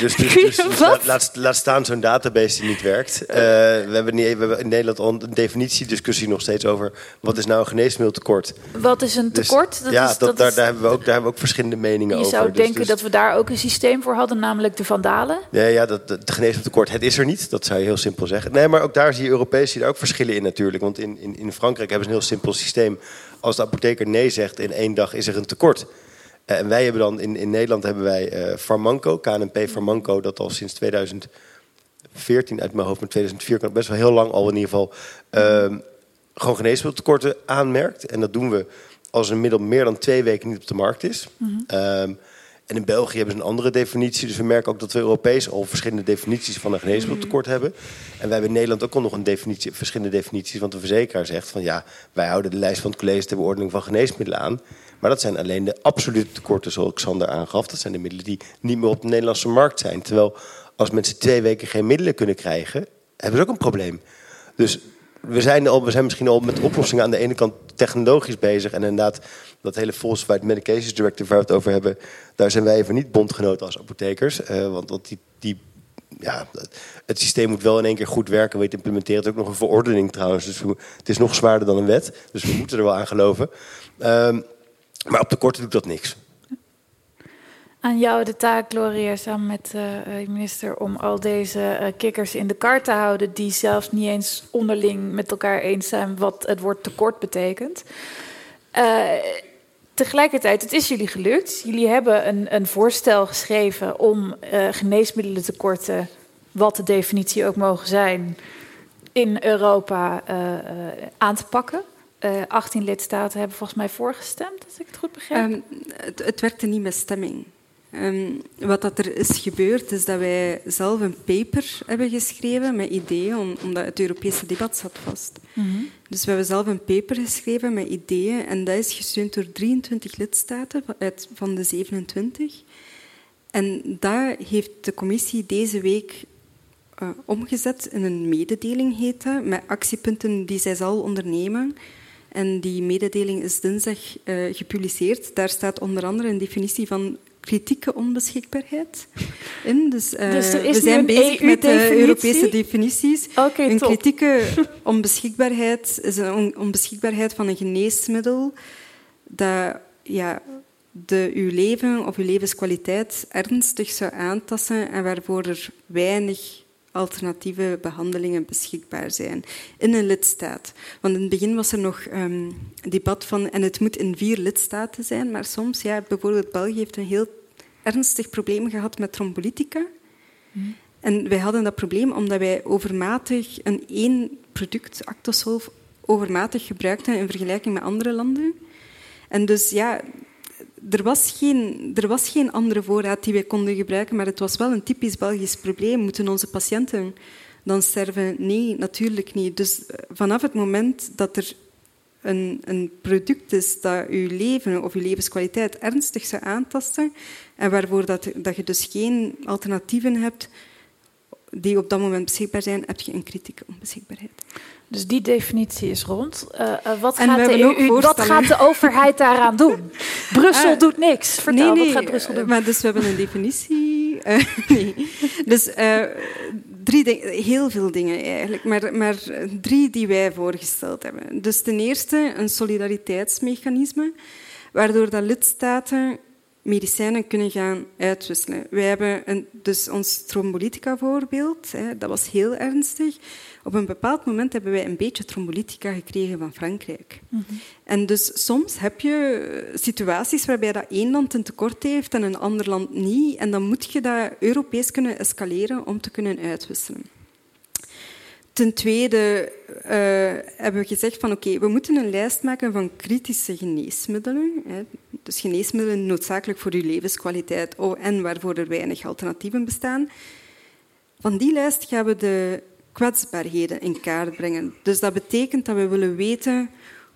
dus, dus, [LAUGHS] laat, staan zo'n database die niet werkt. Eh, we, hebben niet, we hebben in Nederland een definitiediscussie nog steeds over wat is nou een geneesmiddeltekort. Wat is een Dus, tekort? Dat ja, is, dat, dat daar, is- daar, hebben we ook, daar hebben we ook verschillende meningen je over. zou Dus- denken dat we daar ook een systeem voor hadden, namelijk de vandalen. Ja, ja dat, de geneesmiddeltekort, het is er niet. Dat zou je heel simpel zeggen. Nee, maar ook daar zie je Europees zie je daar ook verschillen in natuurlijk. Want in, in, in Frankrijk hebben ze een heel simpel systeem. Als de apotheker nee zegt, in één dag is er een tekort. En wij hebben dan, in, in Nederland hebben wij eh Farmanco, KNP Farmanco, dat al sinds 2014 uit mijn hoofd, met 2004 kan best wel heel lang al in ieder geval, ehm, gewoon geneesmiddeltekorten aanmerkt. En dat doen we als een middel meer dan twee weken niet op de markt is. Ehm, en in België hebben ze een andere definitie. Dus we merken ook dat we Europees al verschillende definities van een geneesmiddeltekort hebben. En wij hebben in Nederland ook al nog een definitie, verschillende definities. Want de verzekeraar zegt van ja, wij houden de lijst van het college ter beoordeling van geneesmiddelen aan. Maar dat zijn alleen de absolute tekorten, zoals Xander aangaf. Dat zijn de middelen die niet meer op de Nederlandse markt zijn. Terwijl als mensen twee weken geen middelen kunnen krijgen, hebben ze ook een probleem. Dus we zijn, al, we zijn misschien al met oplossingen aan de ene kant technologisch bezig. En inderdaad, dat hele Falsified Medications Directive waar we het over hebben, daar zijn wij even niet bondgenoten als apothekers. Eh, want want die, die, ja, het systeem moet wel in één keer goed werken. We implementeren het ook nog een verordening trouwens. Dus het is nog zwaarder dan een wet. Dus we moeten er wel aan geloven. Ehm, maar op de korte doet dat niks. Aan jou de taak, Gloria, samen met eh, eh, de minister, om al deze eh, kikkers in de kar te houden, die zelfs niet eens onderling met elkaar eens zijn wat het woord tekort betekent. Eh, tegelijkertijd, het is jullie gelukt. Jullie hebben een, een voorstel geschreven om eh geneesmiddelentekorten, wat de definitie ook mogen zijn, in Europa eh, eh, aan te pakken. Eh 18 lidstaten hebben volgens mij voorgestemd, als ik het goed begrijp. Ehm, het, het werkte niet met stemming. Ehm, wat dat er is gebeurd, is dat wij zelf een paper hebben geschreven met ideeën, omdat het Europese debat zat vast. Dus we hebben zelf een paper geschreven met ideeën en dat is gesteund door 23 lidstaten uit, van de 27. En daar heeft de commissie deze week uh, omgezet in een mededeling, heet dat, met actiepunten die zij zal ondernemen. En die mededeling is dinsdag uh, gepubliceerd. Daar staat onder andere een definitie van kritieke onbeschikbaarheid in. Dus, uh, dus we zijn bezig met de Europese definities. Okay, een top. kritieke onbeschikbaarheid is een on onbeschikbaarheid van een geneesmiddel dat ja, de, uw leven of uw levenskwaliteit ernstig zou aantasten en waarvoor er weinig alternatieve behandelingen beschikbaar zijn in een lidstaat. Want in het begin was er nog um, debat van en het moet in vier lidstaten zijn, maar soms, ja, bijvoorbeeld België heeft een heel ernstig probleem gehad met trombolytica. Mm. En wij hadden dat probleem omdat wij overmatig een één product, Actosolv, overmatig gebruikten in vergelijking met andere landen. En dus ja, er was, geen, er was geen andere voorraad die wij konden gebruiken, maar het was wel een typisch Belgisch probleem. Moeten onze patiënten dan sterven? Nee, natuurlijk niet. Dus vanaf het moment dat er een, een product is dat uw leven of uw levenskwaliteit ernstig zou aantasten en waarvoor dat, dat je dus geen alternatieven hebt die op dat moment beschikbaar zijn, heb je een kritieke onbeschikbaarheid. Dus die definitie is rond. Uh, uh, wat, gaat de EU, wat, gaat de overheid daaraan doen? [LAUGHS] Brussel uh, doet niks. Vertel, nee, nee, wat gaat Brussel doen? Maar dus we hebben een definitie. [LAUGHS] nee. Dus drie dingen, heel veel dingen eigenlijk, maar, maar drie die wij voorgesteld hebben. Dus ten eerste een solidariteitsmechanisme, waardoor dat lidstaten medicijnen kunnen gaan uitwisselen. Wij hebben een, dus ons trombolytica-voorbeeld, dat was heel ernstig. Op een bepaald moment hebben wij een beetje trombolytica gekregen van Frankrijk. Mm -hmm. En dus soms heb je situaties waarbij dat één land een tekort heeft en een ander land niet. En dan moet je dat Europees kunnen escaleren om te kunnen uitwisselen. Ten tweede uh, hebben we gezegd van oké, okay, we moeten een lijst maken van kritische geneesmiddelen. Hè. Dus geneesmiddelen noodzakelijk voor uw levenskwaliteit oh, en waarvoor er weinig alternatieven bestaan. Van die lijst gaan we de kwetsbaarheden in kaart brengen. Dus dat betekent dat we willen weten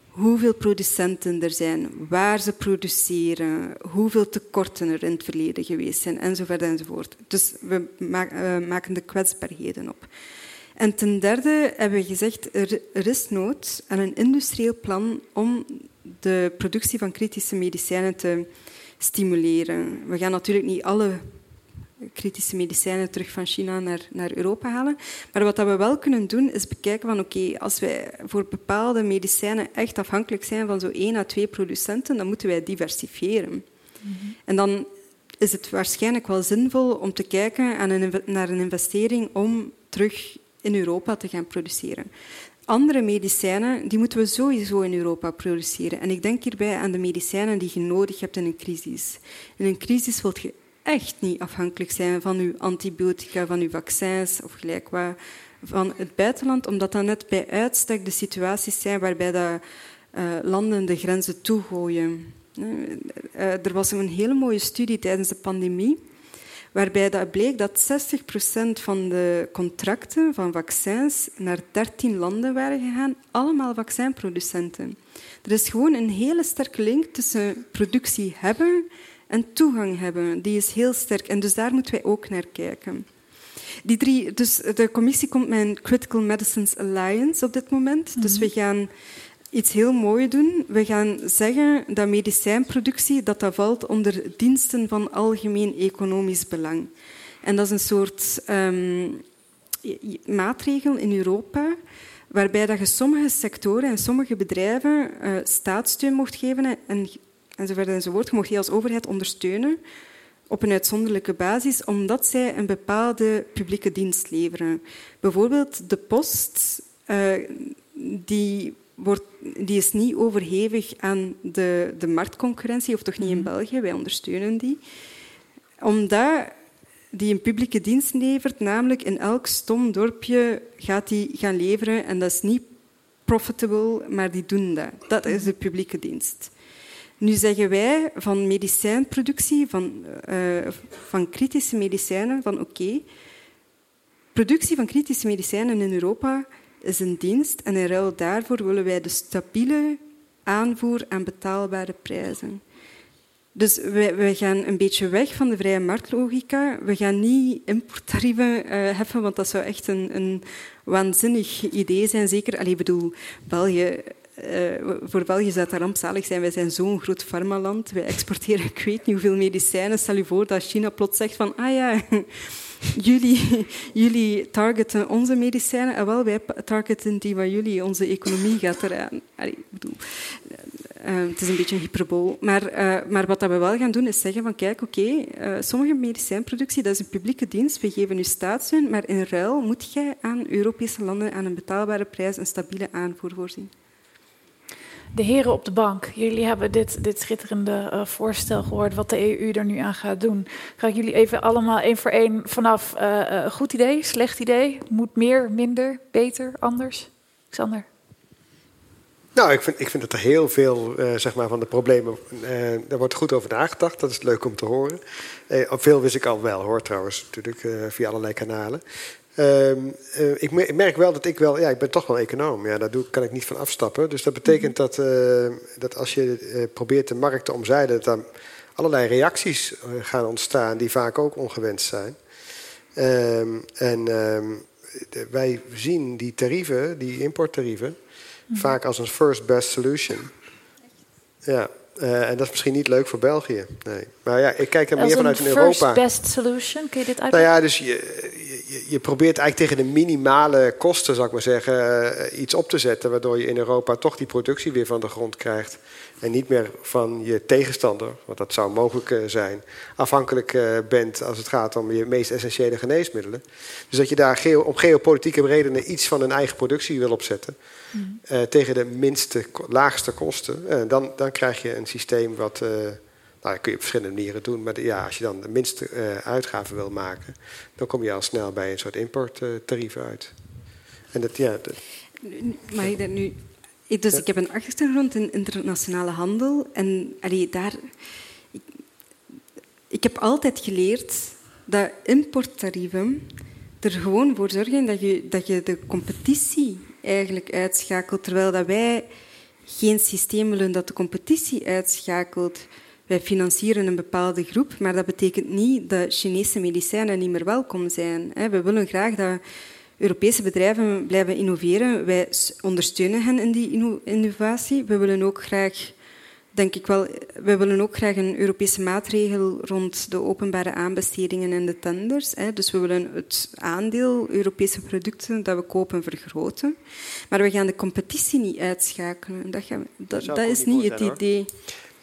hoeveel producenten er zijn, waar ze produceren, hoeveel tekorten er in het verleden geweest zijn, enzovoort enzovoort. Dus we maken de kwetsbaarheden op. En ten derde hebben we gezegd, er is nood aan een industrieel plan om de productie van kritische medicijnen te stimuleren. We gaan natuurlijk niet alle kritische medicijnen terug van China naar, naar Europa halen. Maar wat we wel kunnen doen, is bekijken van oké, okay, als wij voor bepaalde medicijnen echt afhankelijk zijn van zo één à twee producenten, dan moeten wij diversifiëren. Mm -hmm. En dan is het waarschijnlijk wel zinvol om te kijken aan een, naar een investering om terug in Europa te gaan produceren. Andere medicijnen die moeten we sowieso in Europa produceren. En ik denk hierbij aan de medicijnen die je nodig hebt in een crisis. In een crisis wilt je echt niet afhankelijk zijn van uw antibiotica, van uw vaccins of gelijk van het buitenland, omdat dat net bij uitstek de situaties zijn waarbij de, uh, landen de grenzen toegooien. Uh, er was een hele mooie studie tijdens de pandemie waarbij dat bleek dat 60% van de contracten van vaccins naar 13 landen waren gegaan, allemaal vaccinproducenten. Er is gewoon een hele sterke link tussen productie hebben en toegang hebben. Die is heel sterk en dus daar moeten wij ook naar kijken. Die drie, dus de commissie komt met een Critical Medicines Alliance op dit moment. Mm -hmm. Dus we gaan iets heel moois doen. We gaan zeggen dat medicijnproductie dat dat valt onder diensten van algemeen economisch belang. En dat is een soort um, maatregel in Europa waarbij dat je sommige sectoren en sommige bedrijven uh, staatssteun mocht geven en, enzovoort enzovoort. Je mocht die als overheid ondersteunen op een uitzonderlijke basis, omdat zij een bepaalde publieke dienst leveren. Bijvoorbeeld de post, uh, die wordt, die is niet overhevig aan de, de marktconcurrentie, of toch niet in Mhm. België, wij ondersteunen die. Omdat die een publieke dienst levert, namelijk in elk stom dorpje gaat die gaan leveren en dat is niet profitable, maar die doen dat. Dat is de publieke dienst. Nu zeggen wij van medicijnproductie, van, uh, van kritische medicijnen, van oké, productie van kritische medicijnen in Europa is een dienst en in ruil daarvoor willen wij de stabiele aanvoer aan betaalbare prijzen. Dus we, gaan een beetje weg van de vrije marktlogica. We gaan niet importtarieven uh, heffen, want dat zou echt een, een waanzinnig idee zijn. Zeker, allee, bedoel, België, uh, voor België zou dat rampzalig zijn. Wij zijn zo'n groot farmaland. Wij exporteren ik weet niet hoeveel medicijnen. Stel je voor dat China plots zegt van, ah ja, [LAUGHS] jullie, jullie targeten onze medicijnen en wel wij targeten die van jullie. Onze economie gaat eraan. Allee, bedoel, uh, het is een beetje een hyperbool. Maar, maar wat we wel gaan doen is zeggen van kijk, oké, sommige medicijnproductie dat is een publieke dienst, we geven u staatssteun, maar in ruil moet jij aan Europese landen aan een betaalbare prijs een stabiele aanvoer voorzien de heren op de bank, jullie hebben dit, dit schitterende uh, voorstel gehoord wat de EU er nu aan gaat doen. Ga ik jullie even allemaal één voor één vanaf uh, goed idee, slecht idee, moet meer, minder, beter, anders? Xander? Nou, ik vind, ik vind dat er heel veel zeg maar, van de problemen. Uh, daar wordt goed over nagedacht. Dat is leuk om te horen. Uh, veel wist ik al wel, hoor trouwens, natuurlijk, via allerlei kanalen. Ehm, eh, ik merk wel dat ik wel, ja, ik ben toch wel econoom. Ja, daar doe, kan ik niet van afstappen. Dus dat betekent dat, uh, dat als je uh, probeert de markt te omzeilen, dat er allerlei reacties gaan ontstaan die vaak ook ongewenst zijn. Um, en um, de, wij zien die tarieven, die importtarieven, mm. vaak als een first best solution. Ja, uh, en dat is misschien niet leuk voor België. Nee. Maar ja, ik kijk er meer vanuit in Europa. First best solution, kun je dit uitleggen? Nou ja, dus je, je, je, probeert eigenlijk tegen de minimale kosten, zou ik maar zeggen, uh, iets op te zetten, waardoor je in Europa toch die productie weer van de grond krijgt. En niet meer van je tegenstander, want dat zou mogelijk uh, zijn, afhankelijk bent als het gaat om je meest essentiële geneesmiddelen. Dus dat je daar geo op geopolitieke redenen iets van een eigen productie wil opzetten. Uh, tegen de minste, laagste kosten. Uh, dan, dan krijg je een systeem wat. Uh, nou, dat kun je op verschillende manieren doen. Maar ja, als je dan de minste uitgaven wil maken, dan kom je al snel bij een soort importtarief uit. En dat, ja. Dat, maar ik nu. Dus ik heb een achtergrond in internationale handel. En allee, daar. Ik, ik heb altijd geleerd dat importtarieven er gewoon voor zorgen dat je, dat je de competitie eigenlijk uitschakelt, terwijl dat wij geen systeem willen dat de competitie uitschakelt. Wij financieren een bepaalde groep, maar dat betekent niet dat Chinese medicijnen niet meer welkom zijn. We willen graag dat Europese bedrijven blijven innoveren. Wij ondersteunen hen in die innovatie. We willen ook graag denk ik wel, we willen ook graag een Europese maatregel rond de openbare aanbestedingen en de tenders. Dus we willen het aandeel Europese producten dat we kopen vergroten. Maar we gaan de competitie niet uitschakelen. Dat, gaan dat, dat, is niet het idee.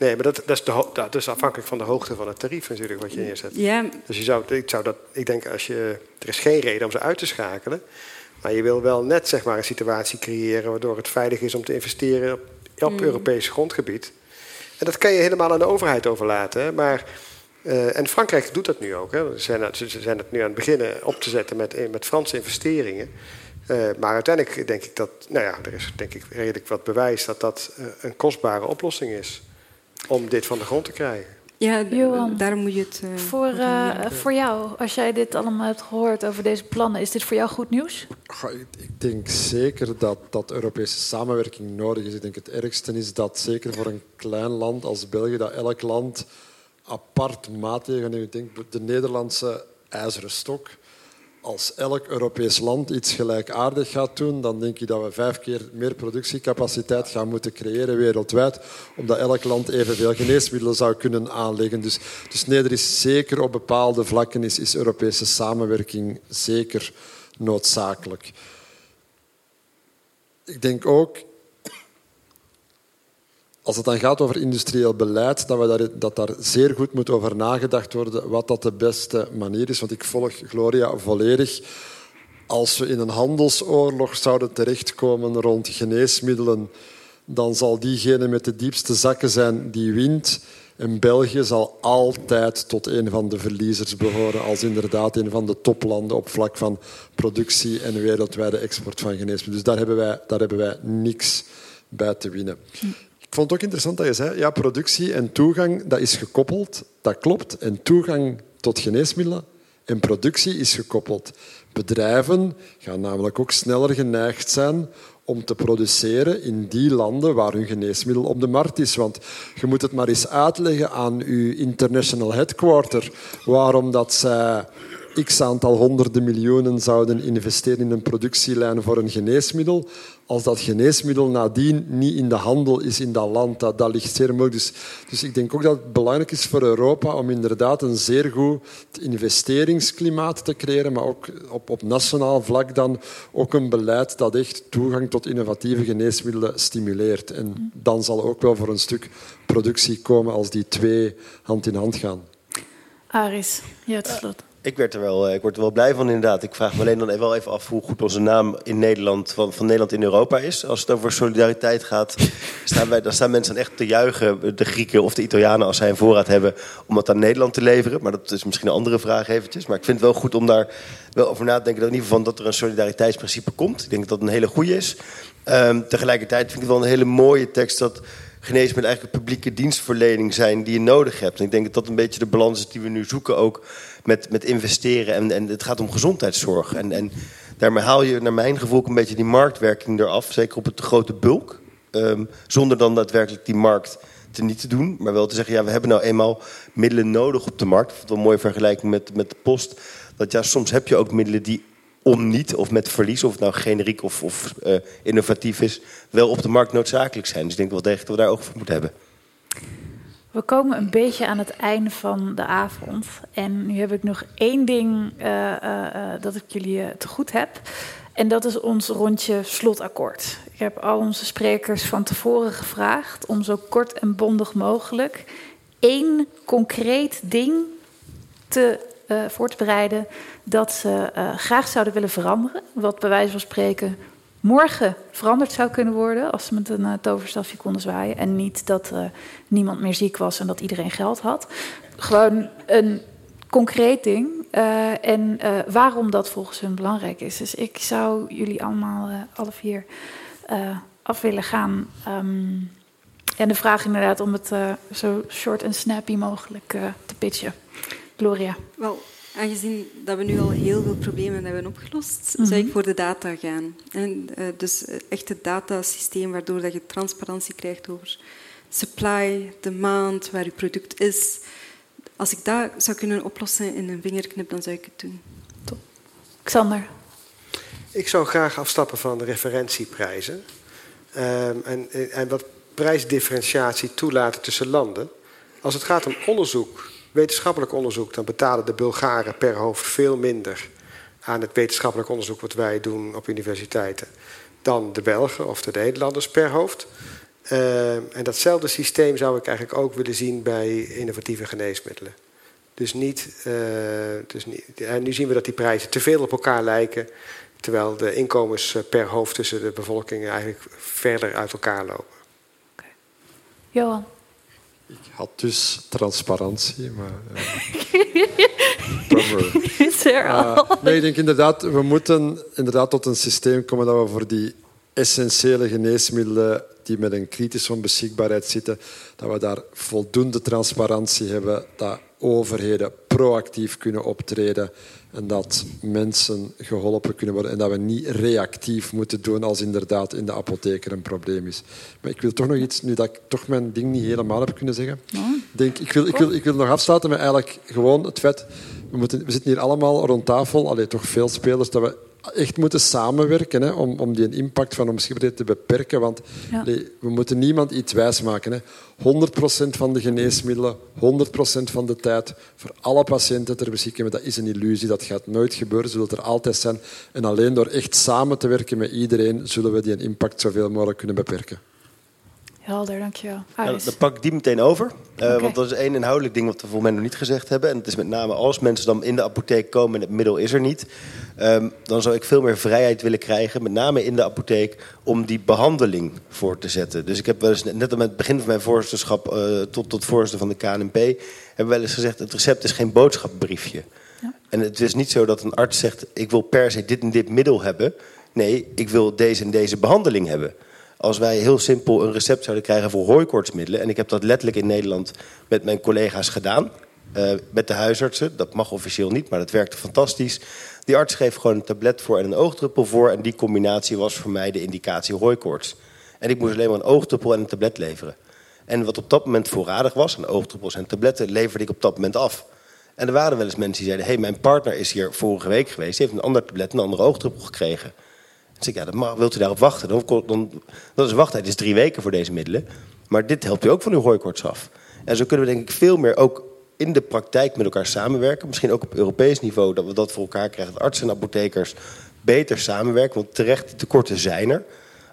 Nee, maar dat, dat, is de, dat, is afhankelijk van de hoogte van het tarief natuurlijk wat je neerzet. Ja. Dus je zou, ik, zou dat, ik denk, als je, er is geen reden om ze uit te schakelen. Maar je wil wel net zeg maar, een situatie creëren waardoor het veilig is om te investeren op, op mm. Europees grondgebied. En dat kan je helemaal aan de overheid overlaten. Maar, uh, en Frankrijk doet dat nu ook. Hè. Ze, zijn, ze zijn het nu aan het beginnen op te zetten met, met Franse investeringen. Uh, maar uiteindelijk denk ik dat, nou ja, er is denk ik redelijk wat bewijs dat dat uh, een kostbare oplossing is om dit van de grond te krijgen. Ja, Johan, daarom moet je het. Uh, voor, uh, voor jou, als jij dit allemaal hebt gehoord over deze plannen, is dit voor jou goed nieuws? Ik denk zeker dat, dat Europese samenwerking nodig is. Ik denk het ergste is dat zeker voor een klein land als België, dat elk land apart maatregelen neemt. Ik denk de Nederlandse ijzeren stok als elk Europees land iets gelijkaardig gaat doen, dan denk ik dat we vijf keer meer productiecapaciteit gaan moeten creëren wereldwijd, omdat elk land evenveel geneesmiddelen zou kunnen aanleggen. Dus, dus nee, er is zeker op bepaalde vlakken is, is Europese samenwerking zeker noodzakelijk. Ik denk ook als het dan gaat over industrieel beleid, dat, we daar, dat daar zeer goed moet over nagedacht worden wat dat de beste manier is. Want ik volg Gloria volledig. Als we in een handelsoorlog zouden terechtkomen rond geneesmiddelen, dan zal diegene met de diepste zakken zijn die wint. En België zal altijd tot een van de verliezers behoren, als inderdaad een van de toplanden op vlak van productie en wereldwijde export van geneesmiddelen. Dus daar hebben wij, daar hebben wij niks bij te winnen Ik vond het ook interessant dat je zei, ja, productie en toegang, dat is gekoppeld. Dat klopt. En toegang tot geneesmiddelen en productie is gekoppeld. Bedrijven gaan namelijk ook sneller geneigd zijn om te produceren in die landen waar hun geneesmiddel op de markt is. Want je moet het maar eens uitleggen aan uw international headquarter waarom dat zij x aantal honderden miljoenen zouden investeren in een productielijn voor een geneesmiddel, als dat geneesmiddel nadien niet in de handel is in dat land, dat, dat ligt zeer moeilijk. Dus, dus ik denk ook dat het belangrijk is voor Europa om inderdaad een zeer goed investeringsklimaat te creëren, maar ook op, op nationaal vlak dan ook een beleid dat echt toegang tot innovatieve geneesmiddelen stimuleert. En dan zal ook wel voor een stuk productie komen als die twee hand in hand gaan. Aris, ja, het slot. Ik, werd er wel, eh, ik word er wel blij van inderdaad. Ik vraag me alleen dan wel even af hoe goed onze naam in Nederland, van, van Nederland in Europa is. Als het over solidariteit gaat, [LAUGHS] staan wij, dan staan mensen echt te juichen, de Grieken of de Italianen, als zij een voorraad hebben, om het aan Nederland te leveren. Maar dat is misschien een andere vraag eventjes. Maar ik vind het wel goed om daar wel over na te denken, dat in ieder geval dat er een solidariteitsprincipe komt. Ik denk dat dat een hele goede is. Um, tegelijkertijd vind ik het wel een hele mooie tekst dat geneesmiddelen eigenlijk publieke dienstverlening zijn die je nodig hebt. En ik denk dat dat een beetje de balans is die we nu zoeken ook met, met investeren. En, en het gaat om gezondheidszorg. En, en daarmee haal je naar mijn gevoel een beetje die marktwerking eraf. Zeker op het grote bulk. Um, zonder dan daadwerkelijk die markt te niet te doen. Maar wel te zeggen, ja, we hebben nou eenmaal middelen nodig op de markt. Wel een mooie vergelijking met, met de post. Dat ja, soms heb je ook middelen die om niet of met verlies, of het nou generiek of, of uh, innovatief is, wel op de markt noodzakelijk zijn. Dus ik denk wel degelijk dat we daar ook voor moeten hebben. We komen een beetje aan het einde van de avond. En nu heb ik nog één ding uh, uh, dat ik jullie te goed heb. En dat is ons rondje slotakkoord. Ik heb al onze sprekers van tevoren gevraagd om zo kort en bondig mogelijk één concreet ding te, voor te bereiden dat ze graag zouden willen veranderen. Wat bij wijze van spreken morgen veranderd zou kunnen worden als ze met een uh, toverstafje konden zwaaien. En niet dat uh, niemand meer ziek was en dat iedereen geld had. Gewoon een concreet ding. Uh, en waarom dat volgens hun belangrijk is. Dus ik zou jullie allemaal, alle vier, af willen gaan. Um, en de vraag inderdaad om het zo short en snappy mogelijk te pitchen. Gloria. Wel, Aangezien dat we nu al heel veel problemen hebben opgelost, mm -hmm. zou ik voor de data gaan. En, uh, dus echt het datasysteem waardoor dat je transparantie krijgt over supply, demand, waar je product is. Als ik dat zou kunnen oplossen in een vingerknip, dan zou ik het doen. Top. Xander? Ik zou graag afstappen van de referentieprijzen. Um, en, en wat prijsdifferentiatie toelaten tussen landen. Als het gaat om onderzoek wetenschappelijk onderzoek, dan betalen de Bulgaren per hoofd veel minder aan het wetenschappelijk onderzoek wat wij doen op universiteiten dan de Belgen of de Nederlanders per hoofd. Uh, en datzelfde systeem zou ik eigenlijk ook willen zien bij innovatieve geneesmiddelen. Dus niet, uh, dus niet, en nu zien we dat die prijzen te veel op elkaar lijken, terwijl de inkomens per hoofd tussen de bevolkingen eigenlijk verder uit elkaar lopen. Johan. Ik had dus transparantie, maar. [LAUGHS] Uh, nee, ik denk inderdaad, we moeten inderdaad tot een systeem komen dat we voor die essentiële geneesmiddelen die met een kritische onbeschikbaarheid zitten, dat we daar voldoende transparantie hebben, dat overheden proactief kunnen optreden en dat mensen geholpen kunnen worden en dat we niet reactief moeten doen als inderdaad in de apotheek er een probleem is. Maar ik wil toch nog iets, nu dat ik toch mijn ding niet helemaal heb kunnen zeggen. Denk, ik, wil, ik, wil, ik wil nog afsluiten met eigenlijk gewoon het feit, we, moeten, we zitten hier allemaal rond tafel, alleen toch veel spelers, dat we echt moeten samenwerken hè, om, om die impact van onbeschikbaarheid te beperken. Want ja. nee, we moeten niemand iets wijsmaken. Hè. 100% van de geneesmiddelen, 100% van de tijd voor alle patiënten ter beschikking. Dat is een illusie, dat gaat nooit gebeuren, zullen er altijd zijn. En alleen door echt samen te werken met iedereen zullen we die impact zoveel mogelijk kunnen beperken. Helder, dankjewel. Ja, dan pak ik die meteen over. Uh, okay. Want dat is één inhoudelijk ding wat we volgens mij nog niet gezegd hebben. En het is met name als mensen dan in de apotheek komen en het middel is er niet. Um, dan zou ik veel meer vrijheid willen krijgen, met name in de apotheek, om die behandeling voor te zetten. Dus ik heb wel eens, net aan het begin van mijn voorzitterschap uh, tot, tot voorzitter van de KNP, hebben wel eens gezegd, het recept is geen boodschapbriefje. Ja. En het is niet zo dat een arts zegt, ik wil per se dit en dit middel hebben. Nee, ik wil deze en deze behandeling hebben. Als wij heel simpel een recept zouden krijgen voor hooikoortsmiddelen. En ik heb dat letterlijk in Nederland met mijn collega's gedaan. Uh, met de huisartsen. Dat mag officieel niet, maar dat werkte fantastisch. Die arts schreef gewoon een tablet voor en een oogdruppel voor. En die combinatie was voor mij de indicatie hooikoorts. En ik moest alleen maar een oogdruppel en een tablet leveren. En wat op dat moment voorradig was, een oogdruppels en tabletten, leverde ik op dat moment af. En er waren wel eens mensen die zeiden: hey, mijn partner is hier vorige week geweest, die heeft een ander tablet, een andere oogdruppel gekregen. Dus ik, ja, dat mag, wilt u daarop wachten? Dan, dan, dat is wachttijd, is drie weken voor deze middelen. Maar dit helpt u ook van uw hooikoorts af. En zo kunnen we denk ik veel meer ook in de praktijk met elkaar samenwerken. Misschien ook op Europees niveau, dat we dat voor elkaar krijgen. Dat artsen en apothekers beter samenwerken. Want terecht, die tekorten zijn er.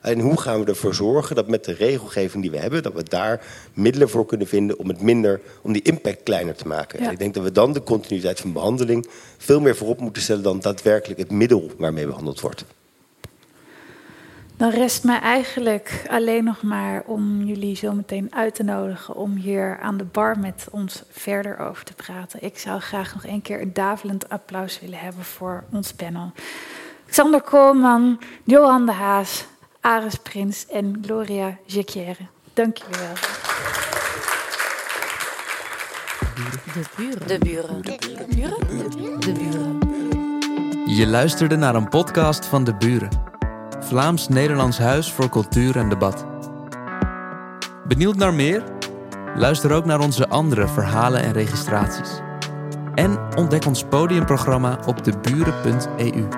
En hoe gaan we ervoor zorgen dat met de regelgeving die we hebben, dat we daar middelen voor kunnen vinden om het minder, om die impact kleiner te maken. En ik denk dat we dan de continuïteit van behandeling veel meer voorop moeten stellen dan daadwerkelijk het middel waarmee behandeld wordt. Dan rest mij eigenlijk alleen nog maar om jullie zo meteen uit te nodigen om hier aan de bar met ons verder over te praten. Ik zou graag nog een keer een davelend applaus willen hebben voor ons panel. Xander Koolman, Johan de Haas, Aris Prins en Gloria Jacquière. Dank jullie wel. De buren. De buren. De buren. De buren. Je luisterde naar een podcast van De Buren. Vlaams-Nederlands Huis voor Cultuur en Debat. Benieuwd naar meer? Luister ook naar onze andere verhalen en registraties. En ontdek ons podiumprogramma op deburen.eu.